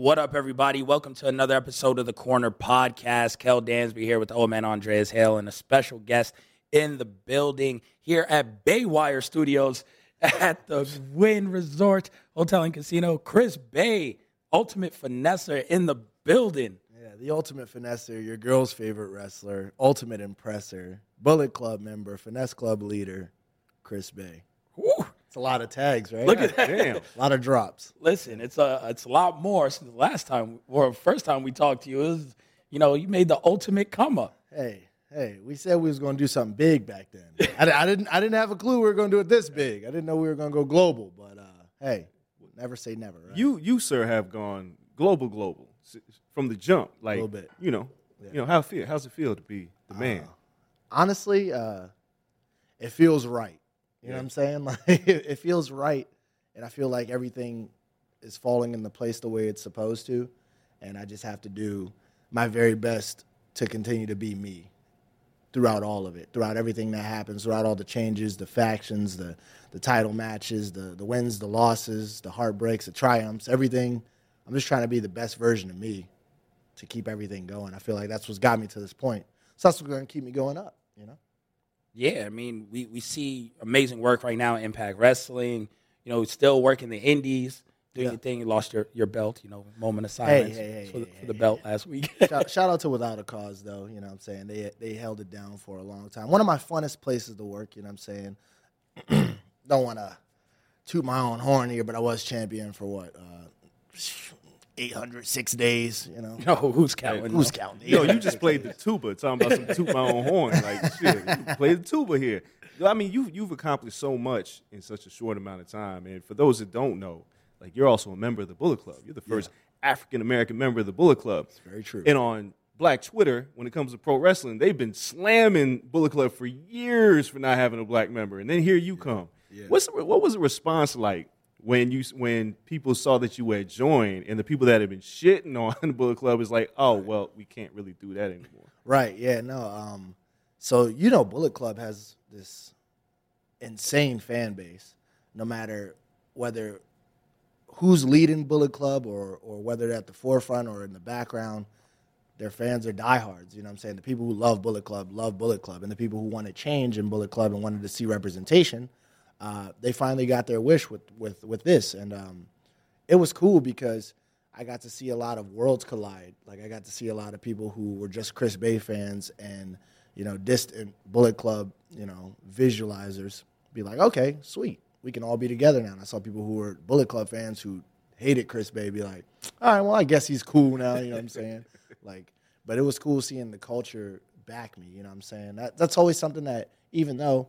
What up, everybody? Welcome to another episode of the Corner Podcast. Kel Dansby here with the old man Andreas Hale and a special guest in the building here at BlueWire Studios at the Wynn Resort Hotel and Casino. Chris Bey, ultimate finesser in the building. Yeah, the ultimate finesser, your girl's favorite wrestler, ultimate impressor, Bullet Club member, Finesse Club leader, Chris Bey. Woo. It's a lot of tags, right? Look at that. Damn. A lot of drops. Listen, it's a it's a lot more since the last time or first time we talked to you. It was, you know, you made the ultimate come up. Hey, hey, we said we was going to do something big back then. I, I didn't, I didn't have a clue we were going to do it this big. I didn't know we were going to go global, but uh, hey, never say never. Right? You, you, sir, have gone global, global from the jump. Like, a Little bit. you know, you know how it feel. How's it feel to be the man? honestly, uh, it feels right. You know what I'm saying? Like it, it feels right, and I feel like everything is falling into place the way it's supposed to, and I just have to do my very best to continue to be me throughout all of it, throughout everything that happens, throughout all the changes, the factions, the the title matches, the the wins, the losses, the heartbreaks, the triumphs, everything. I'm just trying to be the best version of me to keep everything going. I feel like that's what's got me to this point. So that's what's going to keep me going up. Yeah, I mean, we, we see amazing work right now in Impact Wrestling. You know, still working the indies, doing Yeah. your thing. You lost your, your belt, you know, moment of silence hey, hey, for, the, hey, for the hey, belt last week. shout, shout out to Without a Cause, though. You know what I'm saying? They, they held it down for a long time. One of my funnest places to work, you know what I'm saying? Don't want to toot my own horn here, but I was champion for what? Uh, 806 days, you know? no, who's counting? Who's though? counting? Yo, you just played the tuba, talking about some toot my own horn. Like, shit, you played the tuba here. I mean, you, you've accomplished so much in such a short amount of time. And for those that don't know, like, you're also a member of the Bullet Club. You're the first African American member of the Bullet Club. It's very true. And on Black Twitter, when it comes to pro wrestling, they've been slamming Bullet Club for years for not having a black member. And then here you come. What's the, what was the response like when you when people saw that you had joined and the people that had been shitting on Bullet Club is like, oh well, we can't really do that anymore. Right. Yeah. No. Um. So you know, Bullet Club has this insane fan base. No matter whether who's leading Bullet Club or or whether they're at the forefront or in the background, their fans are diehards. You know what I'm saying? The people who love Bullet Club love Bullet Club, and the people who want to change in Bullet Club and wanted to see representation, uh, they finally got their wish with with with this, and um, it was cool because I got to see a lot of worlds collide. Like I got to see a lot of people who were just Chris Bey fans and you know distant Bullet Club you know visualizers be like, okay, sweet, we can all be together now. And I saw people who were Bullet Club fans who hated Chris Bey be like, all right, well I guess he's cool now. You know what I'm saying? Like, but it was cool seeing the culture back me. You know what I'm saying? That that's always something that even though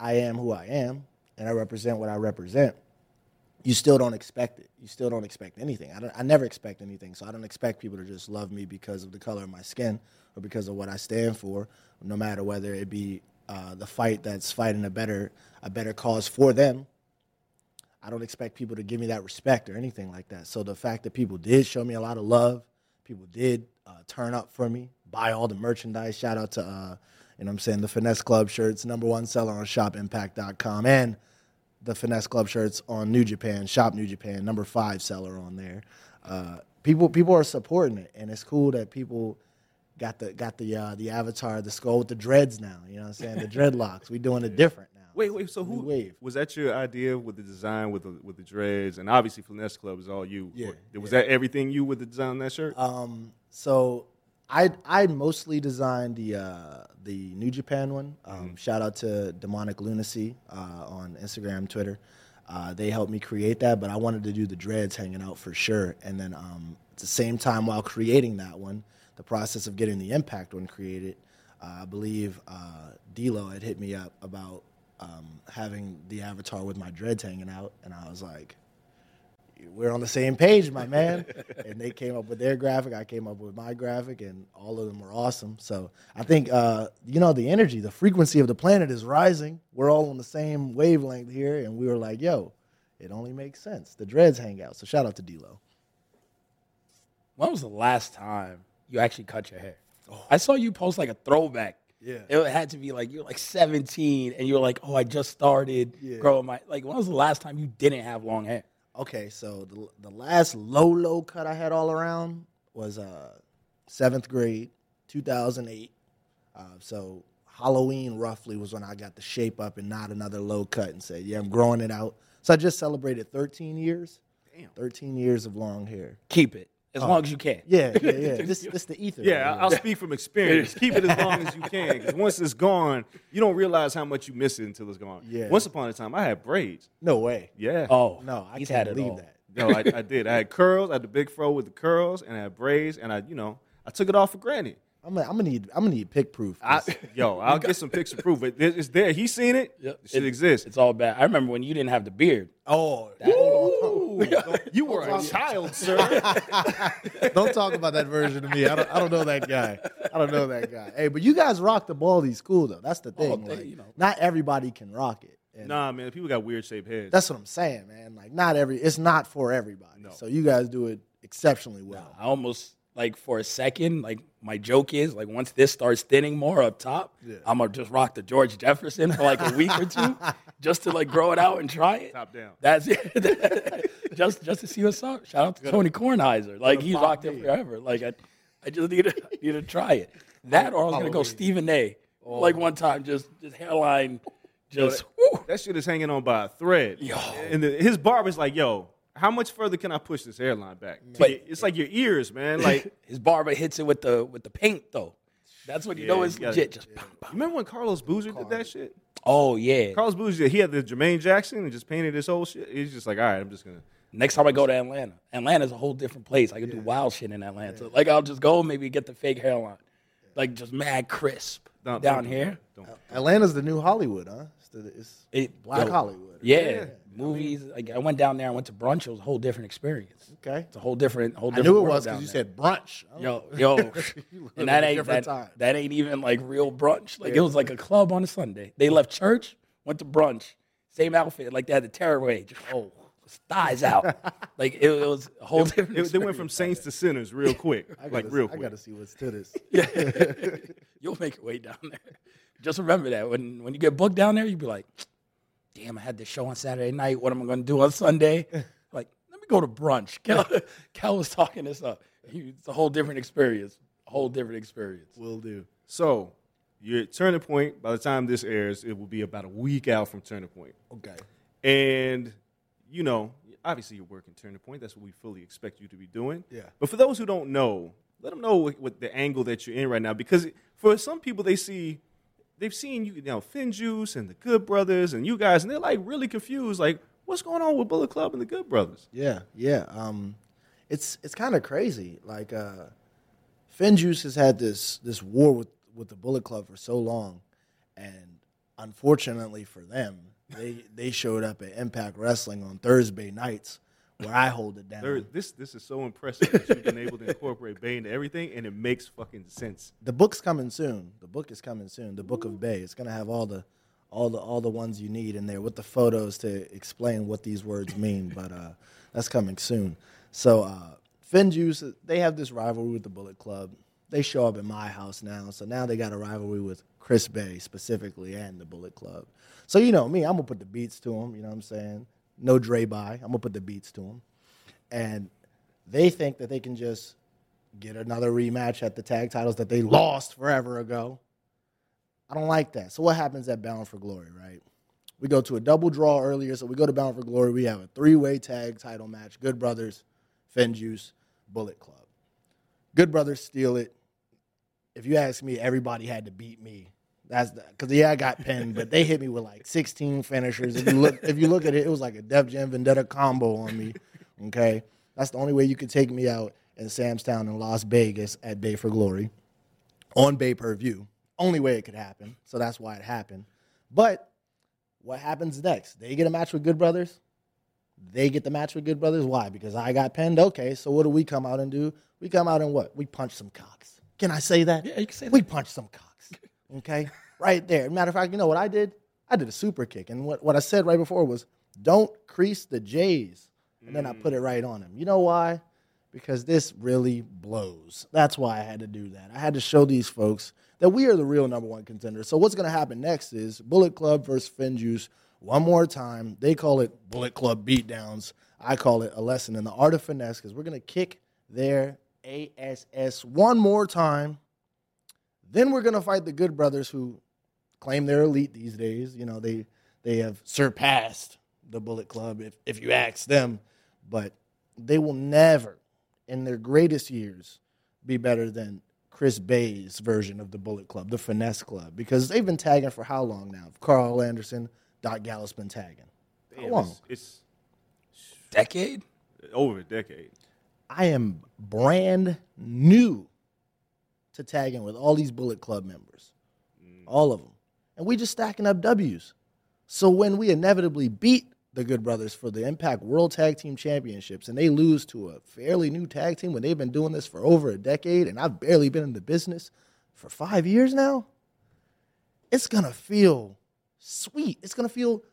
I am who I am and I represent what I represent, you still don't expect it. You still don't expect anything. I, I never expect anything. So I don't expect people to just love me because of the color of my skin or because of what I stand for, no matter whether it be uh, the fight that's fighting a better a better cause for them. I don't expect people to give me that respect or anything like that. So the fact that people did show me a lot of love, people did uh, turn up for me, buy all the merchandise. Shout out to uh, you know what I'm saying the Finesse Club shirts, number one seller on shopimpact.com, and the Finesse Club shirts on New Japan, Shop New Japan, number five seller on there. Uh, people people are supporting it, and it's cool that people got the got the uh, the avatar, the skull with the dreads now. You know what I'm saying? The dreadlocks. We doing it different now. Wait, wait. So who wave. was that? Your idea with the design, with the with the dreads, and obviously Finesse Club is all you. Yeah, Or- Was that everything you with the design on that shirt? Um, so I I mostly designed the uh, the New Japan one. Um, Shout out to Demonic Lunacy uh, on Instagram, Twitter. Uh, they helped me create that, but I wanted to do the dreads hanging out for sure. And then um, at the same time, while creating that one, the process of getting the Impact one created, uh, I believe uh, D'Lo had hit me up about um, having the avatar with my dreads hanging out, and I was like, we're on the same page, my man. and they came up with their graphic. I came up with my graphic, and all of them were awesome. So I think, uh, you know, the energy, the frequency of the planet is rising. We're all on the same wavelength here, and we were like, yo, it only makes sense. The dreads hang out. So shout out to D'Lo. When was the last time you actually cut your hair? I saw you post like a throwback. Yeah. It had to be like you're like 17 and you're like, oh, I just started Yeah. growing my like. When was the last time you didn't have long hair? Okay, so the, the last low, low cut I had all around was uh, seventh grade, 2008. Uh, so Halloween roughly was when I got the shape up and not another low cut and said, yeah, I'm growing it out. So I just celebrated 13 years. Damn. 13 years of long hair. Keep it as oh. long as you can. Yeah, yeah, yeah. this, this the ether. yeah, right I'll speak from experience. Keep it as long as you can, because once it's gone, you don't realize how much you miss it until it's gone. Yeah. Once upon a time, I had braids. No way. Yeah. Oh No, I he's can't had it believe that. No, I, I did. I had curls. I had the big fro with the curls, and I had braids, and I, you know, I took it off for granted. I'm gonna, I'm gonna need I'm gonna need pick proof. I, yo, I'll get some picture proof. But it- it's there. He's seen it. Yep. The shit It- exists. It's all bad. I remember when you didn't have the beard. oh, that, you were a child, sir. don't talk about that version of me. I don't, I don't know that guy. I don't know that guy. Hey, but you guys rock the baldies cool though. That's the oh, thing. they- like, you know. Not everybody can rock it. And nah, man. People got weird shaped heads. That's what I'm saying, man. Like not every it's not for everybody. So you guys do it exceptionally well. I almost like for a second, like my joke is like once this starts thinning more up top, I'm gonna just rock the George Jefferson for like a week or two, just to like grow it out and try it. Top down. That's it. just just to see what's up. Shout out to Tony Kornheiser. Like he pop rocked it forever. Like I, I just need to need to try it. That or I'm gonna go Stephen A. Oh. Like one time, just just hairline, just. whew. That shit is hanging on by a thread. Yo. And the, his barber's like, yo, how much further can I push this hairline back? To But- your- it's like your ears, man. Like, His barber hits it with the with the paint though. That's what you know Yeah, is you gotta- legit. Just pam, pam. remember when Carlos Boozer did that shit? Oh yeah. Carlos Boozer, he had the Jermaine Jackson and just painted his whole shit. He's just like, all right, I'm just gonna. Next time I go to Atlanta, Atlanta's a whole different place. I could do wild shit in Atlanta. Like I'll just go maybe get the fake hairline, like just mad crisp Don't- down don't- here. don't- Atlanta's the new Hollywood, huh? It's, the, it's It- Black yo, Hollywood. Yeah, movies. Like I went down there I went to brunch. It was a whole different experience. Okay. It's a whole different, whole different. I knew it was because you said brunch. Oh, Yo, yo, and that ain't that, time. that ain't even like real brunch. Like it was like a club on a Sunday. They left church, went to brunch, same outfit, like they had the tearaway. Just, oh, thighs out. like it, it was a whole different. It- they went from saints to sinners real quick, I like gotta, real Quick. I gotta see what's to this. yeah, You'll make your way down there. Just remember that when when you get booked down there, you'll be like, "Damn, I had this show on Saturday night. What am I going to do on Sunday?" like, let me go to brunch. Kel, Kel was talking this up. He- It's a whole different experience. A whole different experience. Will do. So, your turning point. By the time this airs, it will be about a week out from turning point. Okay. And you know, obviously you're working turning point. That's what we fully expect you to be doing. Yeah. But for those who don't know, let them know what, what the angle that you're in right now. Because for some people, they see, they've seen you, you know, Fin Juice and the Good Brothers and you guys, and they're like really confused. Like, what's going on with Bullet Club and the Good Brothers? Yeah, yeah. Um, it's it's kind of crazy. Like uh, Finjuice has had this this war with with the Bullet Club for so long, and unfortunately for them, they they showed up at Impact Wrestling on Thursday nights, where I hold it down. There- this this is so impressive that you've been able to incorporate Bey into everything, and it makes fucking sense. the book's coming soon. The book is coming soon. The Book of Bey. It's gonna have all the all the all the ones you need in there with the photos to explain what these words mean. But uh, that's coming soon. So uh, Finjuice, they have this rivalry with the Bullet Club. they show up at my house now. So now they got a rivalry with Chris Bey specifically and the Bullet Club. So you know me, I'm gonna put the beats to them. You know what I'm saying? No Dre by. I'm gonna put the beats to them, and they think that they can just get another rematch at the tag titles that they lost forever ago. I don't like that. So what happens at Bound for Glory, right? We go to a double draw earlier, so we go to Bound for Glory. We have a three-way tag title match: Good Brothers, Finjuice, Bullet Club. Good Brothers steal it. If you ask me, everybody had to beat me. That's because yeah, I got pinned, but they hit me with like 16 finishers. If you look, if you look at it, it was like a Def Jam Vendetta combo on me. Okay, that's the only way you could take me out in Sam's Town in Las Vegas at Bey for Glory on Bey per view. Only way it could happen. So that's why it happened. But what happens next? They get a match with Good Brothers. They get the match with Good Brothers. Why? Because I got pinned. Okay, so what do we come out and do? We come out and what? We punch some cocks. Can I say that? Yeah, you can say that. We punch some cocks. Okay, right there. Matter of fact, you know what I did? I did a super kick, and what, what I said right before was, "Don't crease the J's," and then I put it right on him. You know why? Because this really blows. That's why I had to do that. I had to show these folks that we are the real number one contender. So what's going to happen next is Bullet Club versus Finjuice one more time. They call it Bullet Club beatdowns. I call it a lesson in the art of finesse because we're going to kick their ass one more time. Then we're going to fight the Good Brothers who claim they're elite these days. You know, they they have surpassed the Bullet Club if if you ask them, but they will never in their greatest years be better than Chris Bey's version of the Bullet Club, the Finesse Club, because they've been tagging for how long now? Karl Anderson, Doc Gallows been tagging. How Damn, long? It's, Decade? over a decade. I am brand new to tagging with all these Bullet Club members, all of them, and we just stacking up W's. So when we inevitably beat the Good Brothers for the Impact World Tag Team Championships, and they lose to a fairly new tag team when they've been doing this for over a decade, and I've barely been in the business for five years now, it's gonna feel sweet. It's gonna feel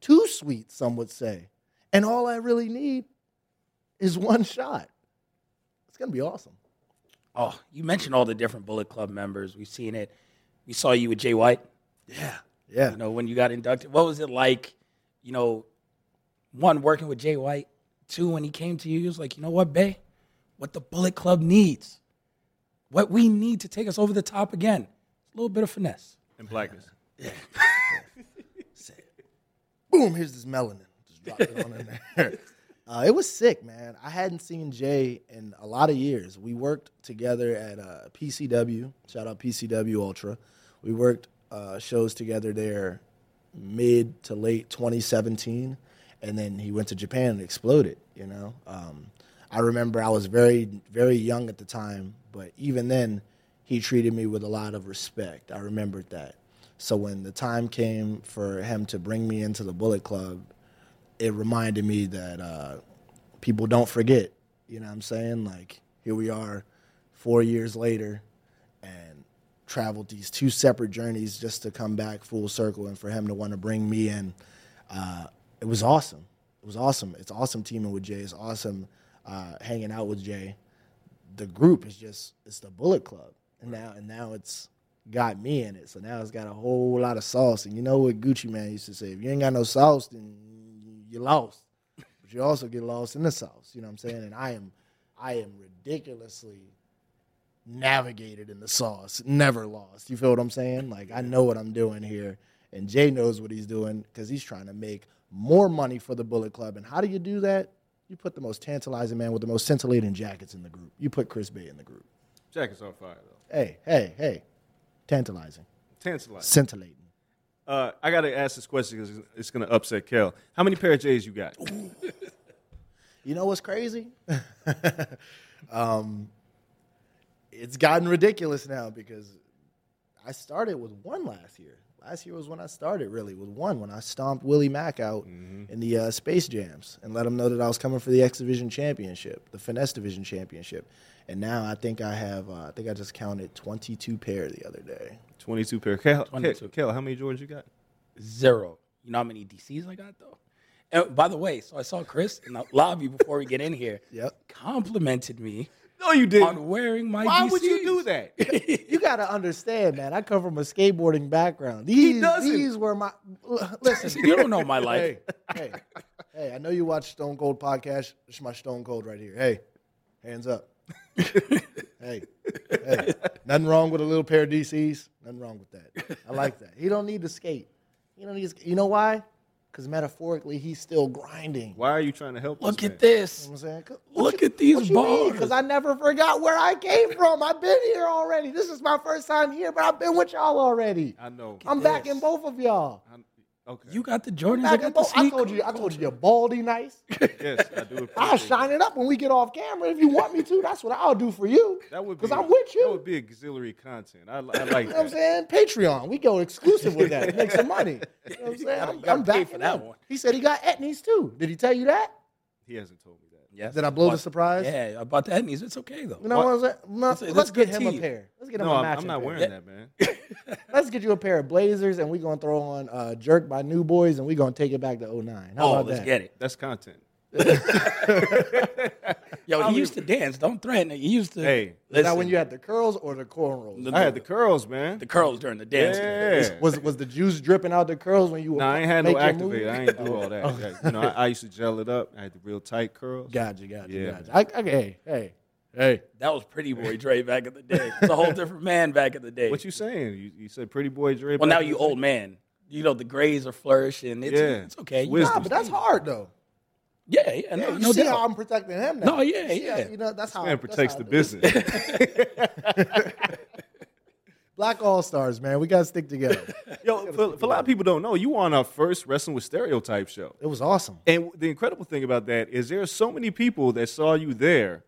too sweet, some would say. And all I really need is one shot. It's gonna be awesome. Oh, you mentioned all the different Bullet Club members. We've seen it. We saw you with Jay White. Yeah, yeah. You know, when you got inducted, what was it like? You know, one working with Jay White. Two, when he came to you, he was like, you know what, Bey? What the Bullet Club needs, what we need to take us over the top again, a little bit of finesse. And blackness. Yeah. Boom! Here's this melanin. Just drop it on in there. Uh, it was sick, man. I hadn't seen Jay in a lot of years. We worked together at uh, PCW. Shout out PCW Ultra. We worked uh, shows together there mid to late 2017, and then he went to Japan and exploded. You know, um, I remember I was very very young at the time, but even then, he treated me with a lot of respect. I remembered that. So when the time came for him to bring me into the Bullet Club, it reminded me that uh, people don't forget. You know what I'm saying? Like, here we are four years later and traveled these two separate journeys just to come back full circle and for him to want to bring me in. Uh, it was awesome. It was awesome. It's awesome teaming with Jay. It's awesome uh, hanging out with Jay. The group is just, it's the Bullet Club. And now, and now it's got me in it. So now it's got a whole lot of sauce. And you know what Gucci Mane used to say? If you ain't got no sauce, then you lost. But you also get lost in the sauce. You know what I'm saying? And I am I am ridiculously navigated in the sauce, never lost. You feel what I'm saying? Like I know what I'm doing here. And Jay knows what he's doing because he's trying to make more money for the Bullet Club. And how do you do that? You put the most tantalizing man with the most scintillating jackets in the group. You put Chris Bey in the group. Jacket's on fire, though. Hey, hey, hey. Tantalizing. Tantalizing. Scintillating. Uh, I got to ask this question because it's going to upset Kel. How many pair of J's you got? You know what's crazy? um, it's gotten ridiculous now because I started with one last year. Last year was when I started really with one when I stomped Willie Mack out in the uh, Space Jams and let him know that I was coming for the X Division Championship, the Finesse Division Championship. And now I think I have, uh, I think I just counted 22 pair the other day. 22 pair. Kel, 22. Kel, Kel, how many Jordans you got? Zero. You know how many DCs I got though? And by the way, so I saw Chris in the lobby before we get in here. Yep. Complimented me No, you didn't. on wearing my Why would you do that? You gotta understand, man. I come from a skateboarding background. These, doesn't. these were my. Listen, You don't know my life. hey, hey, hey! I know you watch Stone Cold podcast. It's my Stone Cold right here. Hey, hands up. Hey, hey! Nothing wrong with a little pair of DCs. Nothing wrong with that. I like that. He don't need to skate. He don't need. To, sk- you know why? Because metaphorically, he's still grinding. Why are you trying to help? Look this at man? this. You know what I'm saying? 'Cause- Look at these bars. Because I never forgot where I came from. I've been here already. This is my first time here, but I've been with y'all already. I know. I'm back in both of y'all. I'm- okay. You got the Jordans. I Back got the both. I told you. I told you you're baldy nice. yes, I do. I'll shine it up when we get off camera if you want me to. That's what I'll do for you. That would because be- I'm with That would be auxiliary content. I, I like You know what I'm saying? Patreon. We go exclusive with that. Make some money. You know what I'm saying? I'm, gotta I'm back for for that that one. He said he got etnies too. Did he tell you that? He hasn't told me that. Yes. Did I blow the surprise? Yeah, about the Etnies. It's okay though. You know what I'm saying? No, It's let's that's get him tea. a pair. Let's get him No, a I'm, matching I'm not pair. wearing Yeah. that, man. Let's get you a pair of Blazers, and we're gonna throw on uh, "Jerk" by New Boyz, and we're gonna take it back to 09. How oh, about let's that? get it. That's content. Yo, he used to dance. Don't threaten it. He used to. Hey, Is listen, that when you had the curls or the cornrows? The- I had the curls, man. the curls during the dance. Yeah. was was the juice dripping out the curls when you? No, I ain't had no make your activate. move? I ain't do all that. okay. You know, I, I used to gel it up. I had the real tight curls. Gotcha, gotcha, Yeah, gotcha. I, I, hey, hey, hey. That was Pretty Boy Dre back in the day. It's a whole different man back in the day. What you saying? You, you said pretty boy Dre. well, back now you old day? man. You know the grays are flourishing. It's, Yeah. it's okay. Wisdom. Nah, but that's hard though. Yeah, yeah, no, you no see doubt. how I'm protecting him now. No, yeah, You see how- yeah. You know that's how Man protects how the I do it. business. Black All Stars, man. We gotta stick together. Yo, for, for a lot of people don't know, you were on our first Wrestling with Stereotype show. It was awesome. And the incredible thing about that is there are so many people that saw you there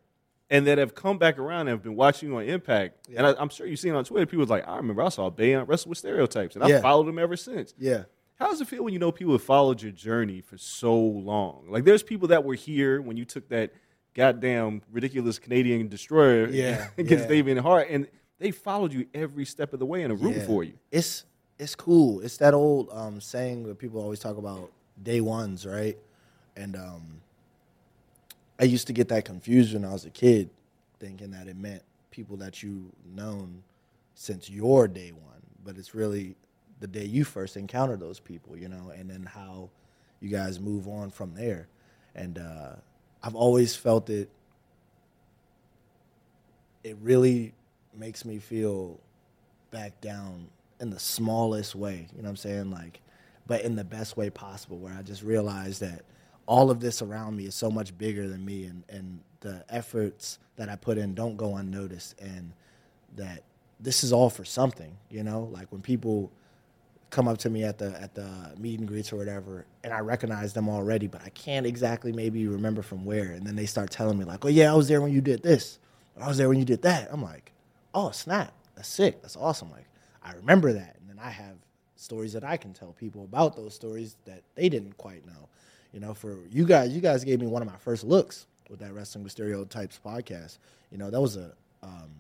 and that have come back around and have been watching you on Impact. And I, I'm sure you've seen on Twitter, people was like, I remember I saw Bey on Wrestle with Stereotypes. And Yeah. I've followed them ever since. Yeah. How does it feel when you know people have followed your journey for so long? Like, there's people that were here when you took that goddamn ridiculous Canadian destroyer Yeah, against yeah. David Hart, and they followed you every step of the way and are rooting Yeah. for you. It's it's cool. It's that old um, saying that people always talk about day ones, right? And um, I used to get that confused when I was a kid, thinking that it meant people that you've known since your day one, but it's really the day you first encounter those people, you know, and then how you guys move on from there. And uh, I've always felt it. It really makes me feel back down in the smallest way. You know what I'm saying? Like, but in the best way possible, where I just realized that all of this around me is so much bigger than me, and and the efforts that I put in don't go unnoticed, and that this is all for something. You know, like when people come up to me at the at the meet and greets or whatever, and I recognize them already, but I can't exactly maybe remember from where. And then they start telling me like, "Oh yeah, I was there when you did this. Or, I was there when you did that." I'm like, "Oh snap, that's sick. That's awesome." Like I remember that, and then I have stories that I can tell people about those stories that they didn't quite know. You know, for you guys, you guys gave me one of my first looks with that Wrestling with Stereotypes podcast. You know, that was a um,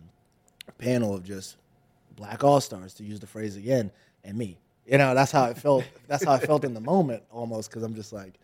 panel of just black all stars to use the phrase again and me. You know that's how it felt that's how i felt in the moment almost because i'm just like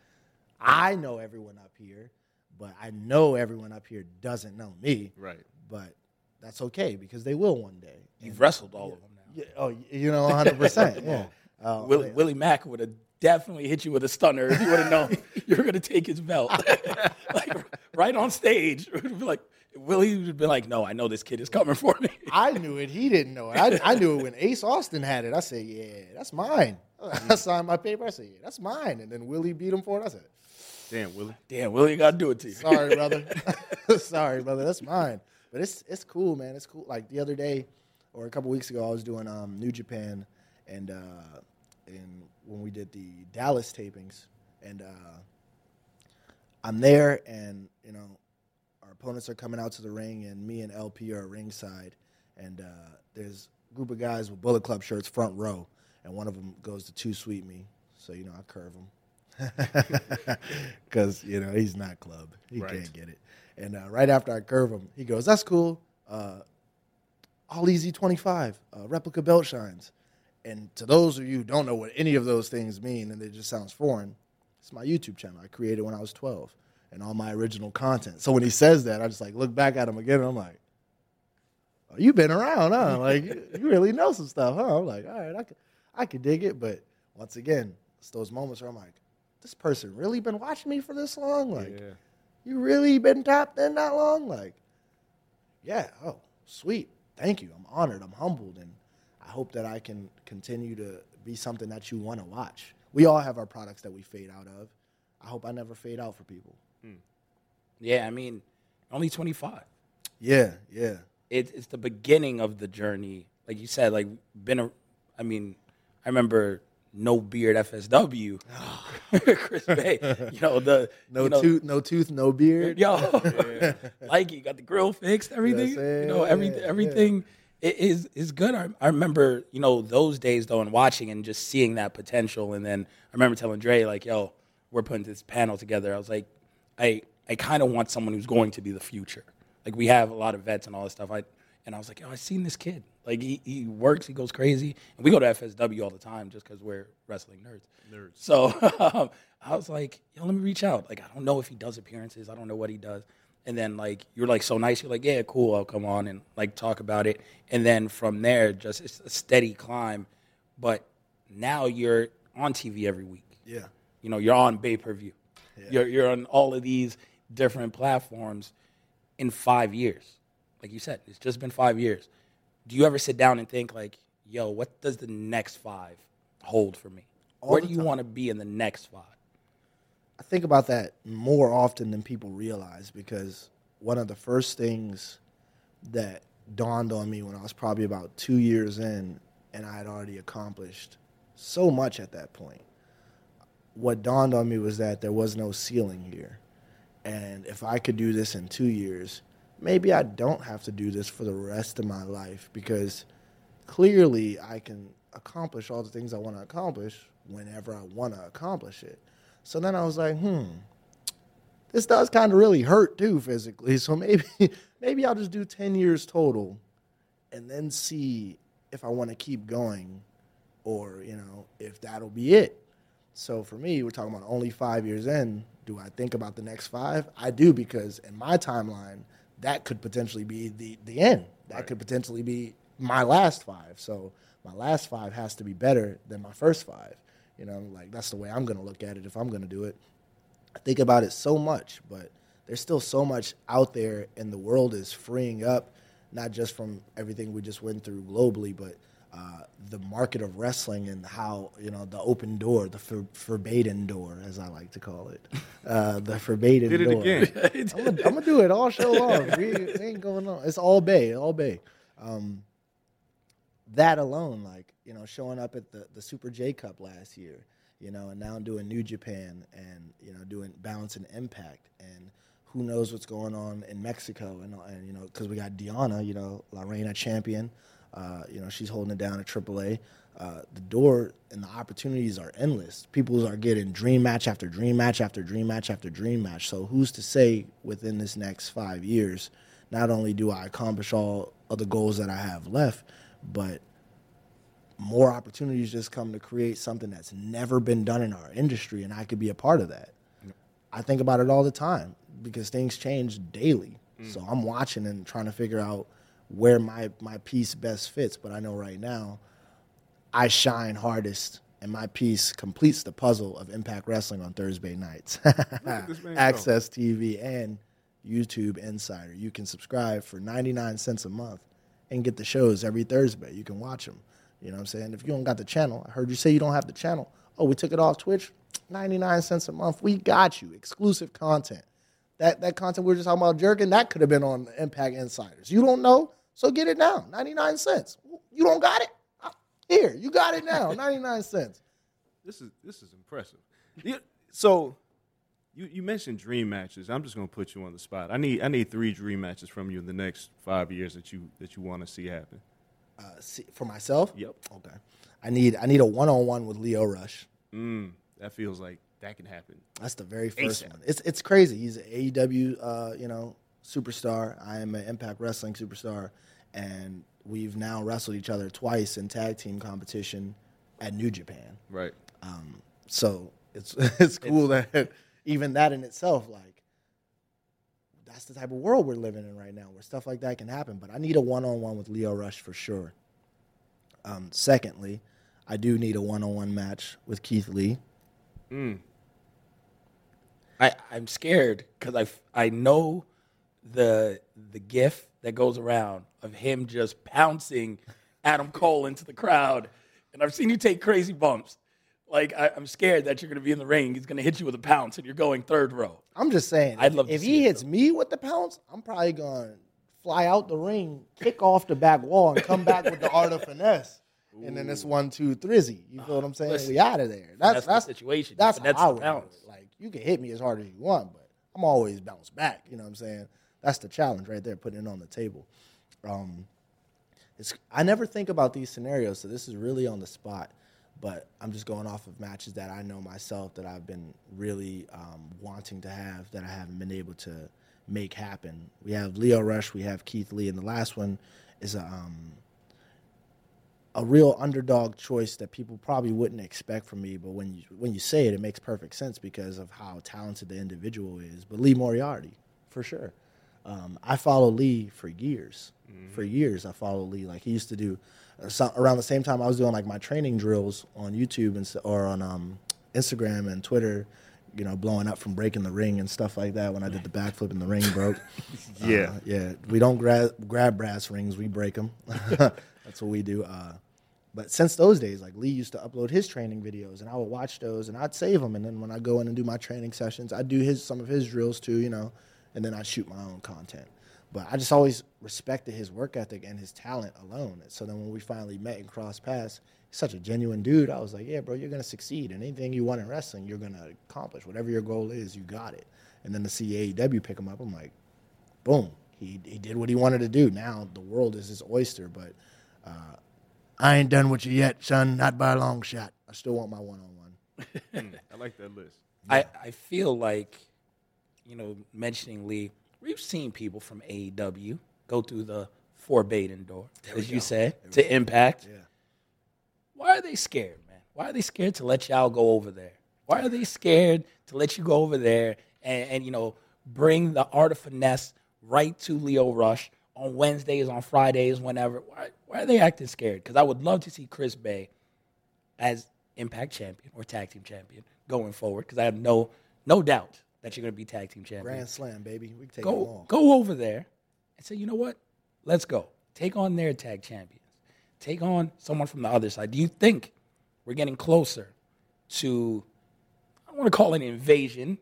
i know everyone up here but i know everyone up here doesn't know me. Right. but that's okay because they will one day. You've wrestled all of them now. yeah, oh you know 100% yeah. Uh, Willie, Willie Mack would have definitely hit you with a stunner if you would have known you were going to take his belt. like right on stage. It would be like, Willie would be like, no, I know this kid is coming for me. I knew it. He didn't know it. I, I knew it when Ace Austin had it. I said, "Yeah, that's mine." I signed my paper. I said, "Yeah, that's mine." And then Willie beat him for it. I said, Damn, Willie. Damn, Willie got to do it to you. Sorry, brother. Sorry, brother. That's mine. But it's it's cool, man. It's cool. Like the other day, or a couple weeks ago, I was doing um, New Japan, and uh, and when we did the Dallas tapings, and uh, I'm there, and you know, our opponents are coming out to the ring, and me and LP are ringside, and uh, there's a group of guys with Bullet Club shirts front row, and one of them goes to two sweet me, so you know I curve him because you know he's not club, he Right. can't get it. And uh, right after I curve him, he goes, "That's cool. Uh, all easy 25 uh, replica belt shines." And to those of you who don't know what any of those things mean, and it just sounds foreign, it's my YouTube channel. I created when I was 12, and all my original content. So when he says that, I just like look back at him again, and I'm like, oh, "You've been around, huh? Like you really know some stuff, huh?" I'm like, "All right, I could, I could dig it." But once again, it's those moments where I'm like, "This person really been watching me for this long? Like, Yeah. you really been tapped in that long? Like, yeah, oh, sweet. Thank you. I'm honored. I'm humbled. And hope that I can continue to be something that you want to watch. We all have our products that we fade out of. I hope I never fade out for people. Hmm. Yeah, I mean, only 25. Yeah, yeah. It, it's the beginning of the journey. Like you said, like been a, I mean, I remember no beard FSW, Chris Bey. You know the No you know, tooth, no tooth, no beard. Yo, like you got the grill fixed, everything. You know, every, yeah, yeah. Everything i- is is good. I, I remember, you know, those days though, and watching and just seeing that potential. And then I remember telling Dre, like, "Yo, we're putting this panel together." I was like, I I kind of want someone who's going to be the future. Like we have a lot of vets and all this stuff. I and I was like, "Yo, I seen this kid. Like he, he works, he goes crazy, and we go to FSW all the time just because we're wrestling nerds. Nerds. So um, I was like, yo, let me reach out. Like I don't know if he does appearances. I don't know what he does. And then like you're like so nice. You're like, yeah, cool. I'll come on and like talk about it. And then from there, just it's a steady climb. But now you're on TV every week. Yeah. You know, you're on pay per view. You're you're on all of these different platforms in five years. Like you said, it's just been five years. Do you ever sit down and think like, yo, what does the next five hold for me? Where do you want to be in the next five? I think about that more often than people realize because one of the first things that dawned on me when I was probably about two years in and I had already accomplished so much at that point. What dawned on me was that there was no ceiling here. And if I could do this in two years, maybe I don't have to do this for the rest of my life because clearly I can accomplish all the things I want to accomplish whenever I want to accomplish it. So then I was like, hmm, this does kind of really hurt too physically. So maybe maybe I'll just do 10 years total and then see if I want to keep going or, you know, if that'll be it. So for me, we're talking about only five years in. Do I think about the next five? I do because in my timeline, that could potentially be the, the end. That could potentially be my last five. So my last five has to be better than my first five. You know, like that's the way I'm going to look at it if I'm going to do it. I think about it so much, but there's still so much out there, and the world is freeing up, not just from everything we just went through globally, but uh, the market of wrestling and how you know the open door, the for, forbidden door, as I like to call it, uh, the forbidden Did it door. again. I'm gonna, I'm gonna do it all show long. We, we ain't going on. It's all bey, all bey. Um, that alone, like you know, showing up at the the Super J Cup last year, you know, and now I'm doing New Japan and you know doing Balance and Impact, and who knows what's going on in Mexico, and and you know, because we got Deonna, you know, La Reina champion, uh, you know, she's holding it down at AAA. Uh, the door and the opportunities are endless. People are getting dream match after dream match after dream match after dream match. So who's to say within this next five years, not only do I accomplish all of the goals that I have left, but more opportunities just come to create something that's never been done in our industry, and I could be a part of that. I think about it all the time because things change daily. Mm. So I'm watching and trying to figure out where my, my piece best fits. But I know right now, I shine hardest, and my piece completes the puzzle of Impact Wrestling on Thursday nights. man go. AXS TV and YouTube Insider. You can subscribe for 99 cents a month and get the shows every Thursday. You can watch them. You know what I'm saying? If you don't got the channel, I heard you say you don't have the channel. Oh, we took it off Twitch. 99 cents a month. We got you. Exclusive content. That that content we are just talking about jerking, that could have been on Impact Insiders. You don't know? So get it now. 99 cents. You don't got it? Here, you got it now. 99 cents. This is this is impressive. So, you, you mentioned dream matches. I'm just gonna put you on the spot. I need I need three dream matches from you in the next five years that you that you want to see happen. Uh, see, for myself? Yep. Okay. I need I need a one-on-one with Lio Rush. Mm, that feels like that can happen. That's the very first ASAP. one. It's it's crazy. He's an AEW, uh, you know, superstar. I am an Impact Wrestling superstar, and we've now wrestled each other twice in tag team competition at New Japan. Right. Um, So it's it's cool that even that in itself, like that's the type of world we're living in right now, where stuff like that can happen. But I need a one-on-one with Lio Rush for sure. Um, secondly, I do need a one-on-one match with Keith Lee. I, I'm scared because I, I know the the gif that goes around of him just pouncing Adam Cole into the crowd, and I've seen you take crazy bumps. Like I, I'm scared that you're going to be in the ring. He's going to hit you with a pounce, and you're going third row. I'm just saying, I'd if, love to if he it, hits me with the pounce, I'm probably gonna fly out the ring, kick off the back wall, and come back with the art of finesse. And then it's one, two, thrizzy. You feel what I'm saying? Listen, we out of there. that's That's the situation. That's how I would. Like you can hit me as hard as you want, but I'm always bounce back. You know what I'm saying? That's the challenge right there, putting it on the table. Um, it's I never think about these scenarios, so this is really on the spot. But I'm just going off of matches that I know myself that I've been really um, wanting to have that I haven't been able to make happen. We have Lio Rush, we have Keith Lee, and the last one is a um, a real underdog choice that people probably wouldn't expect from me. But when you when you say it, it makes perfect sense because of how talented the individual is. But Lee Moriarty, for sure. Um, I follow Lee for years. For years, I follow Lee. Like he used to do so, around the same time I was doing like my training drills on YouTube and or on um, Instagram and Twitter. You know, blowing up from breaking the ring and stuff like that. When I did the backflip and the ring broke. Yeah. Uh, yeah. We don't grab grab brass rings. We break them. That's what we do. Uh, but since those days, like Lee used to upload his training videos, and I would watch those, and I'd save them. And then when I go in and do my training sessions, I'd do his some of his drills too, you know, and then I'd shoot my own content. But I just always respected his work ethic and his talent alone. So then when we finally met and crossed paths, he's such a genuine dude. I was like, yeah, bro, you're gonna succeed. And anything you want in wrestling, you're gonna accomplish. Whatever your goal is, you got it. And then to see AEW pick him up, I'm like, boom, he he did what he wanted to do. Now the world is his oyster, but uh, I ain't done with you yet, son. Not by a long shot. I still want my one on one. I like that list. I, I feel like, you know, mentioning Lee, we've seen people from AEW go through the forbidden door, as you say, to Impact. Yeah. Why are they scared, man? Why are they scared to let y'all go over there? Why are they scared to let you go over there and, and you know, bring the art of finesse right to Lio Rush on Wednesdays, on Fridays, whenever? Why, why are they acting scared? Because I would love to see Chris Bey as Impact champion or tag team champion going forward. Because I have no no doubt that you're going to be tag team champion. Grand slam, baby. We can take Go go over there and say, you know what? Let's go. Take on their tag champions. Take on someone from the other side. Do you think we're getting closer to? I don't want to call it an invasion,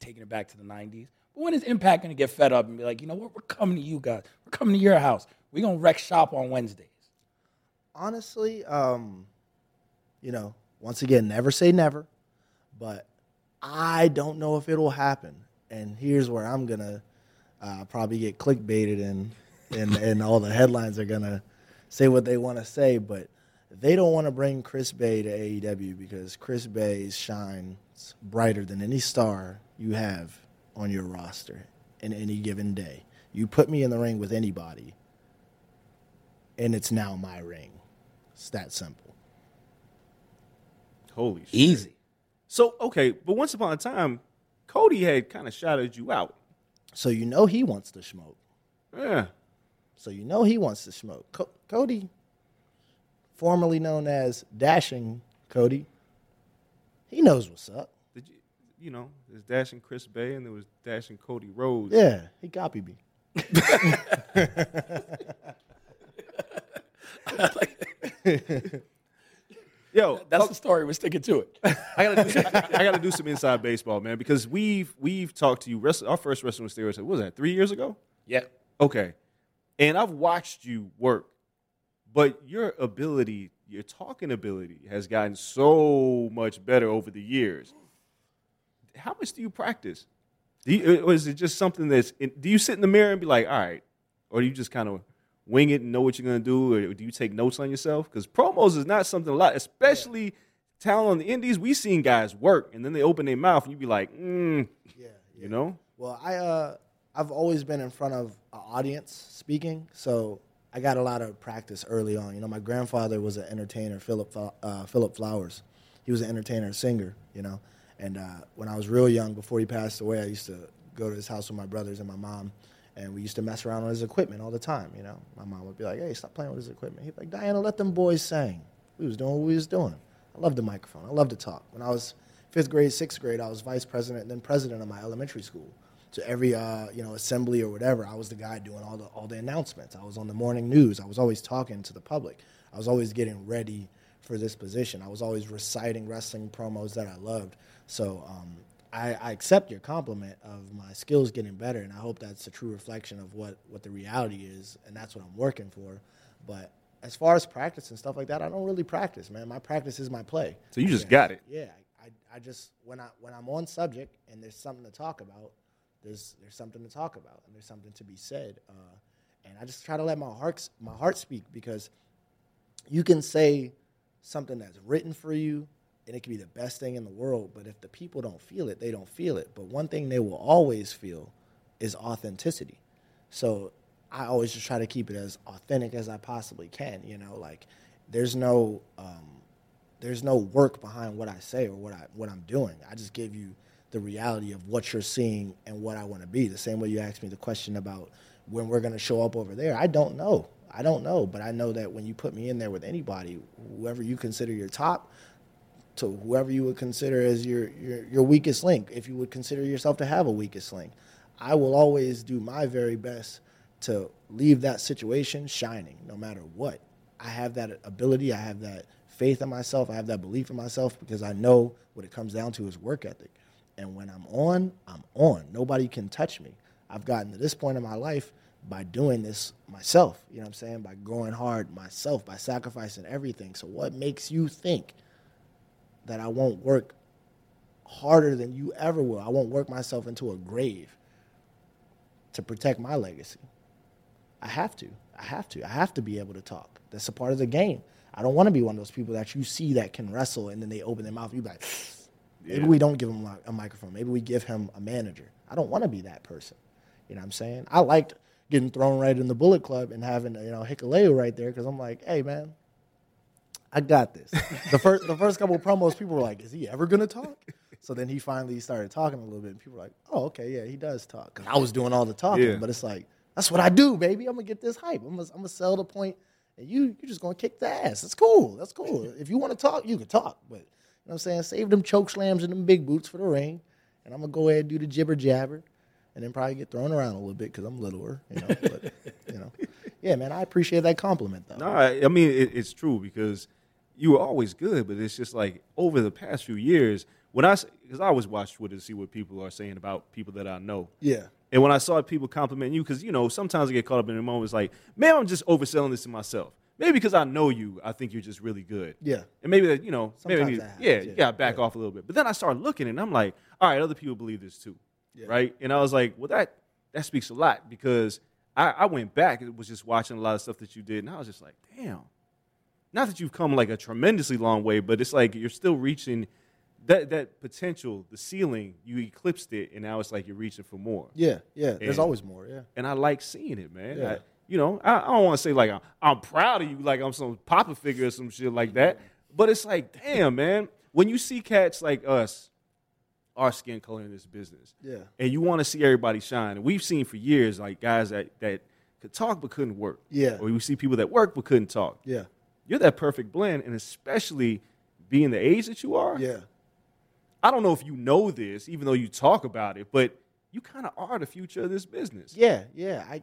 taking it back to the '90s. But when is Impact going to get fed up and be like, you know what? We're coming to you guys. We're coming to your house. We're gonna wreck shop on Wednesdays. honestly, um, you know, once again, never say never, but I don't know if it'll happen. And here's where I'm gonna uh, probably get clickbaited and and and all the headlines are gonna say what they want to say, but they don't want to bring Chris Bey to AEW because Chris Bey shines brighter than any star you have on your roster in any given day. You put me in the ring with anybody, and it's now my ring. It's that simple. Holy shit. Easy. So okay, but once upon a time, Cody had kind of shouted you out. So you know he wants to smoke. Yeah. So you know he wants to smoke. Co- Cody, formerly known as Dashing Cody, he knows what's up. Did you you know, there's dashing Chris Bey and there was dashing Cody Rhodes. Yeah, he copied me. Yo, That's oh. the story. We're sticking to it. I gotta, do, I, I gotta do some inside baseball, man, because we've we've talked to you. Wrest- our first wrestling with stereotype what was that three years ago? yeah. Okay, and I've watched you work, but your ability, your talking ability, has gotten so much better over the years. How much do you practice? Do you, or is it just something that's? Do you sit in the mirror and be like, all right, or do you just kind of wing it and know what you're gonna do, or do you take notes on yourself? Because promos is not something a lot, especially talent on the indies. We seen guys work and then they open their mouth and you be like, mm, Yeah, you know, Well, I uh, I've always been in front of an audience speaking, so I got a lot of practice early on. You know, my grandfather was an entertainer, Philip uh, Philip Flowers. He was an entertainer, singer. You know, and uh, when I was real young, before he passed away, I used to go to his house with my brothers and my mom, and we used to mess around on his equipment all the time. You know, my mom would be like, "Hey, stop playing with his equipment." He'd be like, "Diana, let them boys sing." We was doing what we was doing. I love the microphone. I love to talk. When I was fifth grade, sixth grade, I was vice president and then president of my elementary school. So every uh, you know assembly or whatever, I was the guy doing all the all the announcements. I was on the morning news. I was always talking to the public. I was always getting ready for this position. I was always reciting wrestling promos that I loved. So um, I, I accept your compliment of my skills getting better, and I hope that's a true reflection of what what the reality is, and that's what I'm working for. But as far as practice and stuff like that, I don't really practice, man. My practice is my play. So you just Yeah. got it. Yeah, I, I, I just when I when I'm on subject and there's something to talk about, there's there's something to talk about and there's something to be said, uh, and I just try to let my heart my heart speak because you can say something that's written for you and it can be the best thing in the world, but if the people don't feel it, they don't feel it. But one thing they will always feel is authenticity. So I always just try to keep it as authentic as I possibly can. You know, like there's no um, there's no work behind what I say or what I what I'm doing. I just give you the reality of what you're seeing and what I want to be. The same way you asked me the question about when we're going to show up over there. I don't know. I don't know, but I know that when you put me in there with anybody, whoever you consider your top, to whoever you would consider as your, your, your weakest link, if you would consider yourself to have a weakest link. I will always do my very best to leave that situation shining no matter what. I have that ability, I have that faith in myself, I have that belief in myself because I know what it comes down to is work ethic. And when I'm on, I'm on. Nobody can touch me. I've gotten to this point in my life by doing this myself, you know what I'm saying? By going hard myself, by sacrificing everything. So what makes you think that I won't work harder than you ever will. I won't work myself into a grave to protect my legacy. I have to. I have to. I have to be able to talk. That's a part of the game. I don't want to be one of those people that you see that can wrestle and then they open their mouth. You be like, maybe Yeah. we don't give him a, a microphone. Maybe we give him a manager. I don't want to be that person. You know what I'm saying? I liked getting thrown right in the Bullet Club and having you know Hikuleo right there because I'm like, hey man, I got this. the first the first couple of promos, people were like, "Is he ever gonna talk?" So then he finally started talking a little bit, and people were like, "Oh, okay, yeah, he does talk." Because I was doing all the talking, Yeah. but it's like that's what I do, baby. I'm gonna get this hype. I'm gonna, I'm gonna sell the point, and you you're just gonna kick the ass. That's cool. That's cool. if you want to talk, you can talk, but you know what I'm saying? Save them choke slams and them big boots for the ring, and I'm gonna go ahead and do the jibber jabber, and then probably get thrown around a little bit because I'm littler, you know. but you know, yeah, man, I appreciate that compliment though. No, I, I mean it, it's true because you were always good, but it's just like over the past few years when I because I always watch Twitter to see what people are saying about people that I know. Yeah. And when I saw people compliment you, because you know sometimes I get caught up in the moment. It's like, man, I'm just overselling this to myself. Maybe because I know you, I think you're just really good. Yeah. And maybe that you know, maybe I Sometimes that happens, yeah, yeah. you gotta back off a little bit. But then I started looking, and I'm like, all right, other people believe this too, right? And I was like, well, that that speaks a lot because I, I went back and was just watching a lot of stuff that you did, and I was just like, damn. Not that you've come like a tremendously long way, but it's like you're still reaching that that potential, the ceiling. You eclipsed it, and now it's like you're reaching for more Yeah, yeah. There's always more. Yeah. and I like seeing it, man. Yeah. I- you know, I, I don't want to say like I'm, I'm proud of you, like I'm some papa figure or some shit like that. But it's like, damn, man, when you see cats like us, our skin color in this business, Yeah. and you want to see everybody shine, and we've seen for years like guys that that could talk but couldn't work, Yeah. or we see people that work but couldn't talk. Yeah. You're that perfect blend, and especially being the age that you are. Yeah. I don't know if you know this, even though you talk about it, but you kind of are the future of this business. Yeah. Yeah. I.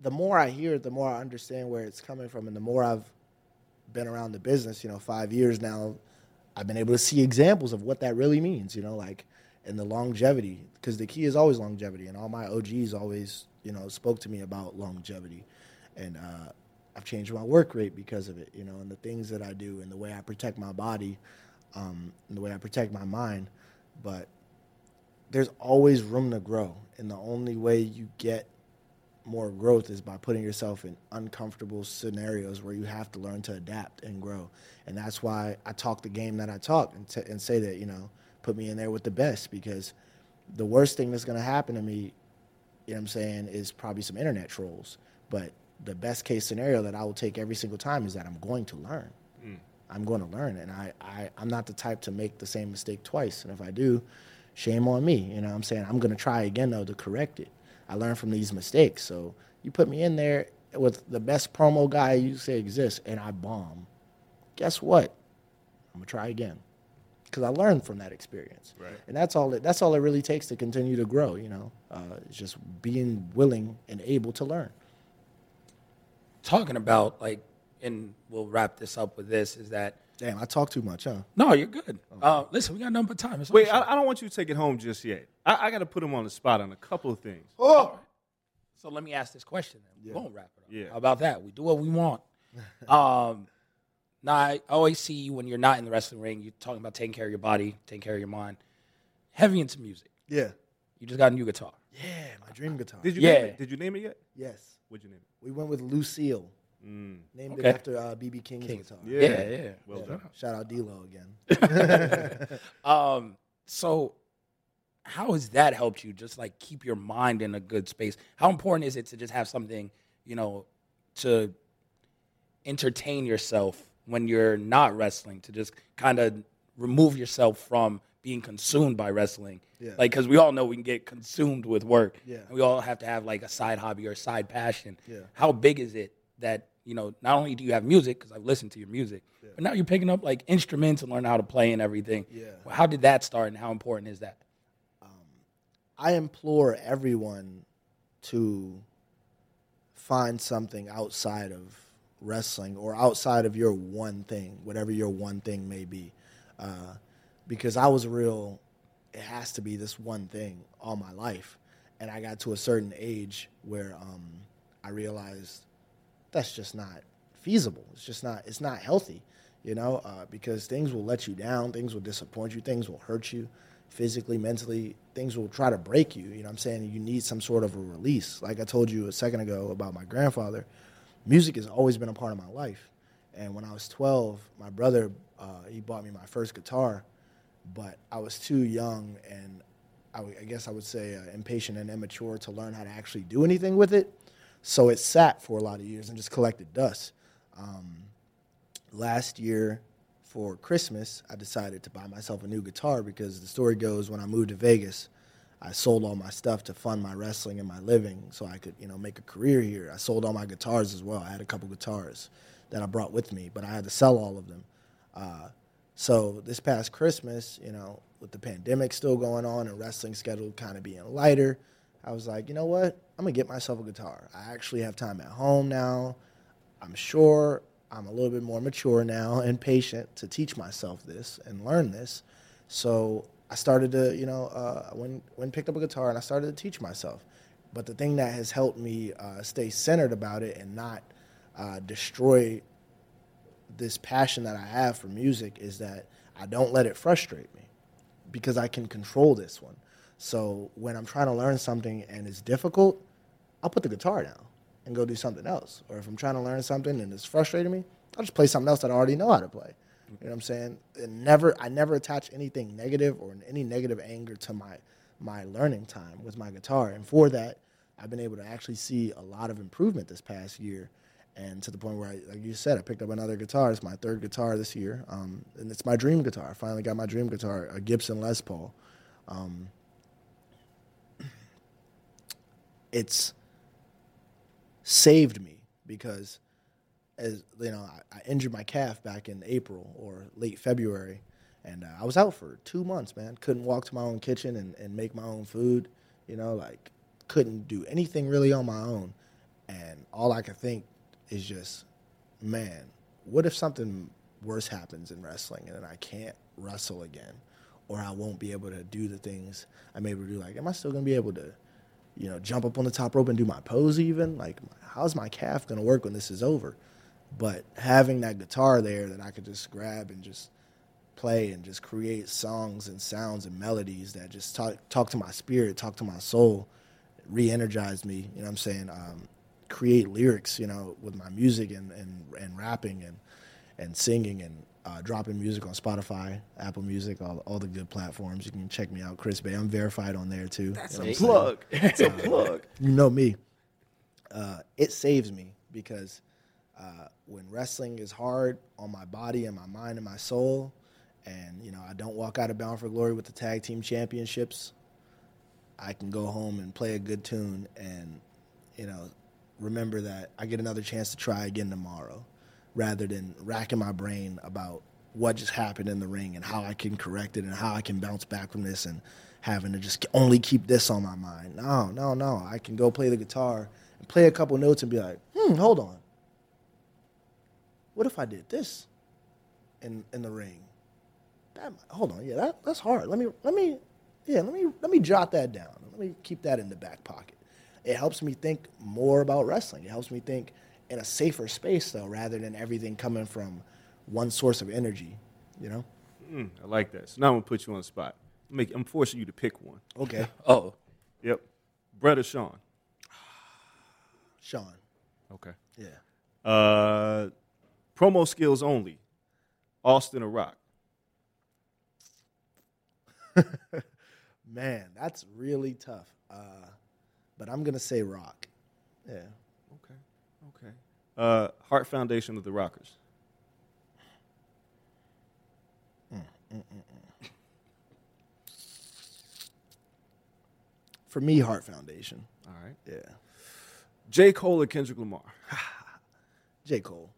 The more I hear it, the more I understand where it's coming from, and the more I've been around the business. You know, five years now, I've been able to see examples of what that really means. You know, like and the longevity, because the key is always longevity, and all my OGs always, you know, spoke to me about longevity, and uh, I've changed my work rate because of it. You know, and the things that I do, and the way I protect my body, um, and the way I protect my mind, but there's always room to grow. And the only way you get more growth is by putting yourself in uncomfortable scenarios where you have to learn to adapt and grow. And that's why I talk the game that I talk and, t- and say that, you know, put me in there with the best because the worst thing that's going to happen to me, you know what I'm saying, is probably some internet trolls. But the best case scenario that I will take every single time is that I'm going to learn. I'm going to learn, and I, I I'm not the type to make the same mistake twice. And if I do, shame on me. You know what I'm saying? I'm gonna try again though to correct it. I learned from these mistakes. So you put me in there with the best promo guy you say exists, and I bomb. Guess what? I'm gonna try again because I learned from that experience. Right. And that's all. It, that's all it really takes to continue to grow. You know, uh, it's just being willing and able to learn. Talking about like, and we'll wrap this up with this is that Damn, I talk too much, huh? no, you're good. Uh, listen, we got number but time. It's Wait, our I, I don't want you to take it home just yet. I, I got to put him on the spot on a couple of things. Oh, So let me ask this question then. We won't wrap it up. Yeah. How about that? We do what we want. um, now, I always see you when you're not in the wrestling ring, you're talking about taking care of your body, taking care of your mind. Heavy into music. yeah, You just got a new guitar. yeah. My dream guitar. Did you Yeah. name it? Did you name it yet? yes, What'd you name it? we went with Lucille. Named Okay. it after uh, BB King's King. guitar. Yeah, yeah. Well Yeah. done. Shout out D'Lo again. Um, so how has that helped you just like keep your mind in a good space? How important is it to just have something, you know, to entertain yourself when you're not wrestling, to just kind of remove yourself from being consumed by wrestling? Yeah. Like, because we all know we can get consumed with work. Yeah. And we all have to have like a side hobby or a side passion. Yeah. How big is it that, you know, not only do you have music, because I've listened to your music, but now you're picking up like instruments and learn how to play and everything. Yeah. Well, how did that start and how important is that? I implore everyone to find something outside of wrestling or outside of your one thing, whatever your one thing may be. Uh, because I was real, it has to be this one thing all my life. And I got to a certain age where um, I realized that's just not feasible. It's just not, it's not healthy, you know, uh, because things will let you down, things will disappoint you, things will hurt you physically, mentally, things will try to break you. You know I'm saying? You need some sort of a release. Like I told you a second ago about my grandfather, music has always been a part of my life. And when I was 12, my brother, uh, he bought me my first guitar, but I was too young and I, guess I would say uh, impatient and immature to learn how to actually do anything with it. So it sat for a lot of years and just collected dust. Um, last year for Christmas, I decided to buy myself a new guitar because the story goes when I moved to Vegas, I sold all my stuff to fund my wrestling and my living so I could, you know, make a career here. I sold all my guitars as well. I had a couple guitars that I brought with me, but I had to sell all of them. Uh, so this past Christmas, you know, with the pandemic still going on and wrestling schedule kind of being lighter, I was like, you know what? I'm gonna get myself a guitar. I actually have time at home now. I'm sure I'm a little bit more mature now and patient to teach myself this and learn this. So I started to, you know, uh, when when picked up a guitar and I started to teach myself. But the thing that has helped me uh, stay centered about it and not uh, destroy this passion that I have for music is that I don't let it frustrate me because I can control this one. So when I'm trying to learn something and it's difficult, I'll put the guitar down and go do something else. Or if I'm trying to learn something and it's frustrating me, I'll just play something else that I already know how to play. You know what I'm saying? And never, I never attach anything negative or any negative anger to my my learning time with my guitar. And for that, I've been able to actually see a lot of improvement this past year. And to the point where, I, like you said, I picked up another guitar. It's my third guitar this year, um, and it's my dream guitar. I finally got my dream guitar, a Gibson Les Paul. Um, it's saved me because as you know I, I injured my calf back in april or late february and uh, i was out for two months man couldn't walk to my own kitchen and, and make my own food you know like couldn't do anything really on my own and all i could think is just man what if something worse happens in wrestling and then i can't wrestle again or i won't be able to do the things i'm able to do like am i still to be able to you know, jump up on the top rope and do my pose even. Like, how's my calf gonna work when this is over? But having that guitar there that I could just grab and just play and just create songs and sounds and melodies that just talk talk to my spirit, talk to my soul, re-energize me. You know what I'm saying? Um, create lyrics, you know, with my music and and, and rapping and and singing and uh, dropping music on Spotify, Apple Music, all, all the good platforms. You can check me out, Chris Bey. I'm verified on there too. That's You know a what I'm saying? Plug. It's a plug. you know me. Uh, it saves me because uh, when wrestling is hard on my body and my mind and my soul, and you know I don't walk out of Bound for Glory with the tag team championships, I can go home and play a good tune and you know remember that I get another chance to try again tomorrow, rather than racking my brain about what just happened in the ring and how I can correct it and how I can bounce back from this and having to just only keep this on my mind. No, no, no. I can go play the guitar and play a couple notes and be like, hmm, hold on. What if I did this in in the ring? That, hold on, yeah, that, that's hard. Let me let me yeah, let me let me jot that down. Let me keep that in the back pocket. It helps me think more about wrestling. It helps me think in a safer space though, rather than everything coming from one source of energy. You know? Mm, I like that. So now I'm gonna put you on the spot. Make, I'm forcing you to pick one. Okay, Oh, Yep. Brett or Sean? Sean. Okay. Yeah. Uh, promo skills only. Austin or Rock? Man, that's really tough. Uh, but I'm gonna say Rock. Yeah. Okay. Okay. Uh, Heart Foundation of the Rockers. For me, Heart Foundation. All right. Yeah. J. Cole or Kendrick Lamar? J. Cole.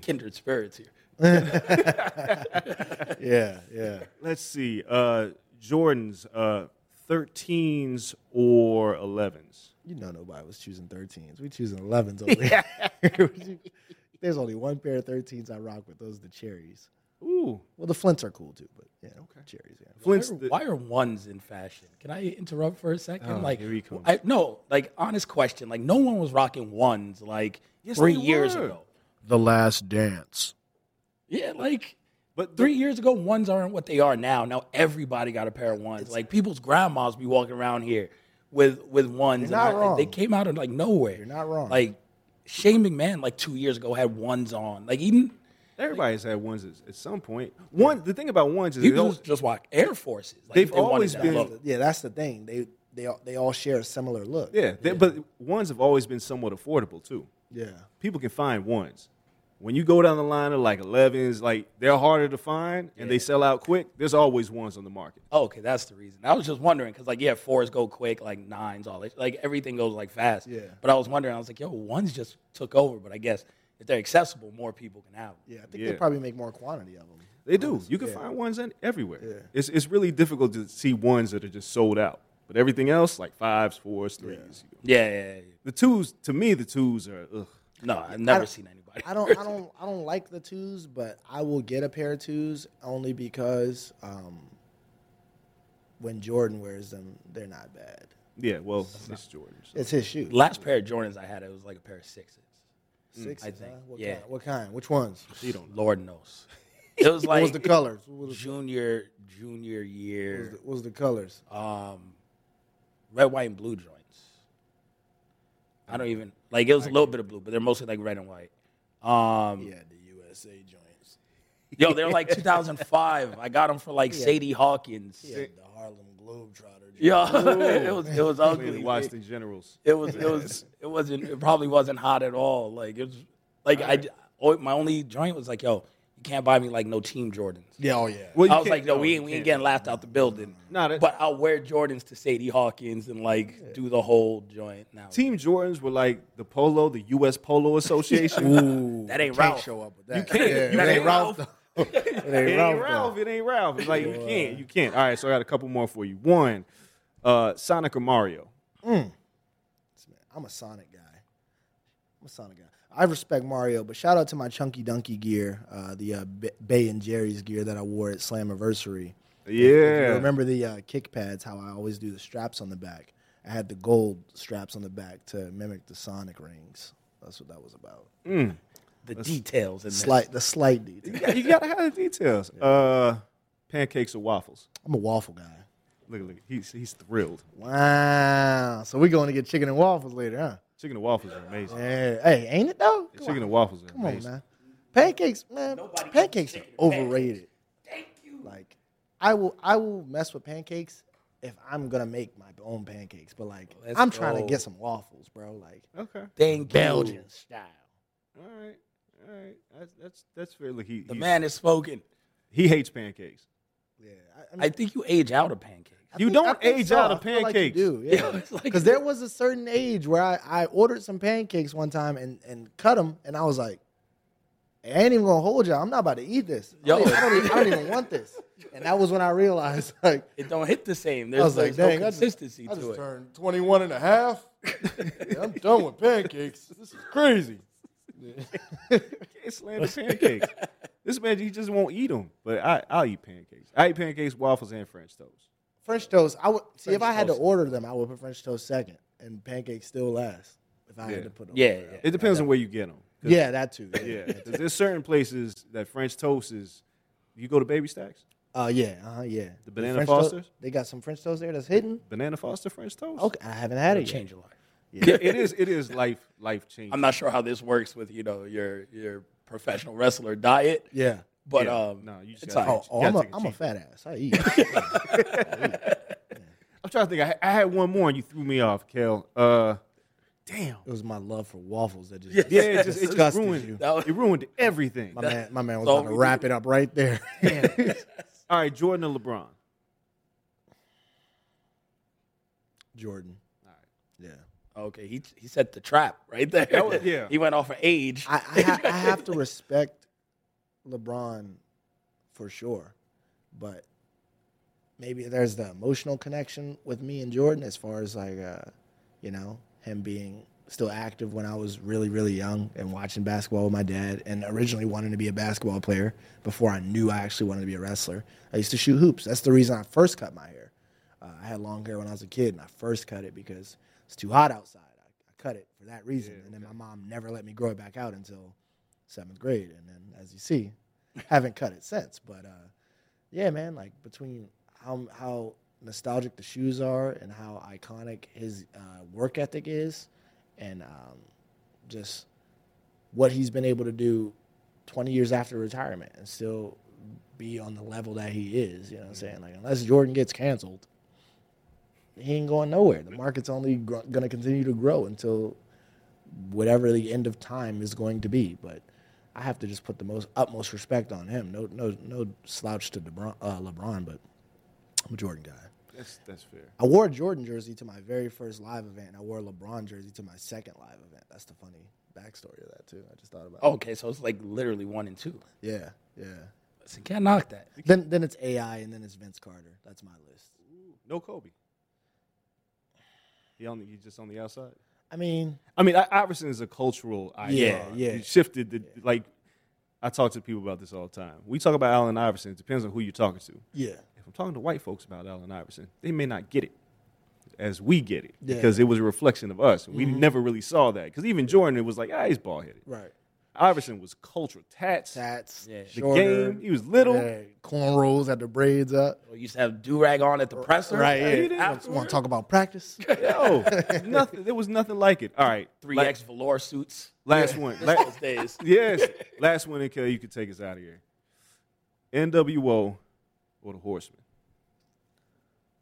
kindred spirits here. Yeah, yeah. Let's see. Uh, Jordan's uh, 13s or 11s? You know nobody was choosing 13s. We choosing 11s over here. There's only one pair of 13s I rock with. Those are the cherries. Ooh. Well, the flints are cool too, but yeah, okay. cherries. Yeah. Flint's Why are, the- why are ones in fashion? Can I interrupt for a second? Oh, like, here he comes. I, no, like honest question. Like, no one was rocking ones like Yes, three years were. ago. The Last Dance. Yeah, like But three years ago, ones aren't what they are now. Now everybody got a pair of ones. like people's grandmas be walking around here with with ones. You're and not I- wrong. They came out of like nowhere. You're not wrong. Like Shane McMahon, like two years ago, had ones on. Like even Everybody's had ones at, at some point. One, the thing about ones is you they can just, just walk Air Forces. Like, They've they always been- look. Yeah, that's the thing. They they all, they all share a similar look. yeah, they- but ones have always been somewhat affordable too. Yeah. People can find ones. When you go down the line of like 11s, like they're harder to find and they sell out quick. There's always ones on the market. Oh, okay, that's the reason. I was just wondering because, like, yeah, fours go quick, like nines, all that, like everything goes like fast. Yeah. But I was wondering, I was like, yo, ones just took over. But I guess if they're accessible, more people can have them. Yeah, I think Yeah. they probably make more quantity of them. They do. You can Yeah. find ones in, everywhere. Yeah. It's it's really difficult to see ones that are just sold out. But everything else, like fives, fours, threes. Yeah, yeah, yeah. yeah. The twos, to me, the twos are ugh. No, I've never seen seen anybody. I don't I don't I don't like the twos, but I will get a pair of twos only because um, when Jordan wears them, they're not bad. Yeah, well, it's Jordan. so. It's his shoe. Last pair of Jordans I had, it was like a pair of sixes. Sixes, I think, huh? What yeah. Kind? What kind? Which ones? You don't know. Lord knows. It was like. What like was the colors? What was, junior junior what was year, the, what was the colors? um, red, white, and blue joints. I don't even like. It was a little bit of blue, but they're mostly like red and white. Um, Yeah, the USA joints. Yo, they're like 2005. I got them for like Sadie Hawkins. Yeah, the Harlem Globetrotter. Yo, it was it was Playing ugly. the Generals. It was it was it wasn't it probably wasn't hot at all. Like it was like I oh, my only joint was like yo, you can't buy me like no team Jordans. Yeah, oh yeah. Well, I was like, no, no, we ain't, we ain't getting laughed out the building. Nah, that- but I'll wear Jordans to Sadie Hawkins and like do the whole joint now. Team Jordans were like the Polo, the U.S. Polo Association. Ooh, That ain't can't Ralph. show up with that. You can't. Yeah, You that ain't Ralph. though. it ain't It ain't Ralph. Ralph. It ain't Ralph. It's like you can't. You can't. All right, so I got a couple more for you. One, uh, Sonic or Mario. I'm a Sonic guy. I'm a Sonic guy. I respect Mario, but shout out to my Chunky Donkey gear, uh, the uh, B- Bey and Jerry's gear that I wore at Slammiversary. Yeah. If you remember the uh, kick pads, how I always do the straps on the back. I had the gold straps on the back to mimic the Sonic rings. That's what that was about. The details in this. Slight, the slight details. Yeah, you gotta have the details. Uh, pancakes or waffles. I'm a waffle guy. Look, at look, he's he's thrilled. Wow. So we're going to get chicken and waffles later, huh? Chicken and waffles are amazing. Yeah. Hey, ain't it though? Come Chicken on, and waffles are Come on, man. Pancakes, man. Nobody pancakes are eats chicken and overrated. Thank you. Like, I will, I will mess with pancakes if I'm gonna make my own pancakes. But like, Let's I'm trying to get some waffles, bro. Like Okay. Thank Belgian you. style. All right. All right. That's that's that's fair. Look, he The man is spoken. He hates pancakes. Yeah, I, I I think you age out of pancakes. I You think- don't I age so. out of I feel like you pancakes. do, Yeah, yeah. like- Because there was a certain age where I, I ordered some pancakes one time and, and cut them, and I was like, I ain't even gonna hold y'all. I'm not about to eat this. I don't, Yo. even, I, don't even, I don't even want this. And that was when I realized, like, It don't hit the same. I was like, there's dang, no I just- consistency I just, it. turned 21 and a half. Yeah, I'm done with pancakes. This is crazy. Can't stand the pancakes. this man, he just won't eat them. But I, I'll eat pancakes. I eat pancakes, waffles, and French toast. French toast. I would see if I had to toast. order them, I would put French toast second, and pancakes still last. If I Yeah. had to put them, Yeah, yeah. It depends on where you get them. yeah, that too. Yeah, 'cause there's certain places that French toast is. You go to Baby Stacks, Uh, yeah, uh huh, yeah. The Banana French toast- Fosters? they got some French toast there that's hidden. Banana Foster French toast. Okay, I haven't had it yet. Change your life. Yeah, it is. It is life life changing. I'm not sure how this works with you know your your professional wrestler diet, Yeah. But Yeah. um, No, you just it's gotta- all right. Oh, oh I'm, gotta a, take a I'm a fat ass. I eat. I'm trying to think. I, I had one more, and you threw me off, Kel. Uh, damn. it was my love for waffles that just Yeah, it just, it just ruined. you. That was- It ruined everything. My man, my man was So about to we- wrap it up right there. All right, Jordan or LeBron? Jordan. All right. Yeah. okay, he he set the trap right there. Was- yeah. he went off of age. I, I, ha- I have to respect LeBron for sure, but maybe there's the emotional connection with me and Jordan as far as like, uh, you know, him being still active when I was really, really young and watching basketball with my dad and originally wanting to be a basketball player before I knew I actually wanted to be a wrestler. I used to shoot hoops. That's the reason I first cut my hair. Uh, I had long hair when I was a kid and I first cut it because it's too hot outside. I, I cut it for that reason. and then my mom never let me grow it back out until seventh grade. And then, as you see, haven't cut it since. But uh, yeah, man, like between how how nostalgic the shoes are and how iconic his uh, work ethic is, and um, just what he's been able to do 20 years after retirement and still be on the level that he is. You know what I'm saying? Like unless Jordan gets canceled, he ain't going nowhere. The market's only gr- going to continue to grow until whatever the end of time is going to be. But I have to just put the most utmost respect on him. No, no, no slouch to LeBron, uh, LeBron but I'm a Jordan guy. That's that's fair. I wore a Jordan jersey to my very first live event. and I wore a LeBron jersey to my second live event. That's the funny backstory of that too. I just thought about. it. okay, so it's like literally one and two. yeah, yeah. Listen, can't knock that. Then then it's AI and then it's Vince Carter. That's my list. No Kobe. He only he's just on the outside. I mean, I mean, Iverson is a cultural icon. Yeah, yeah. He shifted the like. I talk to people about this all the time. We talk about Allen Iverson. It depends on who you're talking to. yeah, If I'm talking to white folks about Allen Iverson, they may not get it as we get it Yeah. because it was a reflection of us. We never really saw that because even Jordan, it was like, ah, he's bald headed. right. Iverson was cultural tats. Tats, Yeah. The shorter, game, he was little. yeah, cornrows, had the braids up. We used to have do rag on at the presser. Right, he yeah. didn't- Want to talk about practice? Yo, nothing. There was nothing like it. All right, Three la- X velour suits. Last one. Miss La- those days. yes, last one, and you could take us out of here. NWO or the Horsemen?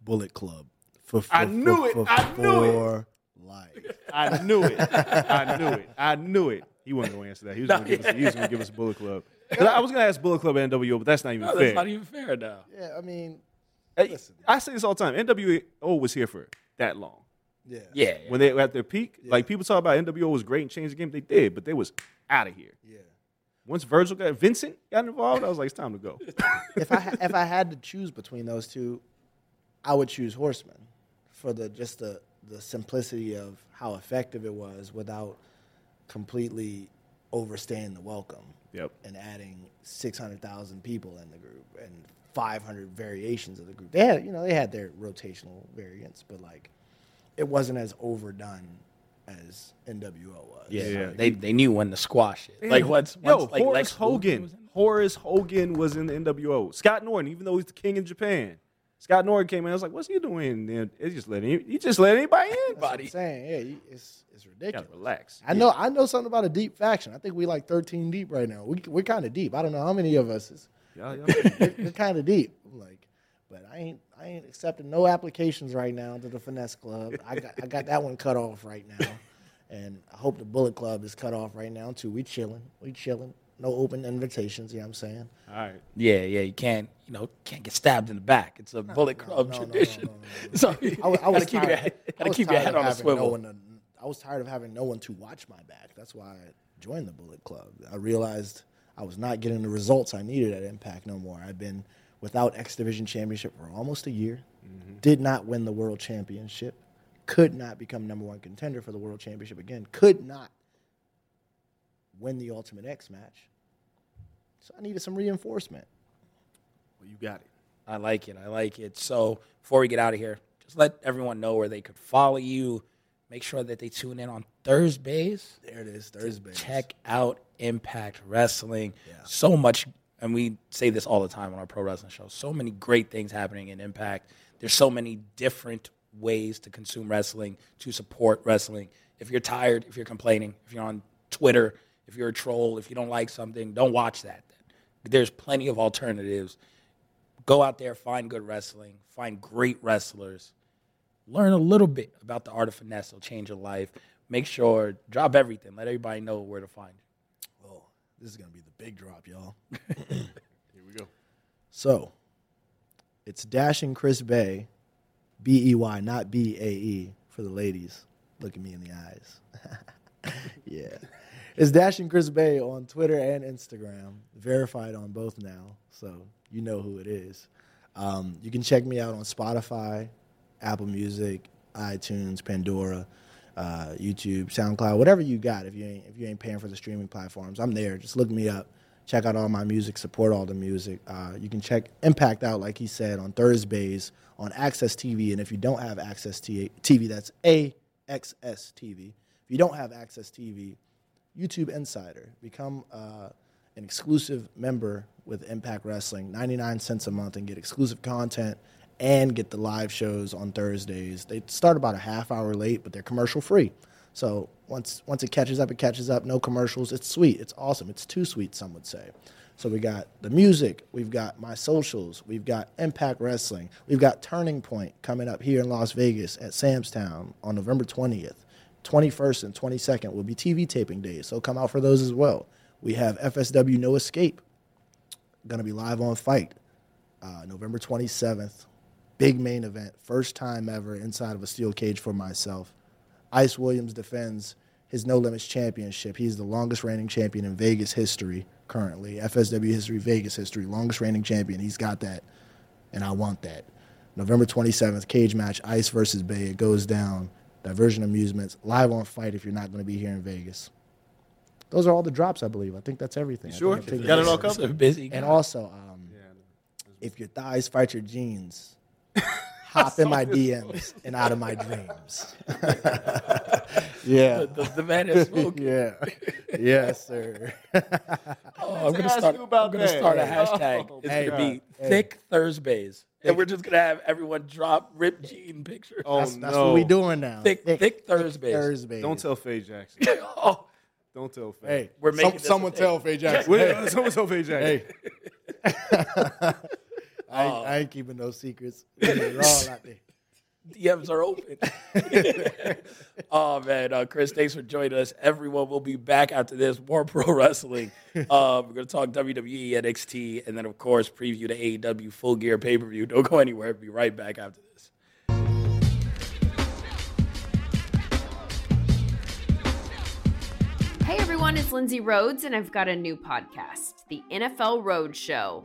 Bullet Club. For, I knew it. I knew it. for life. I knew it. I knew it. I knew it. He wasn't going to answer that. He was going to give us. He was going to give us a Bullet Club. I was going to ask Bullet Club and NWO, but that's not even No, fair. that's not even fair now. Yeah, I mean, Hey, I say this all the time. NWO was here for that long. yeah, Yeah. When they were at their peak, like people talk about NWO was great and changed the game. They did, but they was out of here. yeah. Once Virgil got Vincent got involved, I was like, it's time to go. if I if I had to choose between those two, I would choose Horseman for the just the the simplicity of how effective it was without completely overstaying the welcome. Yep. And adding six hundred thousand people in the group and five hundred variations of the group. They had you know they had their rotational variants, but like it wasn't as overdone as NWO was. Yeah, Yeah. they they knew when to squash it. Like what's Yo, like Horace Lex Luthor Hogan. Horace Hogan was in the NWO. Scott Norton, even though he's the king in Japan, Scott Norton came in. I was like, "What's he doing?" And it just let him. He just let anybody in. That's what I'm saying, yeah, you- it's it's Gotta ridiculous. relax. I know I know something about a deep faction. I think we like 13 deep right now. We we're kind of deep. I don't know how many of us is. Y'all- y'all- We're kind of deep. I'm like, but I ain't I ain't accepting no applications right now to the finesse club. I got I got that one cut off right now, and I hope the Bullet Club is cut off right now too. We chilling. We chilling. No open invitations. You know what I'm saying? All right. Yeah, yeah, you can't, you know, can't get stabbed in the back. It's a Bullet Club no, no, no, tradition. no, no, So I, was- I was gotta keep your tired- head, I gotta was keep your head of on a having no one to- I was tired of having no one to watch my back. That's why I joined the Bullet Club. I realized I was not getting the results I needed at Impact no more. I've been without X Division Championship for almost a year. Mm-hmm. Did not win the World Championship. Could not become number one contender for the World Championship again. Could not win the Ultimate X match. So I needed some reinforcement. Well, you got it. I like it. I like it. So before we get out of here, just let everyone know where they could follow you. Make sure that they tune in on Thursdays. There it is, Thursday. Check out Impact Wrestling. Yeah. So much, and we say this all the time on our pro wrestling show. So many great things happening in Impact. There's so many different ways to consume wrestling, to support wrestling. If you're tired, if you're complaining, if you're on Twitter, if you're a troll, if you don't like something, don't watch that. There's plenty of alternatives. Go out there, find good wrestling, find great wrestlers, learn a little bit about the art of finesse. It'll change your life. Make sure, drop everything. Let everybody know where to find you. Oh, this is gonna be the big drop, y'all. Here we go. So, it's Dashing Chris Bey, B E Y, not B A E, for the ladies. Look at me in the eyes. yeah. It's Dashing Chris Bey on Twitter and Instagram, verified on both now, so you know who it is. Um, you can check me out on Spotify, Apple Music, iTunes, Pandora, uh, YouTube, SoundCloud, whatever you got. If you ain't if you ain't paying for the streaming platforms, I'm there. Just look me up. Check out all my music. Support all the music. Uh, you can check Impact out, like he said, on Thursdays on Access TV. And if you don't have Access TV, that's AXS TV. If you don't have Access TV, YouTube Insider. Become uh, an exclusive member with Impact Wrestling, 99 cents a month, and get exclusive content and get the live shows on Thursdays. They start about a half hour late, but they're commercial free. So once once it catches up, it catches up. No commercials. It's sweet. It's awesome. It's too sweet, some would say. So we got the music, we've got my socials, we've got Impact Wrestling, we've got Turning Point coming up here in Las Vegas at Sam's Town on November 20th. 21st and 22nd will be TV taping days, so come out for those as well. We have FSW No Escape, going to be live on FITE, uh, November 27th. Big main event, first time ever inside of a steel cage for myself. Ice Williams defends his No Limits championship. He's the longest reigning champion in Vegas history currently, FSW history, Vegas history, longest reigning champion. He's got that, and I want that. November 27th, cage match, Ice versus Bey. It goes down. Diversion Amusements, live on FITE if you're not going to be here in Vegas. Those are all the drops, I believe. I think that's everything. I think sure? I've taken Got it all covered? So busy. And also, um, if your thighs fight your jeans, hop in my DMs and out of my dreams. yeah. the, the man is smoking. Yeah. yes, sir. Oh, I'm gonna start. about I'm gonna that. start a hashtag. Oh, it's hey, gonna be hey. thick Thursdays, and we're just gonna have everyone drop ripped jean pictures. Oh That's, that's no! what we doing now. thick, thick, Thursdays. Thursday. Don't tell Faye Jackson. oh, Don't tell Faye. Hey, We're some- making this someone thing. tell Faye Jackson. Hey, someone tell Faye Jackson. hey. I, ain't, oh. I ain't keeping no secrets. It's raw out there. DMs are open. oh man, uh, Chris, thanks for joining us. Everyone will be back after this. More pro wrestling. Uh, we're gonna talk WWE, NXT, and then of course preview the AEW Full Gear pay per view. Don't go anywhere. Be right back after this. Hey everyone, it's Lindsay Rhodes, and I've got a new podcast, the NFL Road Show.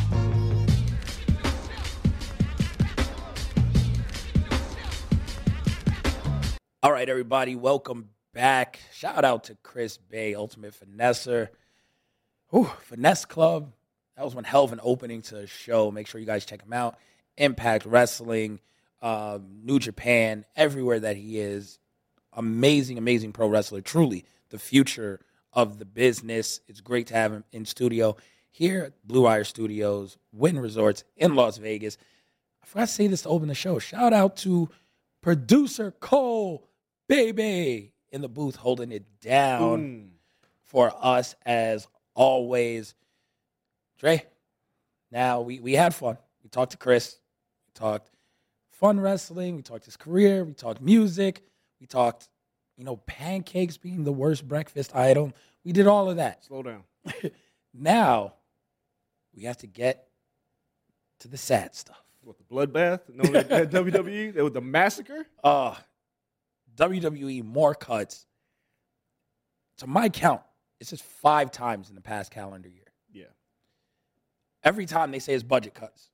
All right, everybody, welcome back. Shout out to Chris Bey, Ultimate Finesser. Ooh, Finesse Club. That was one hell of an opening to a show. Make sure you guys check him out. Impact Wrestling, um, New Japan, everywhere that he is. Amazing, amazing pro wrestler. Truly the future of the business. It's great to have him in studio here at BlueWire Studios, Wynn Resorts in Las Vegas. I forgot to say this to open the show. Shout out to producer Cole, baby, in the booth holding it down for us as always. Dre, now we, we had fun. We talked to Chris. We talked fun wrestling. We talked his career. We talked music. We talked, you know, pancakes being the worst breakfast item. We did all of that. Slow down. Now we have to get to the sad stuff. What the bloodbath at WWE? That was the massacre. Uh WWE more cuts. To my count, it's just five times in the past calendar year. Yeah. Every time they say it's budget cuts.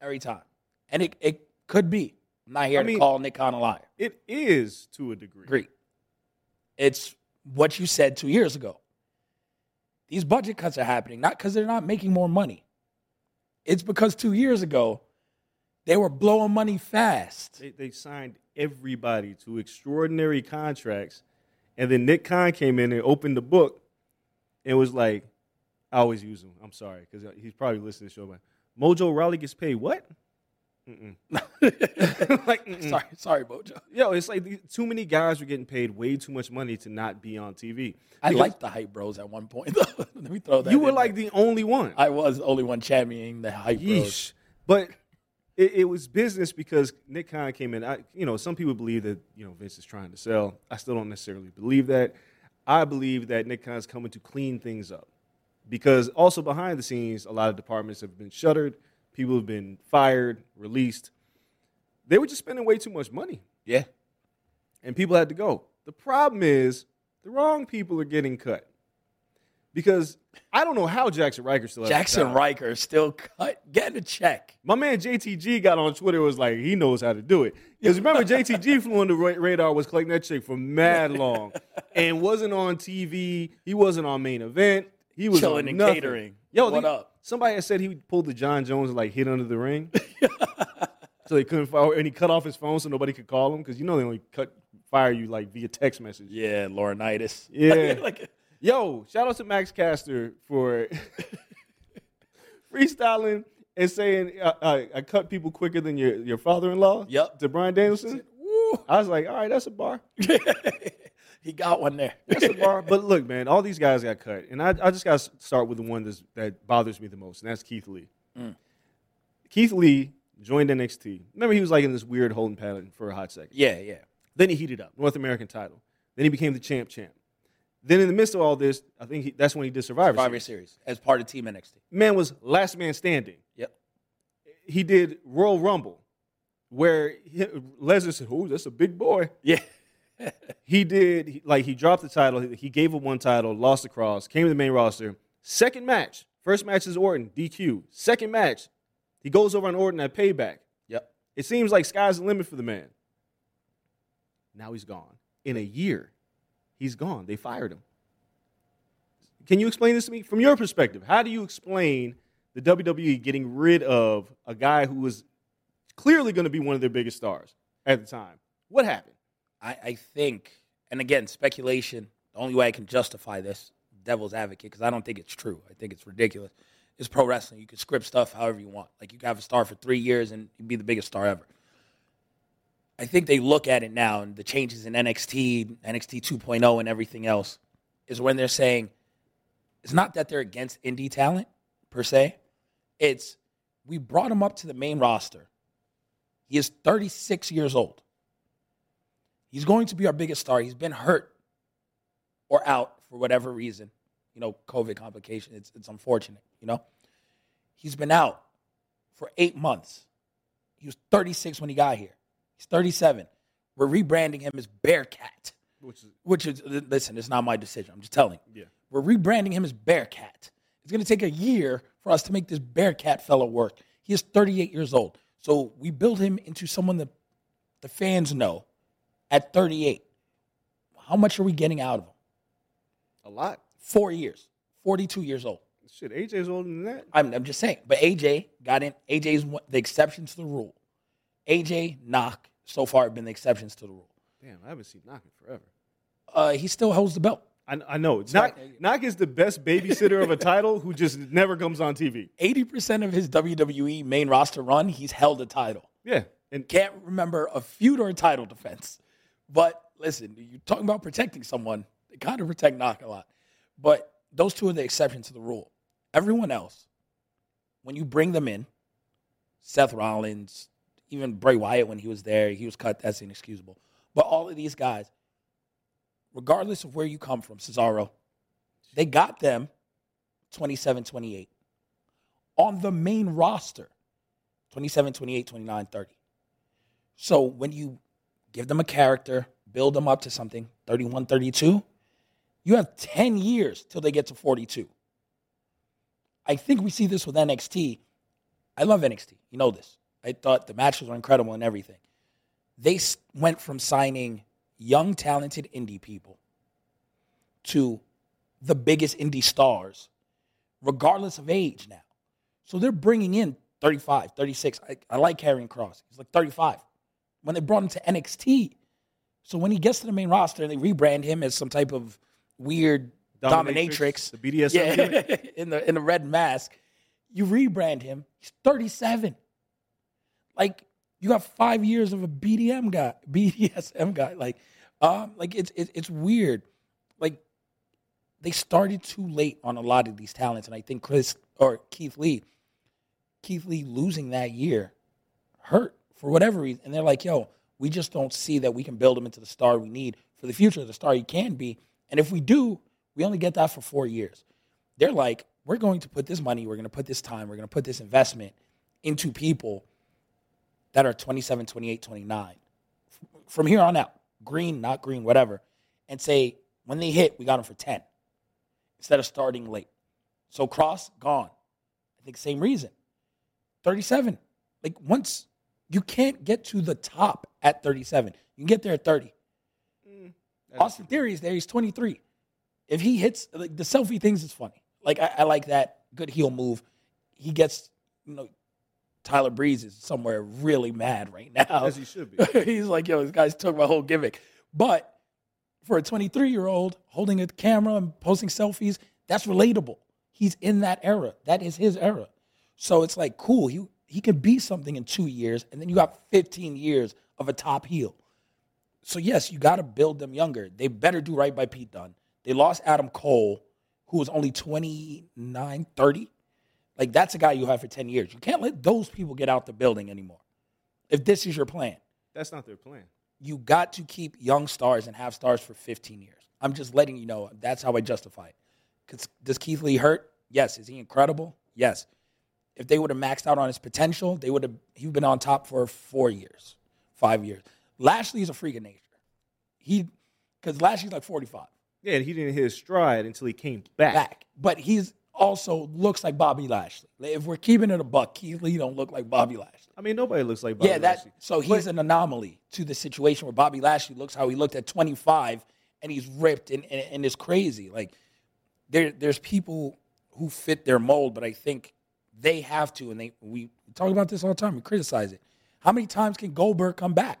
Every time. And it, it could be. I'm not here I to mean- call Nick Khan a liar. It is to a degree. Agree. It's what you said two years ago. These budget cuts are happening not because they're not making more money. It's because two years ago they were blowing money fast. They, they signed everybody to extraordinary contracts, and then Nick Khan came in and opened the book, and was like, "I always use him. I'm sorry because he's probably listening to the show." But Mojo Rawley gets paid what? Mm-mm. like, mm-mm. sorry, sorry, Bojo. yo, it's like too many guys were getting paid way too much money to not be on TV. I Because liked the hype bros at one point. Let me throw that. you were like there. the only one. I was the only one championing the hype bros. Yeesh. But it, it was business because Nick Khan came in. I, you know, some people believe that you know Vince is trying to sell. I still don't necessarily believe that. I believe that Nick Khan's coming to clean things up because also behind the scenes, a lot of departments have been shuttered. People have been fired, released. They were just spending way too much money, Yeah, and people had to go. The problem is the wrong people are getting cut because I don't know how Jaxson Ryker still Jackson. Ryker still cut, getting a check. My man JTG got on Twitter was like he knows how to do it because remember JTG flew under ra- radar was collecting that check for mad long and wasn't on TV. He wasn't on main event. He was Chilling and nothing. catering. Yo, What they- up? Somebody had said he pulled the John Jones and like hit under the ring, so he couldn't fire and he cut off his phone so nobody could call him because you know they only cut fire you like via text message. Yeah, Laurinaitis. Yeah. like, Yo, shout out to Max Caster for freestyling and saying uh, uh, I cut people quicker than your, your father-in-law. Yep. To Bryan Danielson. I was like, all right, that's a bar. he got one there. That's a bar. but look, man, all these guys got cut, and I, I just got to start with the one that's, that bothers me the most, and that's Keith Lee. Keith Lee joined NXT. Remember, he was like in this weird holding pattern for a hot second. yeah, yeah. Then he heated up, North American title. Then he became the champ champ. Then in the midst of all this, I think he, that's when he did Survivor, Survivor Series. Series as part of Team NXT. Man was last man standing. Yep. He did Royal Rumble, where he, Lesnar said, "Oh, that's a big boy." Yeah. He did he- like he dropped the title. He, gave up one title, lost the cross, came to the main roster. Second match, first match is Orton DQ. Second match, he goes over on Orton at Payback. Yep. It seems like sky's the limit for the man. Now he's gone. In a year, he's gone. They fired him. Can you explain this to me from your perspective? How do you explain the WWE getting rid of a guy who was clearly going to be one of their biggest stars at the time? What happened? I, I think, and again, speculation. The only way I can justify this, devil's advocate, because I don't think it's true. I think it's ridiculous. It's pro wrestling. You can script stuff however you want. Like you can have a star for three years and be the biggest star ever. I think they look at it now and the changes in NXT, NXT 2.0, and everything else is when they're saying it's not that they're against indie talent per se. It's we brought him up to the main roster. He is 36 years old. He's going to be our biggest star. He's been hurt or out for whatever reason. You know, COVID complication. It's, it's unfortunate, you know? He's been out for eight months. He was 36 when he got here. He's 37. We're rebranding him as Bearcat, Which is which is, listen, it's not my decision. I'm just telling. Yeah. We're rebranding him as Bearcat. It's going to take a year for us to make this Bearcat fellow work. He is 38 years old. So we build him into someone that the fans know at 38. How much are we getting out of him? a lot. Four years, 42 years old. Shit, AJ's older than that. I'm, I'm just saying. But AJ got in. AJ's the exception to the rule. AJ, Nak, so far have been the exceptions to the rule. Damn, I haven't seen Nak in forever. Uh, he still holds the belt. I, I know. It's Nak, Nak is the best babysitter of a title who just never comes on TV. 80% of his WWE main roster run, he's held a title. Yeah. And Can't remember a feud or a title defense. But listen, you're talking about protecting someone. They kind of protect Nak a lot. But those two are the exception to the rule. Everyone else, when you bring them in, Seth Rollins, even Bray Wyatt when he was there, he was cut. That's inexcusable. But all of these guys, regardless of where you come from, Cesaro, they got them 27 28. On the main roster, 27, 28, 29, 30. So when you give them a character, build them up to something, 31, 32, you have 10 years till they get to 42. I think we see this with NXT. I love NXT. You know this. I thought the matches were incredible and everything. They went from signing young, talented indie people to the biggest indie stars, regardless of age now. So they're bringing in 35, 36. I, I like Karrion Kross. He's like 35. When they brought him to NXT, so when he gets to the main roster and they rebrand him as some type of weird dominatrix, The BDSM. yeah, in the in the red mask, you rebrand him. He's 37. Like you got five years of a BDM guy, BDSM guy. Like, um, like it's it, it's weird. Like they started too late on a lot of these talents, and I think Chris or Keith Lee, Keith Lee losing that year hurt for whatever reason. And they're like, yo, we just don't see that we can build him into the star we need for the future, the star he can be. And if we do, we only get that for four years. They're like, we're going to put this money, we're going to put this time, we're going to put this investment into people that are 27, 28, 29. From here on out, green, not green, whatever, and say, when they hit, we got them for 10 instead of starting late. So Kross, gone. I think same reason. 37. Like once you can't get to the top at 37. You can get there at 30. Mm, Austin Theory is there. He's 23. If he hits like the selfie things is funny. Like I, I like that good heel move. He gets, you know, Tyler Breeze is somewhere really mad right now. As he should be. He's like, yo, this guy's took my whole gimmick. But for a 23 year old holding a camera and posting selfies, that's relatable. He's in that era. That is his era. So it's like, cool. He, he could be something in two years, and then you got 15 years of a top heel. So, yes, you got to build them younger. They better do right by Pete Dunne. They lost Adam Cole, who was only 29, 30. Like, that's a guy you have for 10 years. You can't let those people get out the building anymore. If this is your plan, That's not their plan. you got to keep young stars and have stars for 15 years. I'm just letting you know that's how I justify it. Does Keith Lee hurt? Yes. Is he incredible? Yes. If they would have maxed out on his potential, they would have he'd been on top for four years, five years. Lashley's a freak of nature. He because Lashley's like 45 Yeah, and he didn't hit his stride until he came back. back, but he's also looks like Bobby Lashley. Like, If we're keeping it a buck, Keith Lee don't look like Bobby Lashley. I mean, nobody looks like Bobby yeah, that Lashley. so he's an anomaly to the situation where Bobby Lashley looks how he looked at 25 and he's ripped and, and, and it's crazy. Like there there's people who fit their mold, but I think they have to and they we talk about this all the time, we criticize it. How many times can Goldberg come back?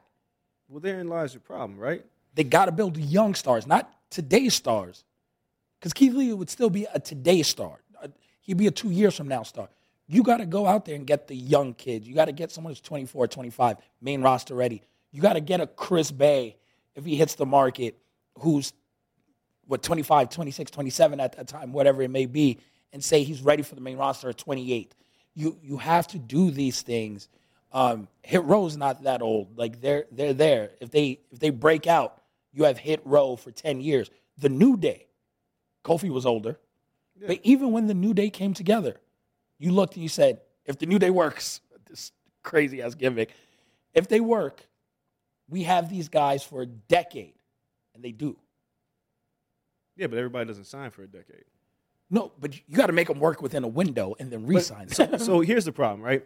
Well, therein lies your problem, right? They got to build young stars, not today's stars. Because Keith Lee would still be a today star. He'd be a two years from now star. You got to go out there and get the young kids. You got to get someone who's 24, 25, main roster ready. You got to get a Chris Bey if he hits the market, who's what 25, 26, 27 at that time, whatever it may be, and say he's ready for the main roster at 28. You you have to do these things. Um, Hit Row's not that old. Like they're they're there. If they if they break out, you have Hit Row for 10 years. The New Day, Kofi was older. But even when the New Day came together, you looked and you said, if the New Day works, this crazy ass gimmick, if they work, we have these guys for a decade. And they do. Yeah, but everybody doesn't sign for a decade. No, but you got to make them work within a window and then re-sign So, them. so here's the problem, right?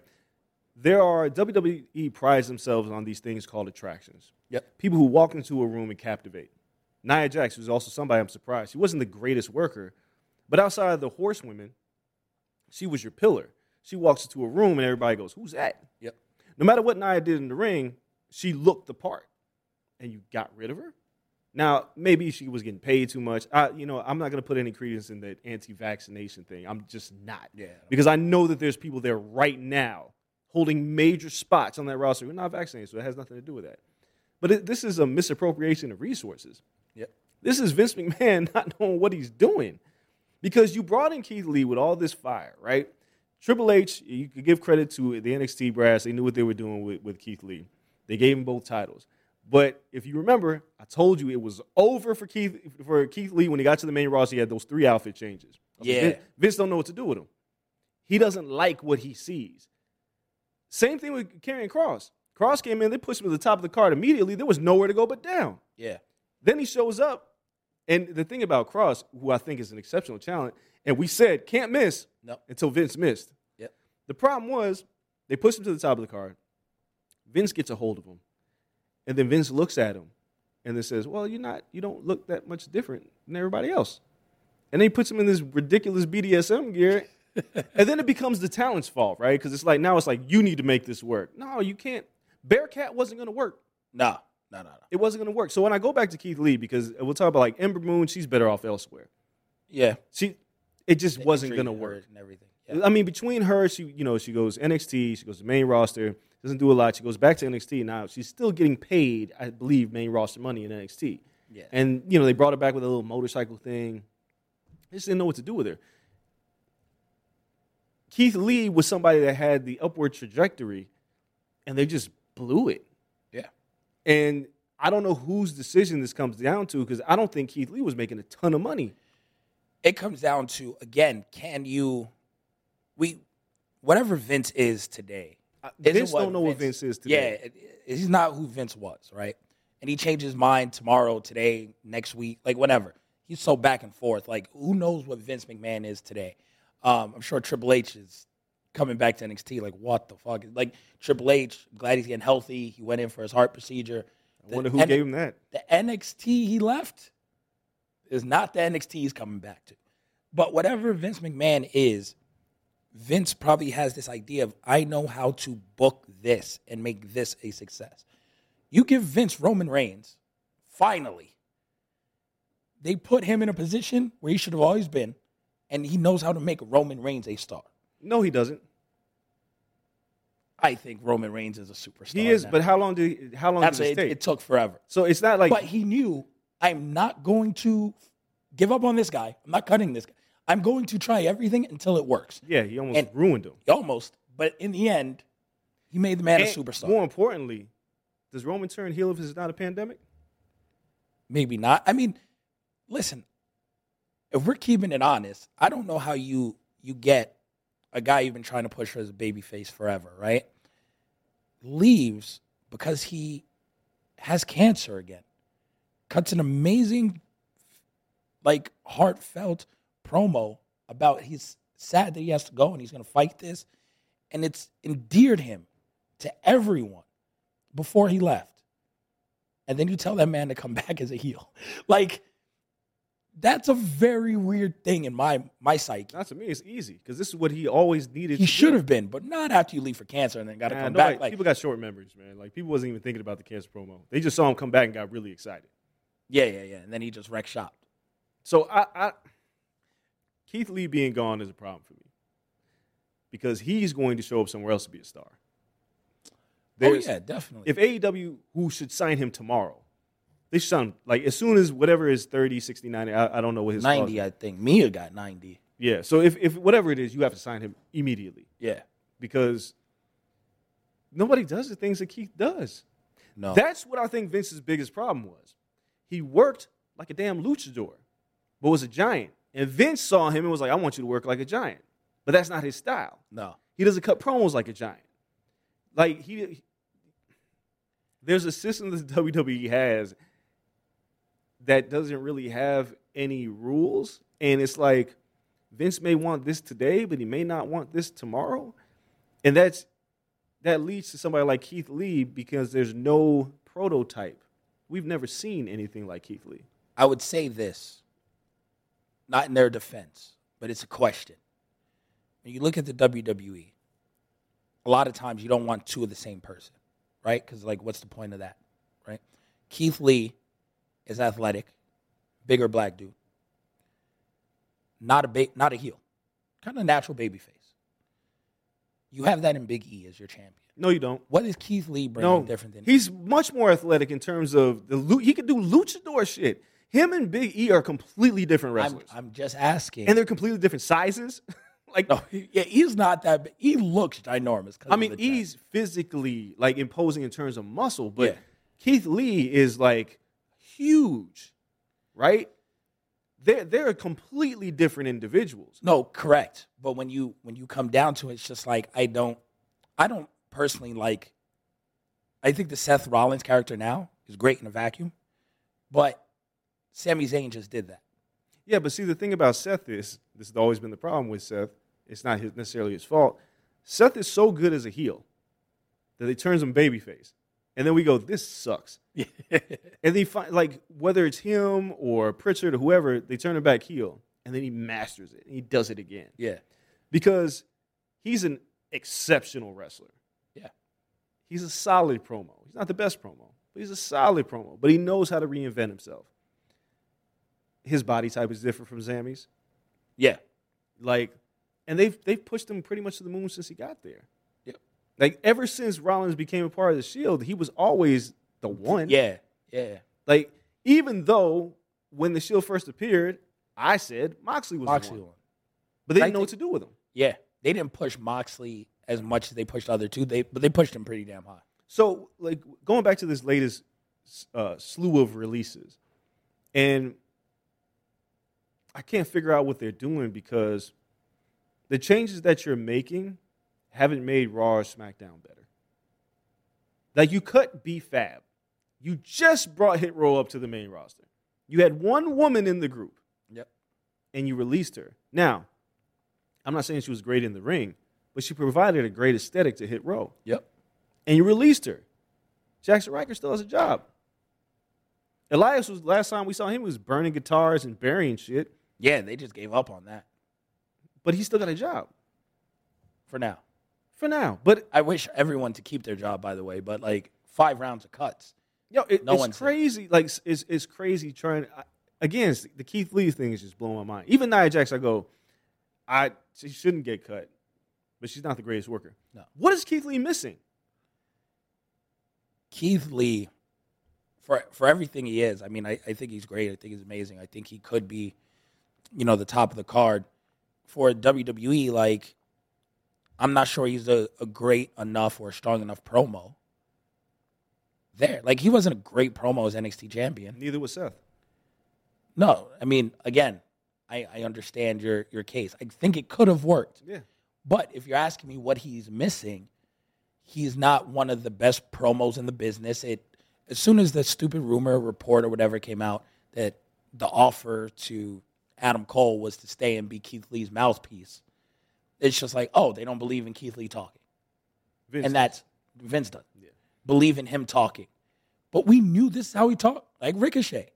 There are WWE prides themselves on these things called attractions. Yep. People who walk into a room and captivate. Nia Jax was also somebody I'm surprised. She wasn't the greatest worker, but outside of the horsewomen, she was your pillar. She walks into a room and everybody goes, "Who's that?" Yep. No matter what Nia did in the ring, she looked the part. And you got rid of her? Now, maybe she was getting paid too much. I, you know, I'm not going to put any credence in the anti-vaccination thing. I'm just not. Yeah. Because I know that there's people there right now holding major spots on that roster who are not vaccinated, so it has nothing to do with that. But it, this is a misappropriation of resources. Yep. This is Vince McMahon not knowing what he's doing. Because you brought in Keith Lee with all this fire, right? Triple H, you could give credit to the NXT brass. They knew what they were doing with, with Keith Lee. They gave him both titles. But if you remember, I told you it was over for Keith for Keith Lee when he got to the main roster. He had those three outfit changes. Yeah. Vince, Vince don't know what to do with him. He doesn't like what he sees. Same thing with Karrion Kross. Kross came in, they pushed him to the top of the card immediately. There was nowhere to go but down. Yeah. Then he shows up, and the thing about Kross, who I think is an exceptional talent, and we said can't miss No. until Vince missed. Yep. The problem was they pushed him to the top of the card. Vince gets a hold of him, and then Vince looks at him, and then says, "Well, you're not. You don't look that much different than everybody else." And then he puts him in this ridiculous BDSM gear, and then it becomes the talent's fault, right? Because it's like now it's like you need to make this work. No, you can't. Bearcat wasn't going to work No. No. No. No. it wasn't going to work. So when I go back to Keith Lee, because we'll talk about like Ember Moon, she's better off elsewhere. Yeah. She, it just wasn't going to work. And everything. Yeah. I mean, between her, she you know she goes NXT, she goes to main roster, doesn't do a lot. She goes back to NXT now. She's still getting paid, I believe, main roster money in NXT. Yeah. And you know they brought her back with a little motorcycle thing. They just didn't know what to do with her. Keith Lee was somebody that had the upward trajectory, and they just blew it. And I don't know whose decision this comes down to because I don't think Keith Lee was making a ton of money. it comes down to again, can you we whatever Vince is today. Vince don't know what Vince is today. Yeah, it- it- he's not who Vince was, right? And he changed his mind tomorrow, today, next week, like whatever. He's so back and forth. Like who knows what Vince McMahon is today? Um, I'm sure Triple H is coming back to NXT. Like what the fuck? Like Triple H, glad he's getting healthy. He went in for his heart procedure. I wonder who N- gave him that. the NXT he left is not the NXT he's coming back to. But whatever Vince McMahon is, Vince probably has this idea of I know how to book this and make this a success. You give Vince Roman Reigns, finally, they put him in a position where he should have always been, and he knows how to make Roman Reigns a star. No, he doesn't. I think Roman Reigns is a superstar. He is, now. but how long did he, how long That's did it, take? it took forever. so it's not like but he knew I'm not going to give up on this guy. I'm not cutting this guy. I'm going to try everything until it works. yeah, he almost and- ruined him. Almost, but in the end, he made the man a superstar. More importantly, does Roman turn heel if it's not a pandemic? Maybe not. I mean, listen, if we're keeping it honest, I don't know how you you get a guy you've been trying to push as a baby face forever, right? Leaves because he has cancer again. Cuts an amazing, like heartfelt promo about he's sad that he has to go and he's gonna fight this. And it's endeared him to everyone before he left and then you tell that man to come back as a heel. Like that's a very weird thing in my my psyche. Not to me, it's easy because this is what he always needed. He should have been, but not after you leave for cancer and then got to Nah, come nobody- back. Like, people got short memories, man. Like people wasn't even thinking about the cancer promo. They just saw him come back and got really excited. yeah, yeah, yeah. And then he just wrecked shop. So I, I Keith Lee being gone is a problem for me because he's going to show up somewhere else to be a star. Oh, There's- oh yeah, definitely. If AEW, who should sign him tomorrow, they him, like as soon as whatever is 30, 60, 90, I, I don't know what his clause ninety, is. I think Mia got ninety. Yeah. So if, if whatever it is, you have to sign him immediately Yeah, because nobody does the things that Keith does. no, That's what I think Vince's biggest problem was. He worked like a damn luchador, but was a giant. And Vince saw him and was like, I want you to work like a giant. But that's not his style. no. He doesn't cut promos like a giant. Like he there's a system that the WWE has that doesn't really have any rules. And it's like Vince may want this today, but he may not want this tomorrow. And that's that leads to somebody like Keith Lee because there's no prototype. We've never seen anything like Keith Lee. I would say this, not in their defense, but it's a question. When you look at the WWE, a lot of times you don't want two of the same person, right? Because like, what's the point of that, right? Keith Lee is athletic, bigger black dude. Not a ba- not a heel, kind of natural baby face. You have that in Big E as your champion. No, you don't. What is Keith Lee bringing No, different than he's much more athletic in terms of the lu- he can do luchador shit. Him and Big E are completely different I'm, wrestlers, I'm just asking. and they're completely different sizes. like, no, he- yeah, he's not that. Big. He looks ginormous. I mean, he's physically like imposing in terms of muscle, but Yeah. Keith Lee is like huge, right? They're they're completely different individuals. No, correct. But when you when you come down to it, it's just like I don't I don't personally like I think the Seth Rollins character now is great in a vacuum, but Sami Zayn just did that. Yeah, but see, the thing about Seth is this has always been the problem with Seth. It's not his, necessarily his fault. Seth is so good as a heel that he turns him babyface, and then we go, "This sucks." and they find like whether it's him or Pritchard or whoever, they turn him back heel, and then he masters it and he does it again Yeah. because he's an exceptional wrestler. Yeah. He's a solid promo. He's not the best promo, but he's a solid promo. But he knows how to reinvent himself. His body type is different from Sami's. Yeah. Like, and they've they've pushed him pretty much to the moon since he got there. Like ever since Rollins became a part of the Shield, he was always the one. Yeah. Yeah. Like even though when the Shield first appeared, I said Moxley was Moxley the one, but they didn't know what to do with him. Yeah. They didn't push Moxley as much as they pushed the other two. They but they pushed him pretty damn high. So, like going back to this latest uh, slew of releases, and I can't figure out what they're doing because the changes that you're making haven't made Raw or SmackDown better. Like you cut B Fab, you just brought Hit Row up to the main roster. You had one woman in the group, Yep. and you released her. Now, I'm not saying she was great in the ring, but she provided a great aesthetic to Hit Row Yep. and you released her. Jaxson Ryker still has a job. Elias was last time we saw him he was burning guitars and burying shit, Yeah, they just gave up on that but he still got a job for now. For now. But I wish everyone to keep their job, by the way, but like five rounds of cuts. yo, it, No it's one's- crazy. Like it's it's crazy trying. I, again, the Keith Lee thing is just blowing my mind. Even Nia Jax, I go, I she shouldn't get cut, but she's not the greatest worker. No. What is Keith Lee missing? Keith Lee, for for everything he is, I mean, I, I think he's great. I think he's amazing. I think he could be, you know, the top of the card for WWE. Like, I'm not sure he's a, a great enough or strong enough promo. There, like he wasn't a great promo as NXT champion. Neither was Seth. No, I mean, again, I, I understand your your case. I think it could have worked. Yeah. But if you're asking me what he's missing, he's not one of the best promos in the business. It as soon as the stupid rumor report or whatever came out that the offer to Adam Cole was to stay and be Keith Lee's mouthpiece, it's just like, oh, they don't believe in Keith Lee talking. Vince. And that's Vince does. Believe in him talking. But we knew this is how he talked, like Ricochet.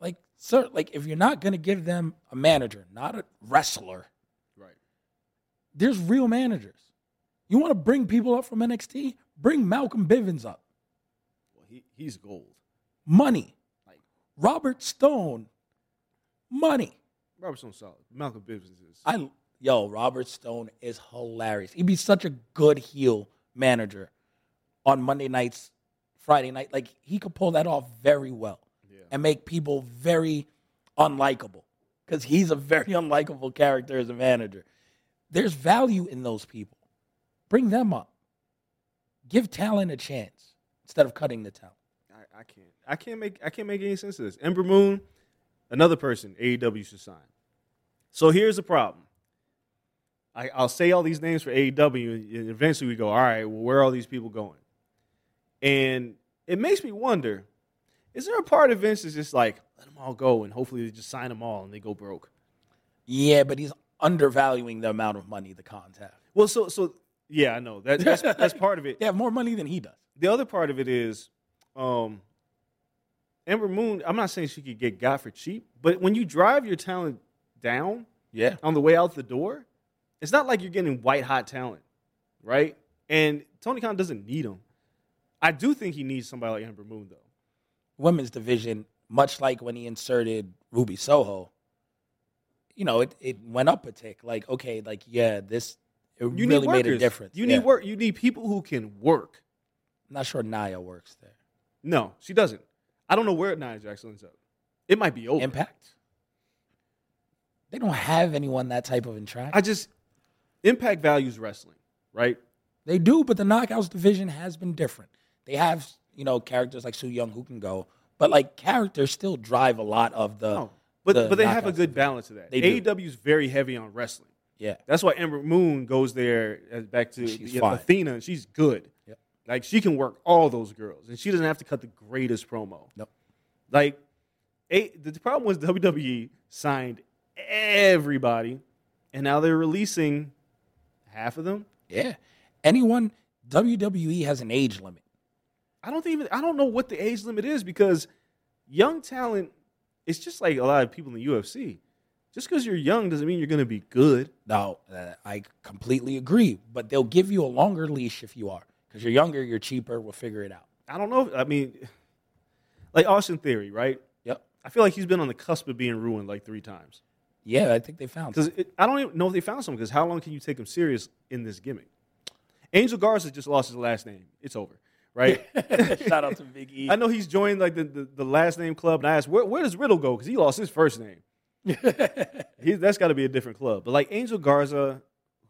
Like, sir, like if you're not gonna give them a manager, not a wrestler, right. there's real managers. You want to bring people up from NXT? Bring Malcolm Bivens up. Well, he, he's gold. Money. Like Robert Stone. Money. Robertson solid. Malcolm Bivens is. I yo, Robert Stone is hilarious. He'd be such a good heel manager on Monday nights, Friday night. Like he could pull that off very well and make people very unlikable because he's a very unlikable character as a manager. There's value in those people. Bring them up. Give talent a chance instead of cutting the talent. I, I can't. I can't make. I can't make any sense of this. Ember Moon, another person AEW should sign. So here's the problem. I, I'll say all these names for AEW, and eventually we go, all right, well, where are all these people going? And it makes me wonder: Is there a part of Vince that's just like let them all go, and hopefully they just sign them all and they go broke? Yeah, but he's undervaluing the amount of money the Khans have. Well, so so yeah, I know that, that's that's part of it. They have more money than he does. the other part of it is um Ember Moon, I'm not saying she could get got for cheap, but when you drive your talent down Yeah. on the way out the door, it's not like you're getting white hot talent, right? And Tony Khan doesn't need him. I do think he needs somebody like Ember Moon though. Women's division much like when he inserted Ruby Soho, you know, it, it went up a tick. Like, okay, like yeah, this it You really made a difference. You Yeah. need work. You need people who can work. I'm not sure Nia works there. No, she doesn't. I don't know where Nia Jax ends up. It might be over. Impact. They don't have anyone that type of interaction. I just Impact values wrestling, right? They do, but the knockouts division has been different. They have, you know, characters like Su Yung who can go, but like characters still drive a lot of the. No, but the but they have a good balance of that. AEW is very heavy on wrestling. Yeah, That's why Ember Moon goes there uh, back to the- fine. Athena. and She's good. Yep. Like she can work all those girls, and she doesn't have to cut the greatest promo. Nope. Like, a, the problem was WWE signed everybody, and now they're releasing half of them. yeah. Anyone WWE has an age limit. I don't even I don't know what the age limit is because young talent. It's just like a lot of people in the UFC. Just because you're young doesn't mean you're going to be good. No, uh, I completely agree. But they'll give you a longer leash if you are, because you're younger, you're cheaper. We'll figure it out. I don't know. I mean, like Austin Theory, right? Yep. I feel like he's been on the cusp of being ruined like three times. Yeah, I think they found. Because I don't even know if they found something. Because how long can you take him serious in this gimmick? Angel Garza just lost his last name. It's over, right? Shout out to Big E. I know he's joined like the, the, the last name club, and I asked where, where does Riddle go because he lost his first name. he, that's got to be a different club. But like Angel Garza,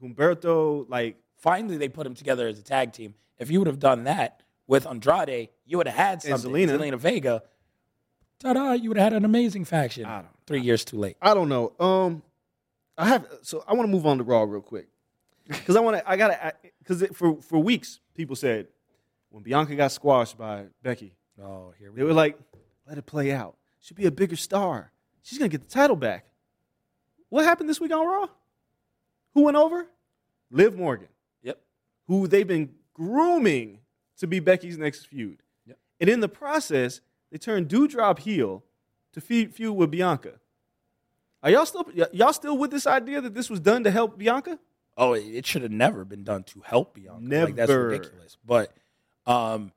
Humberto, like Finally, they put them together as a tag team. If you would have done that with Andrade, you would have had And something. Zelina. Zelina Vega. Ta-da! You would have had an amazing faction. I don't- Three years too late. I don't know. Um, I have so I want to move on to Raw real quick because I want to. I gotta because for for weeks people said when Bianca got squashed by Becky, Oh, here we they were like, "Let it play out. She'll be a bigger star. She's gonna get the title back." What happened this week on Raw? Who went over? Liv Morgan, Yep. who they've been grooming to be Becky's next feud, Yep. and in the process, they turned Doudrop heel to feud, feud with Bianca. Are y'all still y- y'all still with this idea that this was done to help Bianca? Oh, it it should have never been done to help Bianca. Like, that's ridiculous. But um,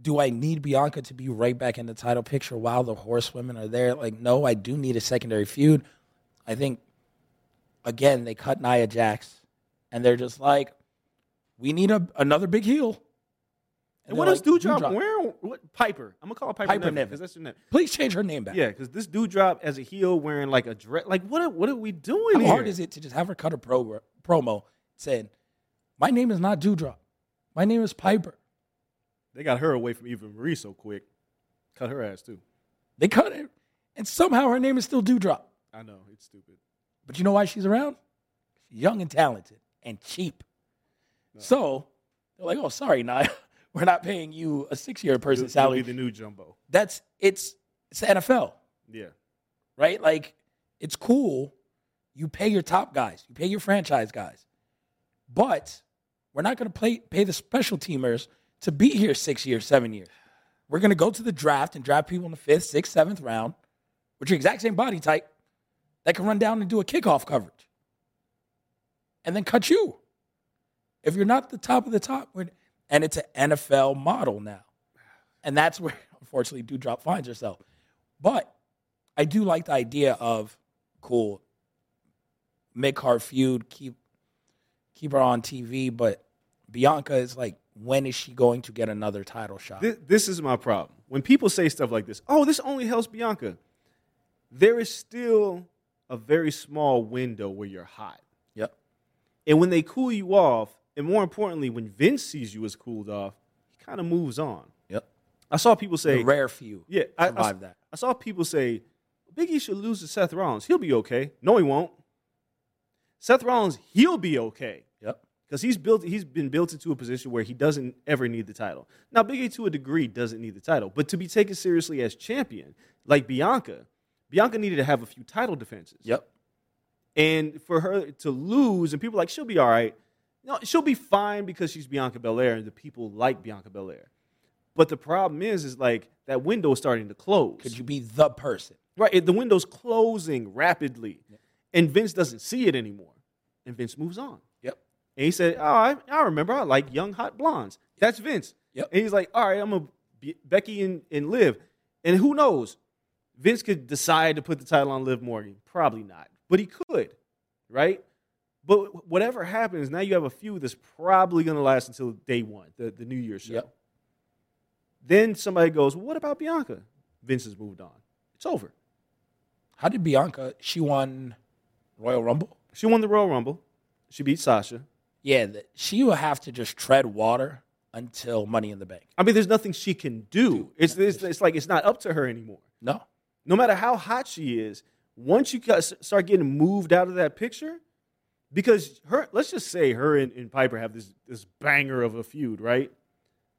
do I need Bianca to be right back in the title picture while the horsewomen are there? Like, no, I do need a secondary feud. I think, again, they cut Nia Jax, and they're just like, we need a, another big heel. And, they're what is like, Doudrop Doudrop. wearing? What Piper? I'm gonna call her Piper, Piper Niven. because that's her name. Please change her name back. Yeah, because this dude Doudrop as a heel wearing like a dress. Like what? Are, what are we doing How here? hard is it to just have her cut a pro, promo saying, my name is not Doudrop. My name is Piper. They got her away from Eva Marie so quick. Cut her ass too. They cut it, and somehow her name is still Doudrop. I know it's stupid. But you know why she's around? She's young and talented and cheap. So they're like, oh, sorry, Nia. We're not paying you a six year person You'll- you'll salary. be the new Jumbo. That's it's it's the NFL, Yeah. right? Like it's cool. You pay your top guys, you pay your franchise guys. But we're not gonna play pay the special teamers to be here six years, seven years. We're gonna go to the draft and draft people in the fifth, sixth, seventh round, with your exact same body type that can run down and do a kickoff coverage. And then cut you. If you're not the top of the top, we're- and it's an NFL model now. And that's where, unfortunately, Doudrop finds herself. But I do like the idea of cool, make her feud, keep keep her on TV. But Bianca is like, when is she going to get another title shot? This, this is my problem. When people say stuff like this, oh, this only helps Bianca. There is still a very small window where you're hot. Yep. And when they cool you off, and more importantly, when Vince sees you as cooled off, he kind of moves on. Yep. I saw people say, The rare few. yeah, I, I, survive that. I saw people say, Big E should lose to Seth Rollins. He'll be okay. No, he won't. Seth Rollins, he'll be okay Yep. because he's built. He's been built into a position where he doesn't ever need the title. Now, Big E to a degree doesn't need the title, but to be taken seriously as champion, like Bianca, Bianca needed to have a few title defenses. Yep. And for her to lose, and people are like she'll be all right. No, she'll be fine because she's Bianca Belair, and the people like Bianca Belair. But the problem is, is like that window is starting to close. Could you be the person? Right, the window's closing rapidly, and Vince doesn't see it anymore, and Vince moves on. Yep. And he said, "Oh, I, I remember. I like young hot blondes. That's Vince." Yep. And he's like, "All right, I'm going a Becky and, and Liv. And who knows? Vince could decide to put the title on Liv Morgan. Probably not, but he could, right? But whatever happens, now you have a few that's probably going to last until day one, the, the New Year's show. Yep. Then somebody goes, well, what about Bianca? Vince has moved on. It's over. How did Bianca? She won Royal Rumble. She won the Royal Rumble. She beat Sasha. Yeah, she will have to just tread water until Money in the Bank. I mean, there's nothing she can do. It's, it's, it's like it's not up to her anymore. No, No matter how hot she is, once you start getting moved out of that picture, because her, let's just say her and, and Piper have this, this banger of a feud, right?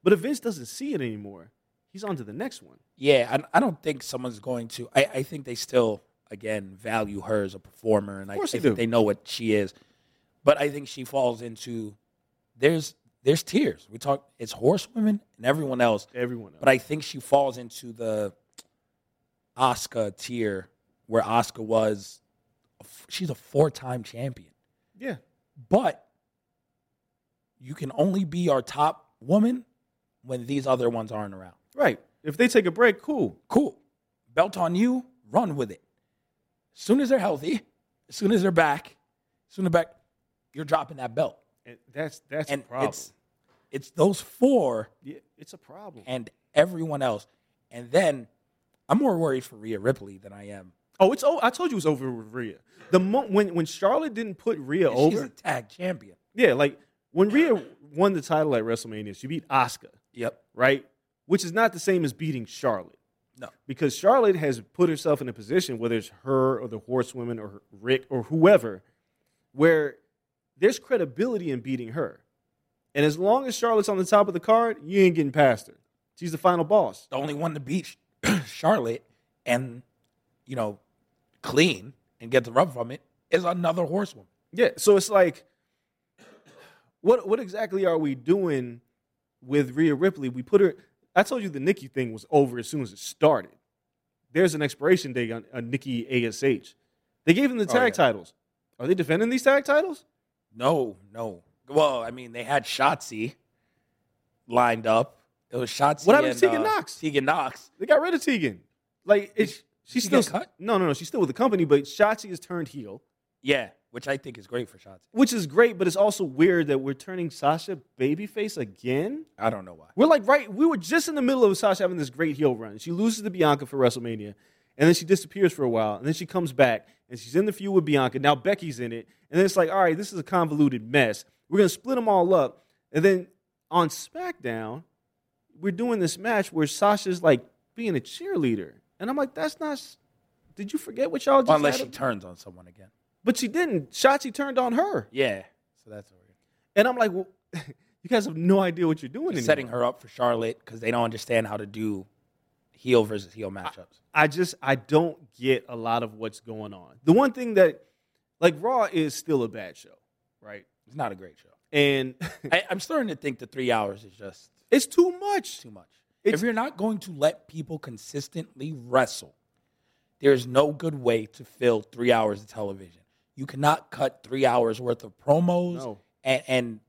But if Vince doesn't see it anymore, he's on to the next one. yeah, I, I don't think someone's going to. I, I think they still, again, value her as a performer, and I, I they think do. they know what she is. But I think she falls into there's there's tiers. We talk it's horsewomen and everyone else. Everyone else. But I think she falls into the Oscar tier where Oscar was. She's a four time champion, yeah. but you can only be our top woman when these other ones aren't around. Right. If they take a break, cool. Cool. Belt on you, run with it. As soon as they're healthy, as soon as they're back, as soon as they're back, you're dropping that belt. And that's that's and a problem. it's it's those four yeah, it's a problem. and everyone else. And then I'm more worried for Rhea Ripley than I am. Oh, it's oh, I told you it was over with Rhea. The mo- when when Charlotte didn't put Rhea over She's over, a tag champion. yeah, like when Rhea won the title at WrestleMania, she beat Asuka, Yep. right? Which is not the same as beating Charlotte. No. because Charlotte has put herself in a position, whether it's her or the Horsewomen or Ric or whoever, where there's credibility in beating her. And as long as Charlotte's on the top of the card, you ain't getting past her. She's the final boss. The only one to beat Charlotte and, you know, clean and get the rub from it is another horsewoman. Yeah. So it's like, what what exactly are we doing with Rhea Ripley? We put her. I told you the Nikki thing was over as soon as it started. There's an expiration date on, on Nikki Ash. They gave them the Oh, tag yeah. titles. Are they defending these tag titles? No, no. Well, I mean, they had Shotzi lined up. It was Shotzi. What happened and, to Tegan uh, Knox? Tegan Knox. They got rid of Tegan. Like it's she's she still cut? no no no she's still with the company, but Shotzi has turned heel, Yeah, which I think is great for Shotzi. which is great. But it's also weird that we're turning Sasha babyface again. I don't know why. We're like right. We were just in the middle of Sasha having this great heel run. She loses to Bianca for WrestleMania, and then she disappears for a while, and then she comes back, and she's in the feud with Bianca. Now Becky's in it, and then it's like, all right, this is a convoluted mess. We're gonna split them all up, and then on SmackDown, we're doing this match where Sasha's like being a cheerleader, and I'm like, that's not. s- Did you forget what y'all just? Unless she turns on someone again. but she didn't. Shotzi turned on her, Yeah, so that's weird. and I'm like, well, you guys have no idea what you're doing. Setting her up for Charlotte because they don't understand how to do heel versus heel matchups. I just I don't get a lot of what's going on. The one thing that like Raw is still a bad show, right? It's not a great show. And I, I'm starting to think the three hours is just it's too much. too much. It's- if you're not going to let people consistently wrestle, there's no good way to fill three hours of television. You cannot cut three hours worth of promos No. and, and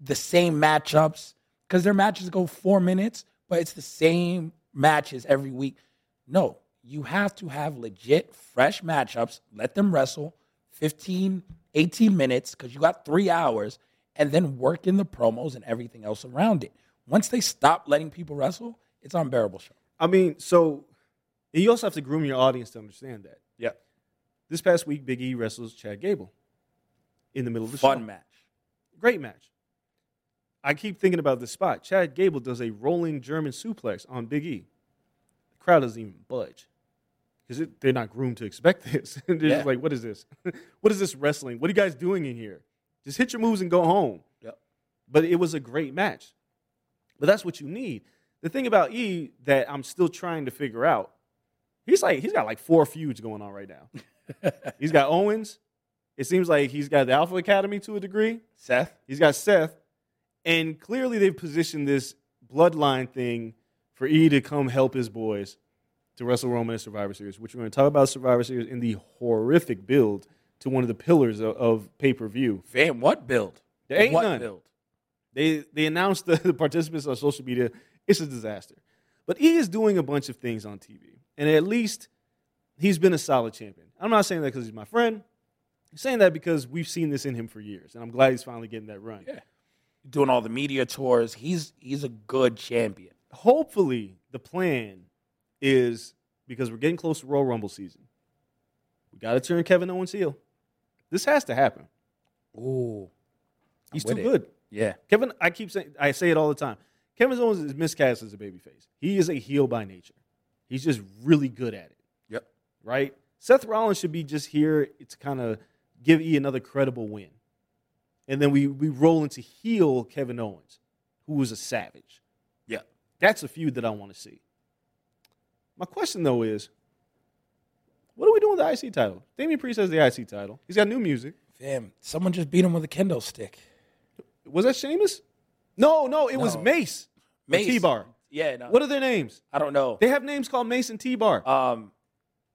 the same matchups because their matches go four minutes, but it's the same matches every week. No, you have to have legit, fresh matchups. Let them wrestle 15, 18 minutes because you got three hours and then work in the promos and everything else around it. Once they stop letting people wrestle, it's an unbearable show. I mean, so you also have to groom your audience to understand that. Yeah. This past week, Big E wrestles Chad Gable in the middle of the Fun show. match. Great match. I keep thinking about this spot. Chad Gable does a rolling German suplex on Big E. The crowd doesn't even budge because they're not groomed to expect this. they're Yeah. just like, what is this? what is this wrestling? What are you guys doing in here? Just hit your moves and go home. Yep. But it was a great match. But that's what you need. The thing about E that I'm still trying to figure out, he's like he's got like four feuds going on right now. he's got Owens. It seems like he's got the Alpha Academy to a degree. Seth? He's got Seth, and clearly they've positioned this bloodline thing for E to come help his boys to wrestle Roman at Survivor Series, which we're going to talk about Survivor Series in the horrific build to one of the pillars of, of pay per view. Fam, what build? There ain't what none. build? They they announced the, the participants on social media. It's a disaster. But he is doing a bunch of things on TV, and at least he's been a solid champion. I'm not saying that because he's my friend. I'm saying that because we've seen this in him for years, and I'm glad he's finally getting that run. Yeah. Doing all the media tours. He's he's a good champion. Hopefully, the plan is because we're getting close to Royal Rumble season. We got to turn Kevin Owens heel. This has to happen. Ooh. He's too it. good. Yeah. Kevin, I keep saying, I say it all the time. Kevin Owens is miscast as a babyface. He is a heel by nature. He's just really good at it, Yep. right? Seth Rollins should be just here to kind of give E another credible win. And then we, we roll into heel Kevin Owens, who is a savage. Yeah. That's a feud that I want to see. My question, though, is what are we doing with the IC title? Damian Priest has the IC title. He's got new music. Damn. Someone just beat him with a kendo stick. Was that Sheamus? No, no, it was Mace. Mace. T Bar. Yeah. No. What are their names? I don't know. They have names called Mace and T Bar. Um,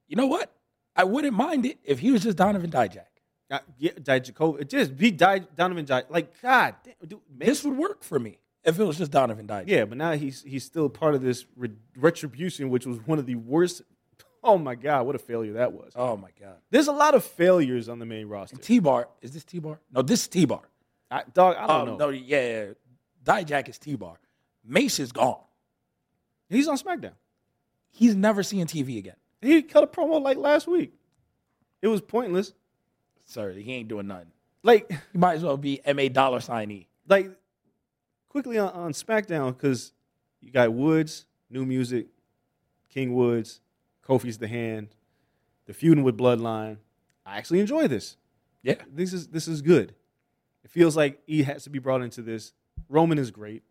you know what? I wouldn't mind it if he was just Donovan Dijak. Uh, yeah, Dijakovic. Just be Di- Donovan Di- Like, God, damn, dude. This would work for me if it was just Donovan Dijak. Yeah, but now he's he's still part of this re- retribution, which was one of the worst. Oh my God, what a failure that was. Oh my god. There's a lot of failures on the main roster. T Bar is this T Bar? No, this is T Bar. I, dog, I don't Um, know. no, yeah, yeah. Dijak is T Bar. Mace is gone. He's on SmackDown. He's never seeing TV again. He cut a promo like last week. It was pointless. Sorry, he ain't doing nothing. Like, He might as well be M A dollar sign E. like quickly on, on SmackDown because you got Woods, new music, King Woods, Kofi's the hand, the feuding with Bloodline. I actually enjoy this. Yeah. This is this is good. It feels like he has to be brought into this. Roman is great,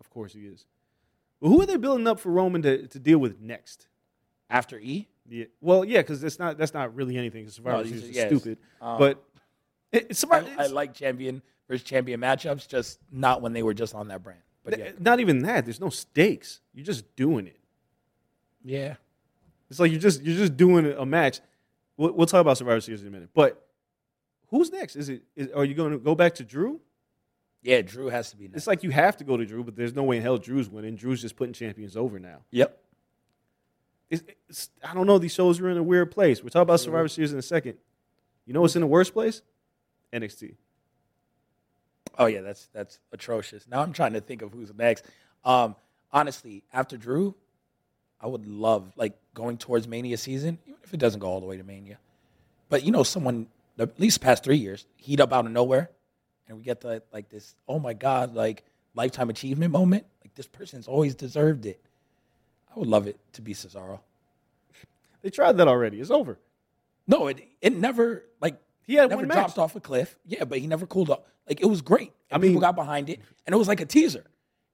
of course he is. But who are they building up for Roman to, to deal with next? After E? Yeah, well, yeah, because that's not that's not really anything. Survivor No, Series is yes. stupid, Um, but it, it's I, Survivor. I like champion versus champion matchups, just not when they were just on that brand. But yeah. not even that. There's no stakes. You're just doing it. Yeah. It's like you're just you're just doing a match. We'll, we'll talk about Survivor Series in a minute. But who's next? Is it? Is, are you going to go back to Drew? Yeah, Drew has to be next. It's like you have to go to Drew, but there's no way in hell Drew's winning. Drew's just putting champions over now. Yep. It's, it's, I don't know. These shows are in a weird place. We'll talk about Survivor Series in a second. You know what's in the worst place? NXT. Oh yeah, that's that's atrocious. Now I'm trying to think of who's next. Um, honestly, after Drew, I would love like going towards Mania season, even if it doesn't go all the way to Mania. But you know, someone at least past three years heat up out of nowhere, and we get the like this. Oh my god, like lifetime achievement moment. Like this person's always deserved it. I would love it to be Cesaro. They tried that already. It's over. No, it it never like He had never one match. dropped off a cliff. Yeah, but he never cooled off. Like it was great. I mean, people got behind it, and it was like a teaser.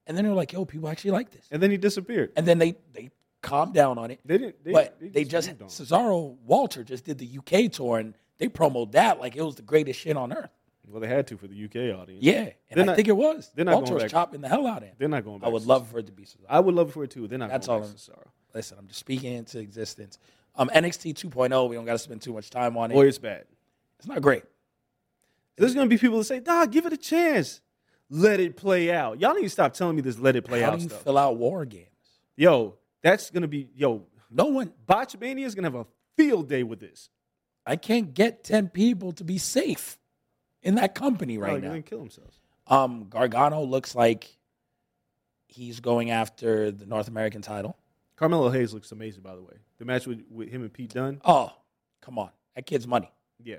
And then they were like, "Yo, people actually like this." And then he disappeared. And then they they calmed down on it. They didn't- they- but they they, just just. Cesaro Walter just did the UK tour, and they promoted that like it was the greatest shit on earth. Well, they had to for the UK audience. Yeah, and I not- think it was. they're not Walter going was back- chopping the hell out of him. They're not going back. I would love for it to be Cesaro. I would love for it too. They're not That's going all I'm- Cesaro. Listen, I'm just speaking into existence. Um, NXT 2.0, we don't got to spend too much time on it. Boy, it's bad. It's not great. There's going to be people that say, "Dog, give it a chance. Let it play out." Y'all need to stop telling me this "let it play How out" do you stuff. fill out war games? Yo, that's going to be yo. No one. Botchmania is going to have a field day with this. I can't get 10 people to be safe in that company right Right now. They're kill themselves. Um, Gargano looks like he's going after the North American title. Carmelo Hayes looks amazing, by the way. The match with, with him and Pete Dunne. Oh, come on. That kid's money. Yeah,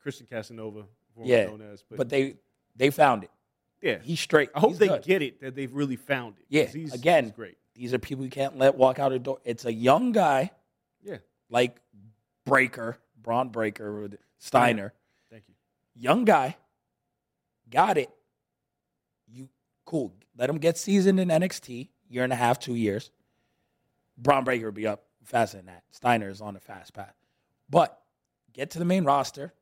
Christian Casanova, formerly Yeah. known as. But, they they found it. yeah, He's straight. I hope He's they good. get it that they've really found it. Yeah. he's, Again, he's great. these are people you can't let walk out a door. It's a young guy Yeah, like Breaker, Bron Breakker, or Steiner. thank you. young guy, got it. You cool. Let him get seasoned in NXT, year and a half, two years. Bron Breakker will be up faster than that. Steiner is on a fast path. But get to the main roster,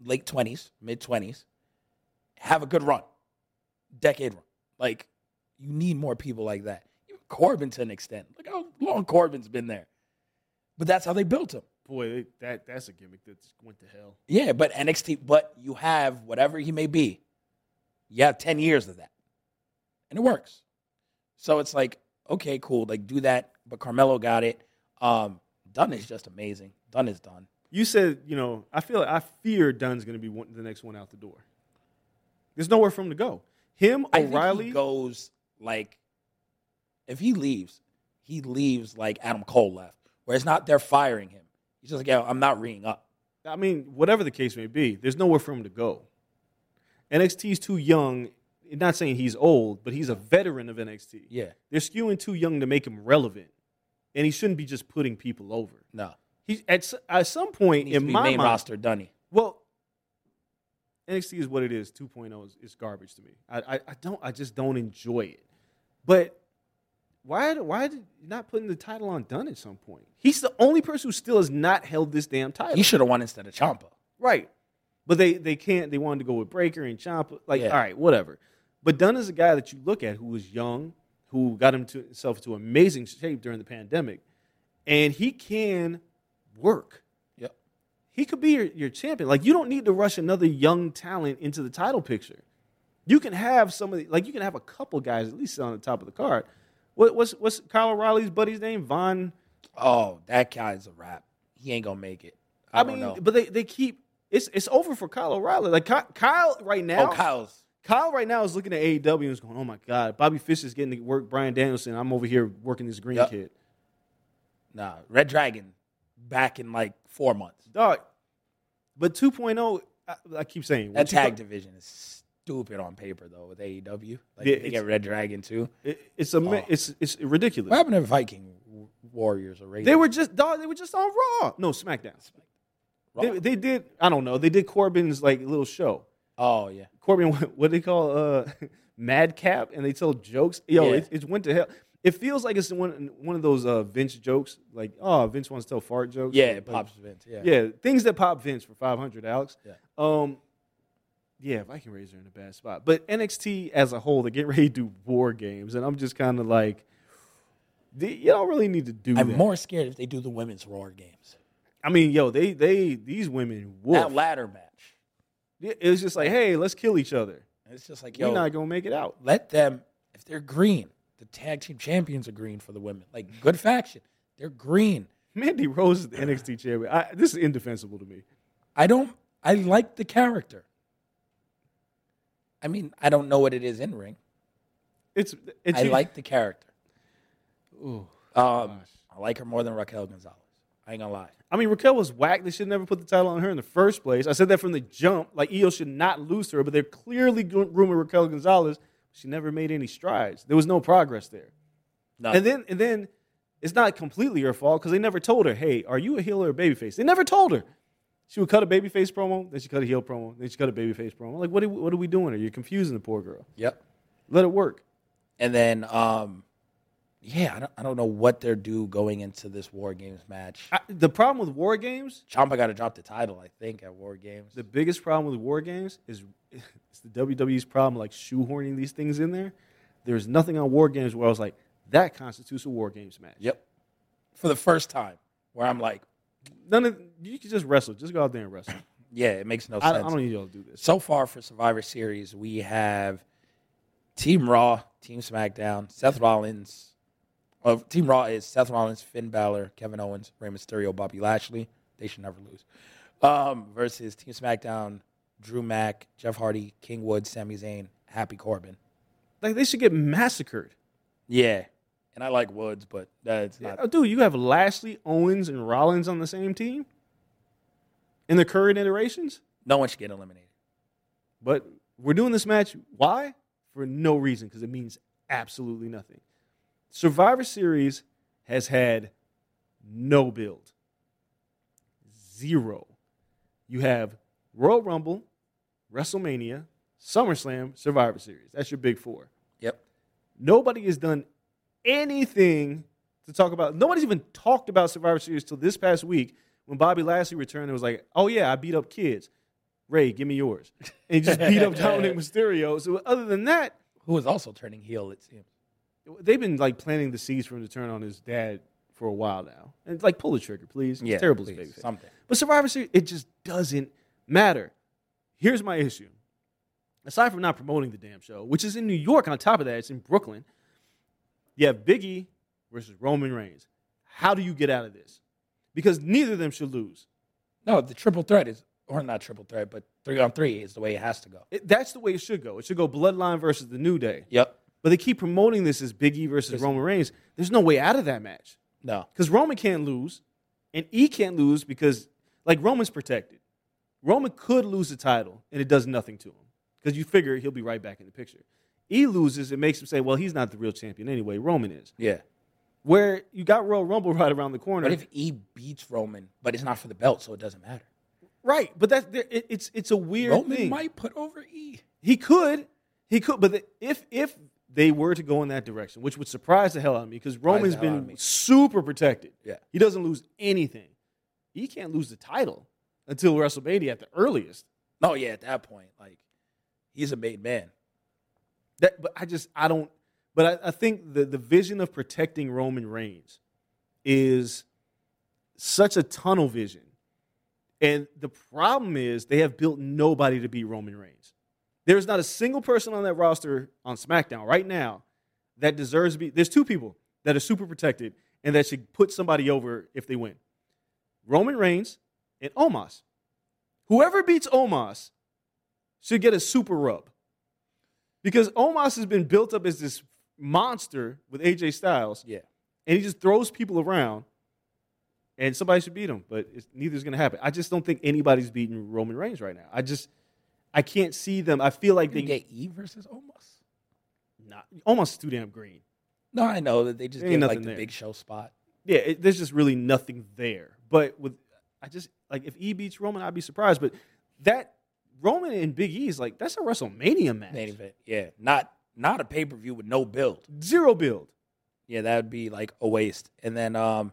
late twenties, mid twenties, have a good run. Decade run. Like, you need more people like that. Even Corbin to an extent. Look how long Corbin's been there. But that's how they built him. Boy, that that's a gimmick that went to hell. Yeah, but NXT, but you have whatever he may be, you have 10 years of that. And it works. So it's like, okay, cool, like do that. But Carmelo got it. Um, Dunne is just amazing. Dunne is done. You said, you know, I feel I fear Dunne's going to be one, the next one out the door. There's nowhere for him to go. Him, O'Reilly, he goes like if he leaves, he leaves like Adam Cole left, where it's not they're firing him. He's just like, yeah, I'm not reing up. I mean, whatever the case may be, there's nowhere for him to go. NXT's too young. Not saying he's old, but he's a veteran of NXT. Yeah, They're skewing too young to make him relevant, and he shouldn't be just putting people over. no, He at at some point needs in to be my main mind, roster Dunny. Well, NXT is what it is. 2.0 is, is garbage to me. I, I, I don't. I just don't enjoy it. But why? Why did you not putting the title on Dunne at some point? He's the only person who still has not held this damn title. He should have won instead of Ciampa. right. But they they can't. They wanted to go with Breakker and Ciampa. Like, Yeah. all right, whatever. But Dunne is a guy that you look at who was young, who got himself to amazing shape during the pandemic, and he can work Yep. he could be your, your champion. Like you don't need to rush another young talent into the title picture. You can have somebody like you can have a couple guys at least on the top of the card. What, what's what's Kyle O'Reilly's buddy's name? Von. Oh, that guy's a rap. He ain't gonna make it. I, I, don't mean, know. but they, they keep it's it's over for Kyle O'Reilly. Like Ky- Kyle right now. oh, Kyle's. Kyle right now is looking at AEW and is going, "Oh my God, Bobby Fish is getting to work Bryan Danielson. I'm over here working this green Yep. kid." Nah, Red Dragon back in like four months. Dog. But 2.0, I, I keep saying That tag division is stupid on paper though with AEW. Like Yeah, they get Red Dragon too. it- it's a ma- Oh. it's it's ridiculous. What happened to Viking Warriors or Raiders? They were just dog. They were just on Raw. No, SmackDown. Raw? They, they did. I don't know. They did Corbin's like little show. Oh yeah. Corbin, what, what they call uh, Madcap, and they tell jokes. Yo, Yeah. it, it went to hell. It feels like it's one one of those uh, Vince jokes. Like, oh, Vince wants to tell fart jokes. Yeah, it pops Vince. Yeah. Yeah, things that pop Vince for five hundred, Alex. Yeah. Um, yeah, Viking Raiders are in a bad spot, but NXT as a whole, they get ready to do war games, and I'm just kind of like, you don't really need to do I'm that. more scared if they do the women's Roar games. I mean, yo, they they these women wolf. That ladder match. It was just like, hey, let's kill each other. It's just like You're yo, not gonna make it out. let them if they're green. The tag team champions are green for the women. Like good faction. They're green. Mandy Rose is the NXT champion. I, this is indefensible to me. I don't. I like the character. I mean, I don't know what it is in ring. It's, it's I like the character. Ooh. Um, I like her more than Raquel Gonzalez. I ain't gonna lie. I mean, Raquel was whack. They should never put the title on her in the first place. I said that from the jump. Like Io should not lose her, but they're clearly grooming Raquel Gonzalez. She never made any strides. There was no progress there. No. And then and then it's not completely her fault because they never told her, hey, are you a heel or a babyface? They never told her. She would cut a babyface promo, then she cut a heel promo, then she cut a babyface promo. Like, what are, we- what are we doing? Are you confusing the poor girl? Yep. Let it work. And then, um, yeah, I don't, I don't know what they're due going into this War Games match. I, the problem with war games, Ciampa got to drop the title, I think, at War Games. the biggest problem with war games is it's the WWE's problem, like shoehorning these things in there. There's nothing on war games where I was like, that constitutes a war games match. Yep. For the first time, where I'm like, None of you can just wrestle. Just go out there and wrestle. yeah, it makes no I, I don't need y'all to do this. so far for Survivor Series, we have Team Raw, Team SmackDown, Seth Rollins. Well, Team Raw is Seth Rollins, Finn Balor, Kevin Owens, Rey Mysterio, Bobby Lashley. They should never lose. Um, versus Team SmackDown, Drew Mack, Jeff Hardy, King Wood, Sami Zayn, Happy Corbin. Like they should get massacred. Yeah, and I like Woods, but that's not. Oh, dude, you have Lashley, Owens, and Rollins on the same team in the current iterations. No one should get eliminated. But we're doing this match. Why? For no reason, because it means absolutely nothing. Survivor Series has had no build. Zero. You have Royal Rumble, WrestleMania, SummerSlam, Survivor Series. That's your big four. Yep. Nobody has done anything to talk about. Nobody's even talked about Survivor Series till this past week when Bobby Lashley returned. It was like, oh yeah, I beat up kids. Rey, give me yours. And he just beat up Dominik Mysterio. So other than that, Who is also turning heel, it seems. they've been like planting the seeds for him to turn on his dad for a while now. And like, pull the trigger, please. It's terrible please, babyface. Something. But Survivor Series, it just doesn't matter. Here's my issue. Aside from not promoting the damn show, which is in New York, on top of that, it's in Brooklyn. You have Biggie versus Roman Reigns. How do you get out of this? Because neither of them should lose. No, the triple threat is, or not triple threat, but three on three is the way it has to go. It, that's the way it should go. It should go Bloodline versus the New Day. Yep. But they keep promoting this as Biggie versus Roman Reigns. There's no way out of that match No. because Roman can't lose, and E can't lose because like Roman's protected. Roman could lose the title, and it does nothing to him because you figure he'll be right back in the picture. E loses, it makes him say, "Well, he's not the real champion anyway. Roman is." Yeah. Where you got Royal Rumble right around the corner, What if E beats Roman, but it's not for the belt, so it doesn't matter? right? But that's it, it's it's a weird Roman thing. might put over E. He could, he could, but the, if if they were to go in that direction, which would surprise the hell out of me, because Roman's the hell out of been super protected. Yeah. he doesn't lose anything. He can't lose the title until WrestleMania at the earliest. Oh yeah, at that point, like he's a made man. That, but I just I don't. But I, I think the the vision of protecting Roman Reigns is such a tunnel vision, and the problem is they have built nobody to beat Roman Reigns. There's not a single person on that roster on SmackDown right now that deserves to be. There's two people that are super protected and that should put somebody over if they win. Roman Reigns and Omos. Whoever beats Omos should get a super rub. Because Omos has been built up as this monster with AJ Styles, Yeah. and he just throws people around, and somebody should beat him, but it's, neither's going to happen. I just don't think anybody's beating Roman Reigns right now. I just, I can't see them. I feel like They they get E versus Omos. not almost too damn green. No, I know that they just get like the there. big show spot. Yeah, it, there's just really nothing there. But with, I just like if E beats Roman, I'd be surprised. But that Roman and Big E is like that's a WrestleMania match. Main event. Yeah. Not not a pay per view with no build. Zero build. Yeah, that would be like a waste. And then um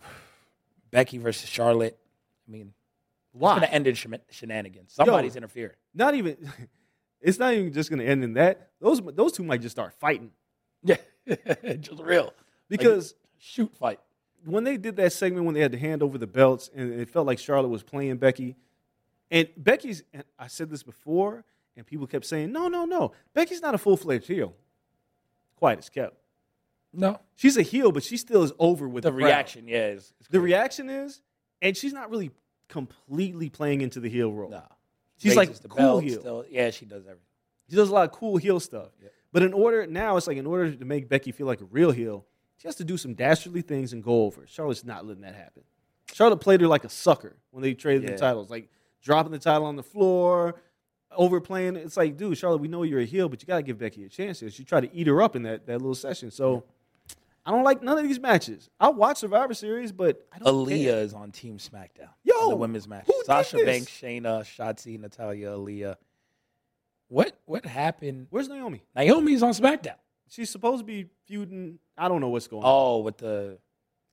Becky versus Charlotte. I mean, why? it's gonna end in shen- shenanigans. Somebody's interfering. Not even. It's not even just going to end in that. Those those two might just start fighting Yeah, just real. because Shoot fight. when they did that segment when they had to hand over the belts and it felt like Charlotte was playing Becky, and Becky's. And I said this before, and people kept saying, "No, no, no, Becky's not a full fledged heel." Quiet as kept. No, She's a heel, but she still is over with the the, reaction. Yeah, is, is The reaction is, and she's not really completely playing into the heel role. No, She's like the cool belt heel. Still. Yeah, she does everything. She does a lot of cool heel stuff. Yep. But in order now, it's like in order to make Becky feel like a real heel, she has to do some dastardly things and go over. Charlotte's not letting that happen. Charlotte played her like a sucker when they traded Yeah. the titles, like dropping the title on the floor, overplaying. it. It's like, dude, Charlotte, we know you're a heel, but you got to give Becky a chance. here. She tried to eat her up in that, that little session. So I don't like none of these matches. I'll watch Survivor Series, but I don't Aaliyah care. is on Team SmackDown. Yo, in the women's match. Sasha? Banks, Shayna, Shotzi, Natalya, Aaliyah. What what happened? Where's Naomi? Naomi's on SmackDown. She's supposed to be feuding. I don't know what's going on. Oh, with the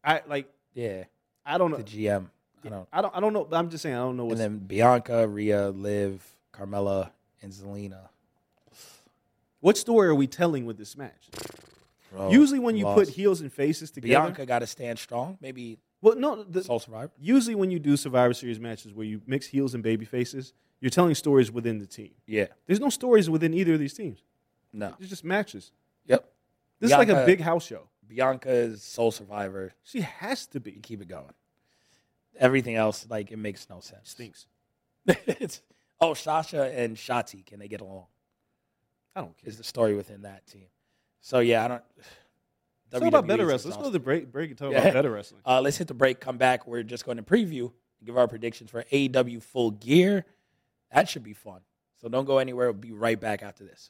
I like. yeah, I don't know. the GM. I don't. I don't. I don't know. I'm just saying. I don't know And then Bianca, Rhea, Liv, Carmella, and Zelina. What story are we telling with this match? Bro, usually, when you lost. put heels and faces together. Bianca got to stand strong. Maybe well, no. The, Sole Survivor. usually, when you do Survivor Series matches where you mix heels and baby faces, you're telling stories within the team. Yeah. There's no stories within either of these teams. No. It's just matches. Yep. This is like a big house show. Bianca is Sole Survivor. She has to be. Keep it going. Everything else, like, it makes no sense. Stinks. it's oh, Sasha and Shotzi, can they get along? I don't care. Is the story within that team? So yeah, I don't. Let's talk about better wrestling. Let's go to the break, break and talk Yeah. about better wrestling. Uh, let's hit the break. Come back. We're just going to preview, give our predictions for AEW Full Gear. That should be fun. So don't go anywhere. We'll be right back after this.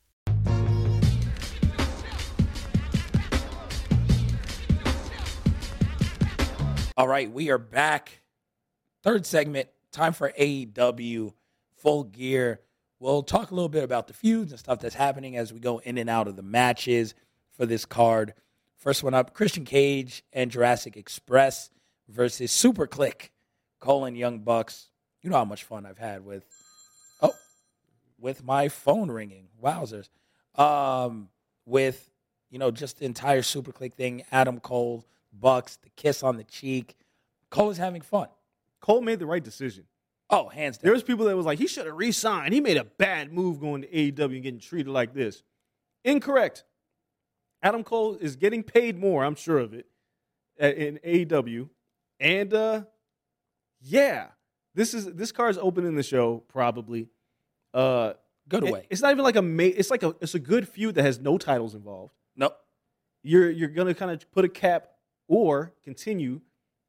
All right, we are back. Third segment, time for AEW full gear. We'll talk a little bit about the feuds and stuff that's happening as we go in and out of the matches for this card. First one up Christian Cage and Jurassic Express versus SuperKliq, colon Young Bucks. You know how much fun I've had with, oh, with my phone ringing. Wowzers. Um, with, you know, just the entire SuperKliq thing, Adam Cole, Bucks, the kiss on the cheek. Cole is having fun. Cole made the right decision. Oh, hands down. There was people that was like, he should have re-signed. He made a bad move going to AEW and getting treated like this. Incorrect. Adam Cole is getting paid more, I'm sure of it, in AEW. And uh yeah, this is this card is opening the show probably. Uh Good it- way. It's not even like a ma- it's like a it's a good feud that has no titles involved. Nope. You're you're gonna kind of put a cap or continue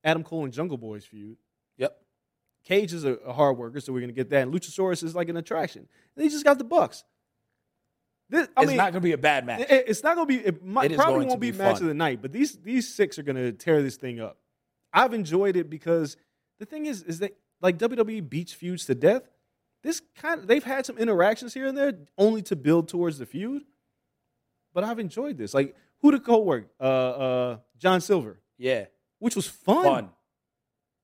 Adam Cole and Jungle Boy's feud. Yep. Cage is a, a hard worker, so we're gonna get that. And Luchasaurus is like an attraction. And he just got the Bucks. This, I it's mean, not going to be a bad match. it- it's not gonna be. It might, It probably won't be, be match of the night, but these these six are gonna tear this thing up. I've enjoyed it because the thing is, is that like WWE beats feuds to death. This kind of they've had some interactions here and there, only to build towards the feud. But I've enjoyed this. Like who to co-work? Uh, uh, John Silver, yeah. which was fun. Fun.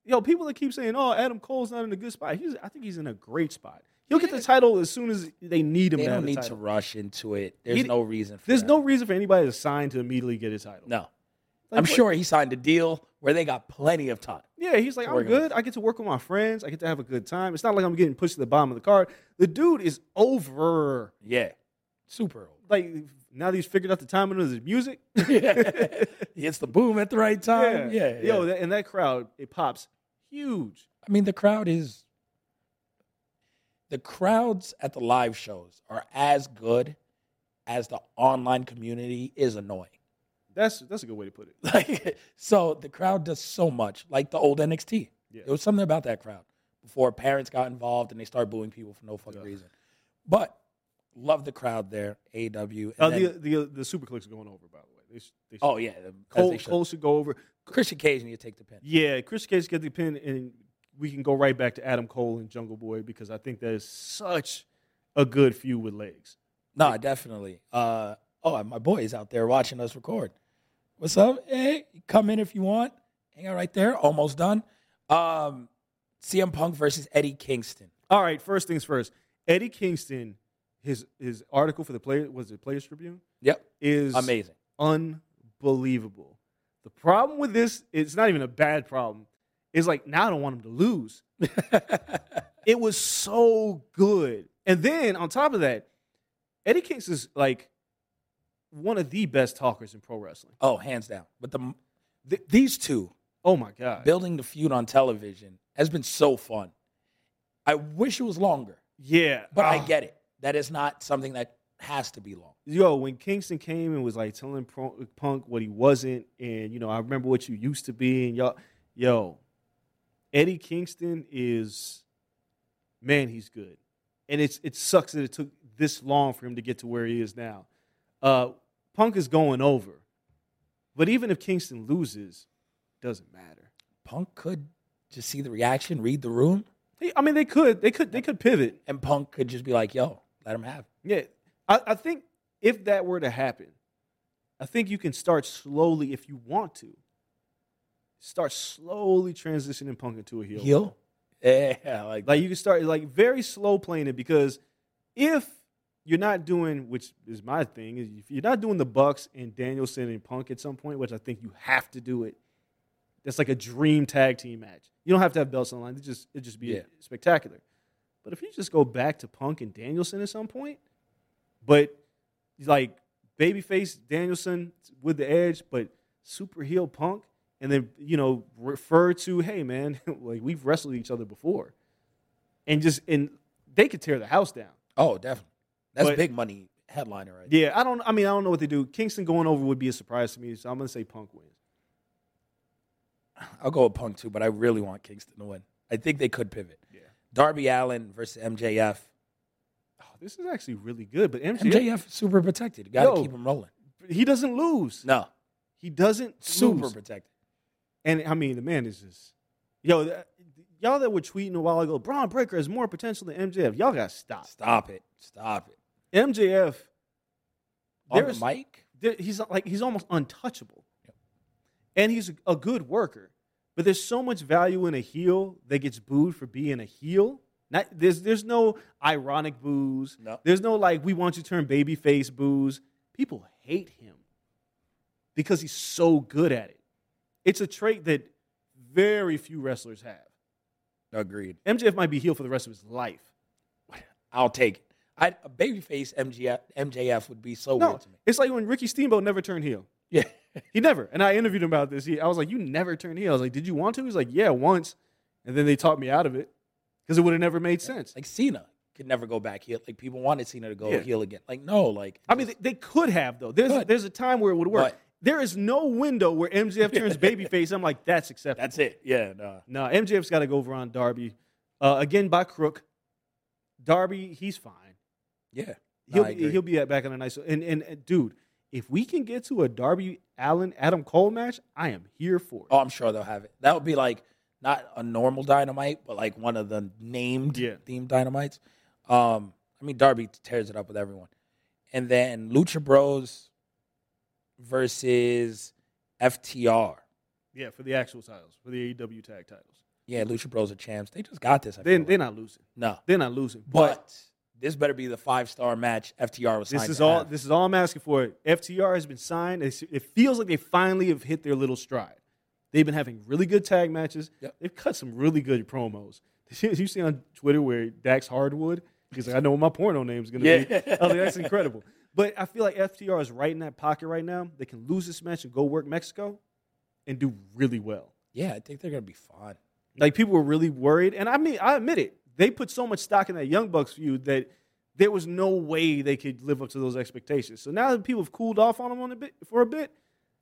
Yo, people that keep saying, "Oh, Adam Cole's not in a good spot," he's, I think he's in a great spot. He'll get the title as soon as they need him. They to don't the need to rush into it. There's He- no reason for There's that. no reason for anybody to sign to immediately get his title. No. Like, I'm what- sure he signed a deal where they got plenty of time. Yeah, he's like, I'm good. I get to work with my friends. I get to have a good time. It's not like I'm getting pushed to the bottom of the card. The dude is over. Yeah. Super old. Like now that he's figured out the timing of his music. He hits the boom at the right time. Yeah. Yo, yeah. that, and that crowd, it pops huge. I mean, the crowd is. The crowds at the live shows are as good as the online community is annoying. That's that's a good way to put it. Like, so the crowd does so much, like the old NXT. Yeah. There was something about that crowd before parents got involved and they started booing people for no fucking reason. But love the crowd there, AW. And Uh, then- the the the SuperKliqs are going over, by the way. They, sh- they oh yeah, Cole, should. Cole should go over. Christian Cage need to take the pin. Yeah, Chris Cage get the pin, and we can go right back to Adam Cole and Jungle Boy because I think that is such a good feud with legs. No, definitely. Uh, oh, my boy is out there watching us record. What's up? Hey, come in if you want. Hang out right there. Almost done. Um, CM Punk versus Eddie Kingston. All right, first things first. Eddie Kingston, his his article for the player was it Players Tribune Yep. is Amazing. unbelievable. The problem with this, it's not even a bad problem. It's like now I don't want him to lose. it was so good, and then on top of that, Eddie Kingston is like one of the best talkers in pro wrestling. Oh, hands down. But the th- these two Oh my god! building the feud on television has been so fun. I wish it was longer, yeah, but I Ah. get it. That is not something that has to be long. yo, when Kingston came and was like telling Punk what he wasn't, and you know, I remember what you used to be, and y'all, yo, Eddie Kingston is, man, he's good, and it's it sucks that it took this long for him to get to where he is now. Uh, Punk is going over, but even if Kingston loses, doesn't matter. Punk could just see the reaction, read the room, I mean, they could, they could, they could pivot. and Punk could just be like, "Yo, let him have." it. Yeah, I, I think if that were to happen, I think you can start slowly if you want to. Start slowly transitioning Punk into a heel. Heel? Yeah, like Like you can start like very slow playing it because if you're not doing, which is my thing, is if you're not doing the Bucks and Danielson and Punk at some point, which I think you have to do it. That's like a dream tag team match. You don't have to have belts on the line. It just it just be Yeah. spectacular. But if you just go back to Punk and Danielson at some point, but like babyface Danielson with the edge, but super heel Punk, and then you know refer to, hey man, like we've wrestled each other before, and just and they could tear the house down. oh, definitely. That's But- big money headliner right Yeah, I don't. I mean, I don't know what they do. Kingston going over would be a surprise to me, so I'm gonna say Punk wins. I'll go with Punk too, but I really want Kingston to win. I think they could pivot. Darby Allin versus MJF. Oh, this is actually really good, but MJF, MJF is super protected. You got to keep him rolling. he doesn't lose. No, He doesn't super lose. protected. And I mean, the man is just yo. that- y'all that were tweeting a while ago, Bron Breakker has more potential than MJF. Y'all got to stop. Stop it. Stop it. MJF On the there's- mic? there- he's like he's almost untouchable, and he's a, a good worker. But there's so much value in a heel that gets booed for being a heel. Not, there's there's no ironic boos. No. There's no like we want you to turn babyface boos. People hate him because he's so good at it. It's a trait that very few wrestlers have. Agreed. MJF might be heel for the rest of his life. I'll take it. I, a babyface MJF, MJF would be so No, weird to me. it's like when Ricky Steamboat never turned heel. Yeah. He never. And I interviewed him about this. He, I was like, "You never turned heel." I was like, "Did you want to?" He was like, "Yeah, once." And then they taught me out of it because it would have never made sense. Like Cena could never go back heel. Like people wanted Cena to go Yeah. heel again. Like no, like I mean, they, they could have though. There's a, there's a time where it would work. But- there is no window where MJF turns babyface. I'm like, that's acceptable. that's it. Yeah, no. No, MJF's got to go over on Darby uh, again by crook. Darby, he's fine. Yeah. He'll No, be, he'll be back on a nice and, and and dude, if we can get to a Darby Allin Adam Cole match, I am here for it. Oh, I'm sure they'll have it. That would be like not a normal dynamite, but like one of the named Yeah. themed dynamites. Um, I mean Darby tears it up with everyone. And then Lucha Bros versus FTR. Yeah, for the actual titles, for the AEW tag titles. Yeah, Lucha Bros are champs. They just got this. I They, they're like. not losing. no, They're not losing. But, but this better be the five star match FTR was. this signed is all. have. This is all I'm asking for. FTR has been signed. It feels like they finally have hit their little stride. They've been having really good tag matches. Yep. They've cut some really good promos. You see on Twitter where Dax Harwood, he's like, I know what my porno name's going to Yeah. be. I was like, that's incredible. But I feel like FTR is right in that pocket right now. They can lose this match and go work Mexico and do really well. Yeah, I think they're gonna be fine. Like people were really worried, and I mean, I admit it. They put so much stock in that Young Bucks feud that there was no way they could live up to those expectations. So now that people have cooled off on them on a bit for a bit,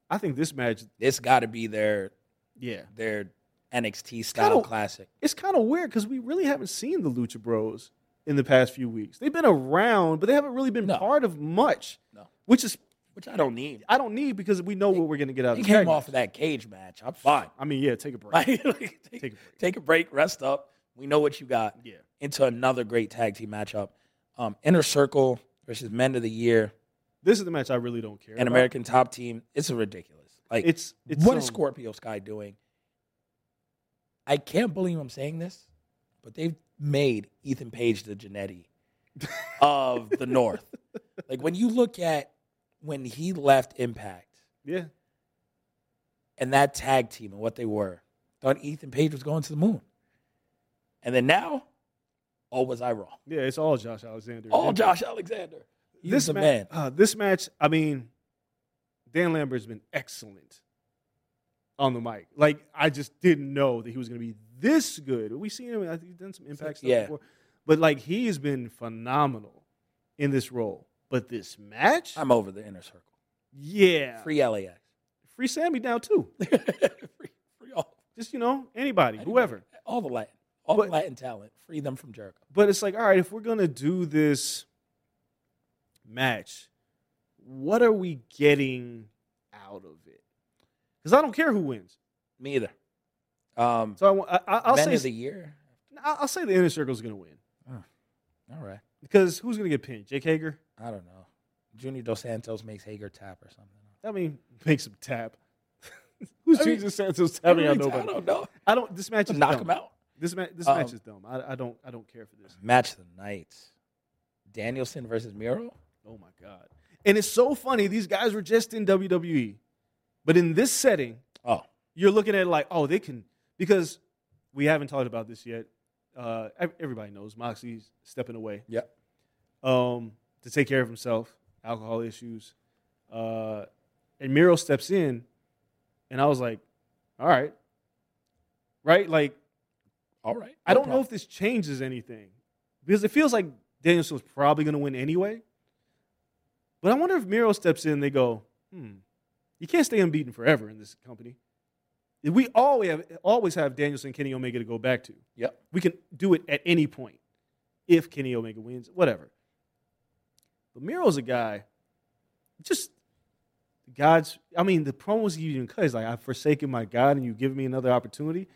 I think this match, This got to be their yeah, their NXT style kinda- classic. it's kind of weird because we really haven't seen the Lucha Bros in the past few weeks. They've been around, but they haven't really been No. part of much. No. which is Which I don't need. I don't need because we know what we're going to get out of the came off of that cage match. I'm fine. I mean, yeah, take a break. Take, Take a break. take a break, rest up. We know what you got. Yeah. Into another great tag team matchup. Um, Inner Circle versus Men of the Year This is the match I really don't care. An about. American Top Team. It's ridiculous. Like, It's it's what is some- Scorpio Sky doing? I can't believe I'm saying this, but they've made Ethan Page the Jannetty of the North. Like when you look at when he left Impact Yeah, and that tag team and what they were, thought Ethan Page was going to the moon. And then now, oh, was I wrong? yeah, it's all Josh Alexander. All Josh Alexander. He's this ma- man. Uh, this match, I mean, Dan Lambert's been excellent on the mic. Like I just didn't know that he was going to be this good. We seen him. I think he's done some impact stuff Yeah. before, but like he has been phenomenal in this role. But this match, I'm over the inner circle. yeah, free, LAX. free Sammy now too. free, free all, Just you know, anybody, whoever. all the Latin, all But- the Latin talent. Free them from Jericho. But it's like, all right, if we're gonna do this match, what are we getting out of it? Because I don't care who wins. Me either. Um, So I, wa- I, I- I'll say of the year. I'll I'll say the inner circle is going to win All right. because who's going to get pinned? Jake Hager. I don't know. Junior Dos Santos makes Hager tap or something. I mean, makes him tap. who's I mean, Junior Santos tapping out I nobody? don't know. I don't. This match is Knock dumb. him out. This match. This Um, match is dumb. I, I don't. I don't care for this. Match of the night. Danielson versus Miro. Oh my god! And it's so funny. These guys were just in WWE, but in this setting, Oh, you're looking at it like, oh, they can because we haven't talked about this yet. Uh, everybody knows Moxie's stepping away yep. um, to take care of himself, alcohol issues, uh, and Miro steps in, and I was like, all right, right, like All right. I don't know if this changes anything because it feels like Danielson's probably going to win anyway. But I wonder if Miro steps in, and they go, hmm, you can't stay unbeaten forever in this company. We always have, always have Danielson and Kenny Omega to go back to. Yep. We can do it at any point if Kenny Omega wins, whatever. But Miro's a guy, just God's. I mean, the promos he even cut is like, I've forsaken my God and you've given me another opportunity.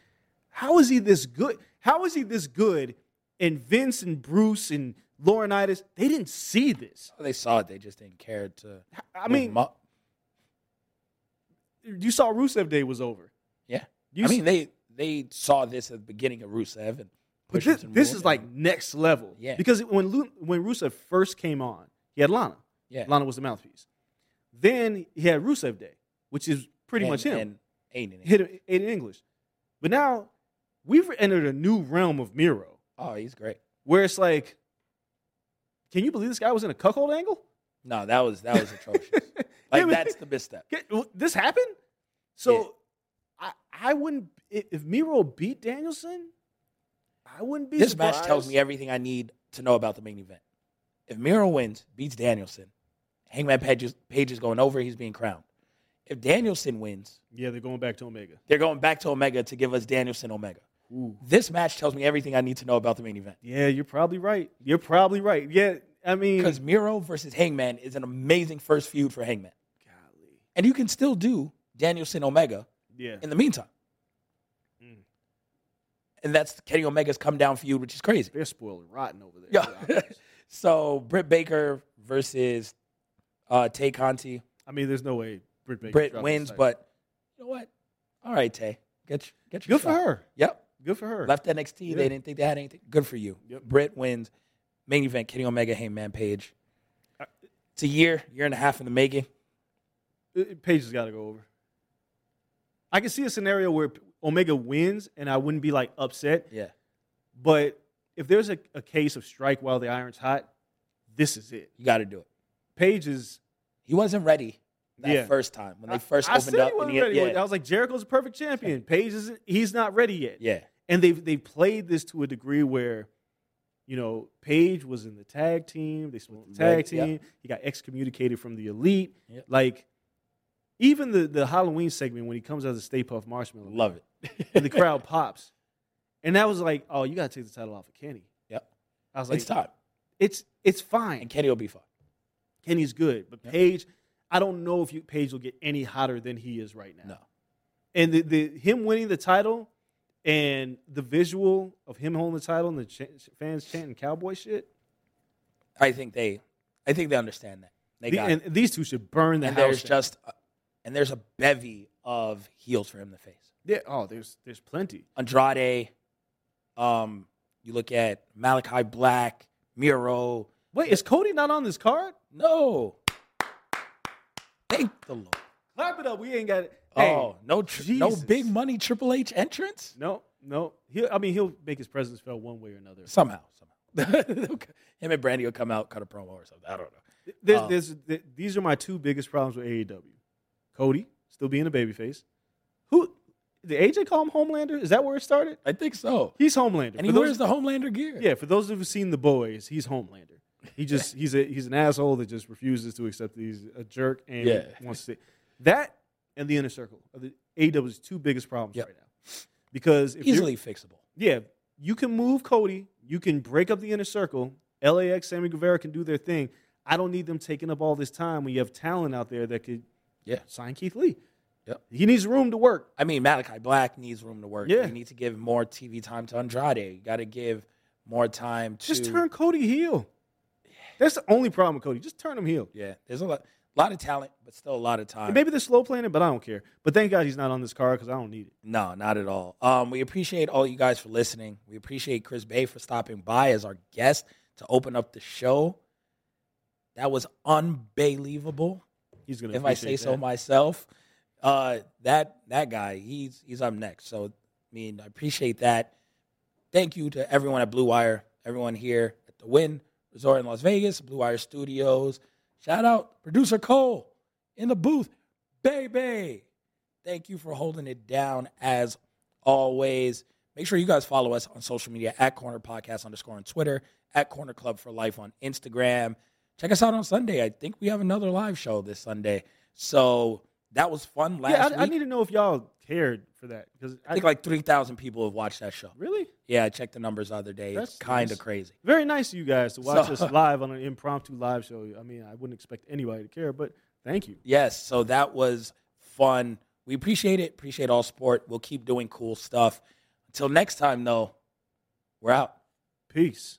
How is he this good? How is he this good? And Vince and Bruce and Laurinaitis, they didn't see this. Oh, they saw it. They just didn't care to. I mean, you saw Rusev Day was over. yeah. You I mean, they they saw this at the beginning of Rusev and But this, this is like next level. Yeah. Because when Lu, when Rusev first came on, he had Lana. Yeah. Lana was the mouthpiece. Then he had Rusev Day, which is pretty And- much him. and Aiden. in English. But now we've entered a new realm of Miro Oh, he's great. where it's like, can you believe this guy was in a cuckold angle? No, that was that was atrocious. like Yeah, that's the misstep. This happened? So I, I wouldn't, if if Miro beat Danielson, I wouldn't be This surprised. match tells me everything I need to know about the main event. If Miro wins, beats Danielson, Hangman Page is, Page is going over. He's being crowned. If Danielson wins, Yeah, they're going back to Omega. they're going back to Omega to give us Danielson Omega. This match tells me everything I need to know about the main event. Yeah, you're probably right. You're probably right. Yeah, I mean, Because Miro versus Hangman is an amazing first feud for Hangman. And you can still do Danielson Omega yeah, in the meantime. And that's Kenny Omega's come down feud, which is crazy. they're spoiling rotten over there. Yeah. so Britt Baker versus uh, Tay Conti. I mean, there's no way Britt Baker Britt wins, but you know what? All right, Tay. Get your, get your good for her. Yep. Good for her. Left NXT. Yeah. They didn't think they had anything. Good for you. Yep. Britt wins. Main event, Kenny Omega, Hangman Page. It's a year, year and a half in the making. Page has got to go over. I can see a scenario where Omega wins and I wouldn't be like upset. Yeah. But if there's a, a case of strike while the iron's hot, this is it. You got to do it. Page is. He wasn't ready that Yeah. first time when they first I opened said up. he and wasn't he- ready. yeah. I was like, Jericho's a perfect champion. Page is he's not ready yet. yeah. And they've they played this to a degree where, you know, Page was in the tag team. They split the tag yep. team. He got excommunicated from the elite. Yep. Like, even the the Halloween segment when he comes out as a Stay Puff Marshmallow, Love it. and the crowd pops, and that was like, oh, you got to take the title off of Kenny. Yep. I was like, It's time. It's it's fine. And Kenny will be fine. Kenny's good, but Yep. Page, I don't know if you, Page will get any hotter than he is right now. No. And the, the him winning the title and the visual of him holding the title and the ch- fans chanting cowboy shit. I think they, I think they understand that. They the- got and it. these two should burn the And house. there's down. just, and there's a bevy of heels for him to face. yeah. Oh, there's there's plenty. Andrade, um, you look at Malakai Black, Miro. Wait, is Cody not on this card? No. Thank the Lord. Clap it up. We ain't got it. Hey, oh, no, tr- no big money Triple H entrance no, no. He, I mean, he'll make his presence felt one way or another. somehow. Somehow, him and Brandi will come out, cut a promo or something. I don't know. There's, Um, there's, th- these are my two biggest problems with AEW. Cody still being a babyface. Who did AJ call him Homelander? Is that where it started? I think so. He's Homelander. And he For wears those, the Homelander gear. yeah. For those who've seen the boys, he's Homelander. He just he's a he's an asshole that just refuses to accept that he's a jerk and Yeah. wants to that and the inner circle are the AEW's two biggest problems Yep. right now. Because if Easily fixable. yeah, you can move Cody. You can break up the inner circle. LAX, Sammy Guevara can do their thing. I don't need them taking up all this time when you have talent out there that could Yeah. sign Keith Lee. Yep. He needs room to work. I mean, Malakai Black needs room to work. Yeah. You need to give more TV time to Andrade. You got to give more time to. Just turn Cody heel. That's the only problem with Cody. Just turn him heel. Yeah, there's a lot, lot of talent, but still a lot of time. And maybe they're slow playing it, but I don't care. But thank God he's not on this card because I don't need it. No, not at all. Um, we appreciate all you guys for listening. We appreciate Chris Bey for stopping by as our guest to open up the show. That was unbelievable, He's gonna. if I say appreciate so myself. Uh, that that guy, he's he's up next. So, I mean, I appreciate that. Thank you to everyone at Blue Wire, everyone here at the Wynn Resort in Las Vegas, Blue Wire Studios. Shout out producer Cole in the booth, baby. Thank you for holding it down as always. Make sure you guys follow us on social media at Corner Podcast underscore on Twitter, at Corner Club for Life on Instagram. Check us out on Sunday. I think we have another live show this Sunday. So that was fun last Yeah, I, week. I need to know if y'all cared for that because I think like 3,000 people have watched that show. really Yeah, I checked the numbers the other day. That's it's kind of crazy. very nice of you guys to watch So- us live on an impromptu live show. I mean, I wouldn't expect anybody to care, but thank you. Yes, so that was fun. We appreciate it. Appreciate all sport. We'll keep doing cool stuff. Until next time, though, We're out. Peace.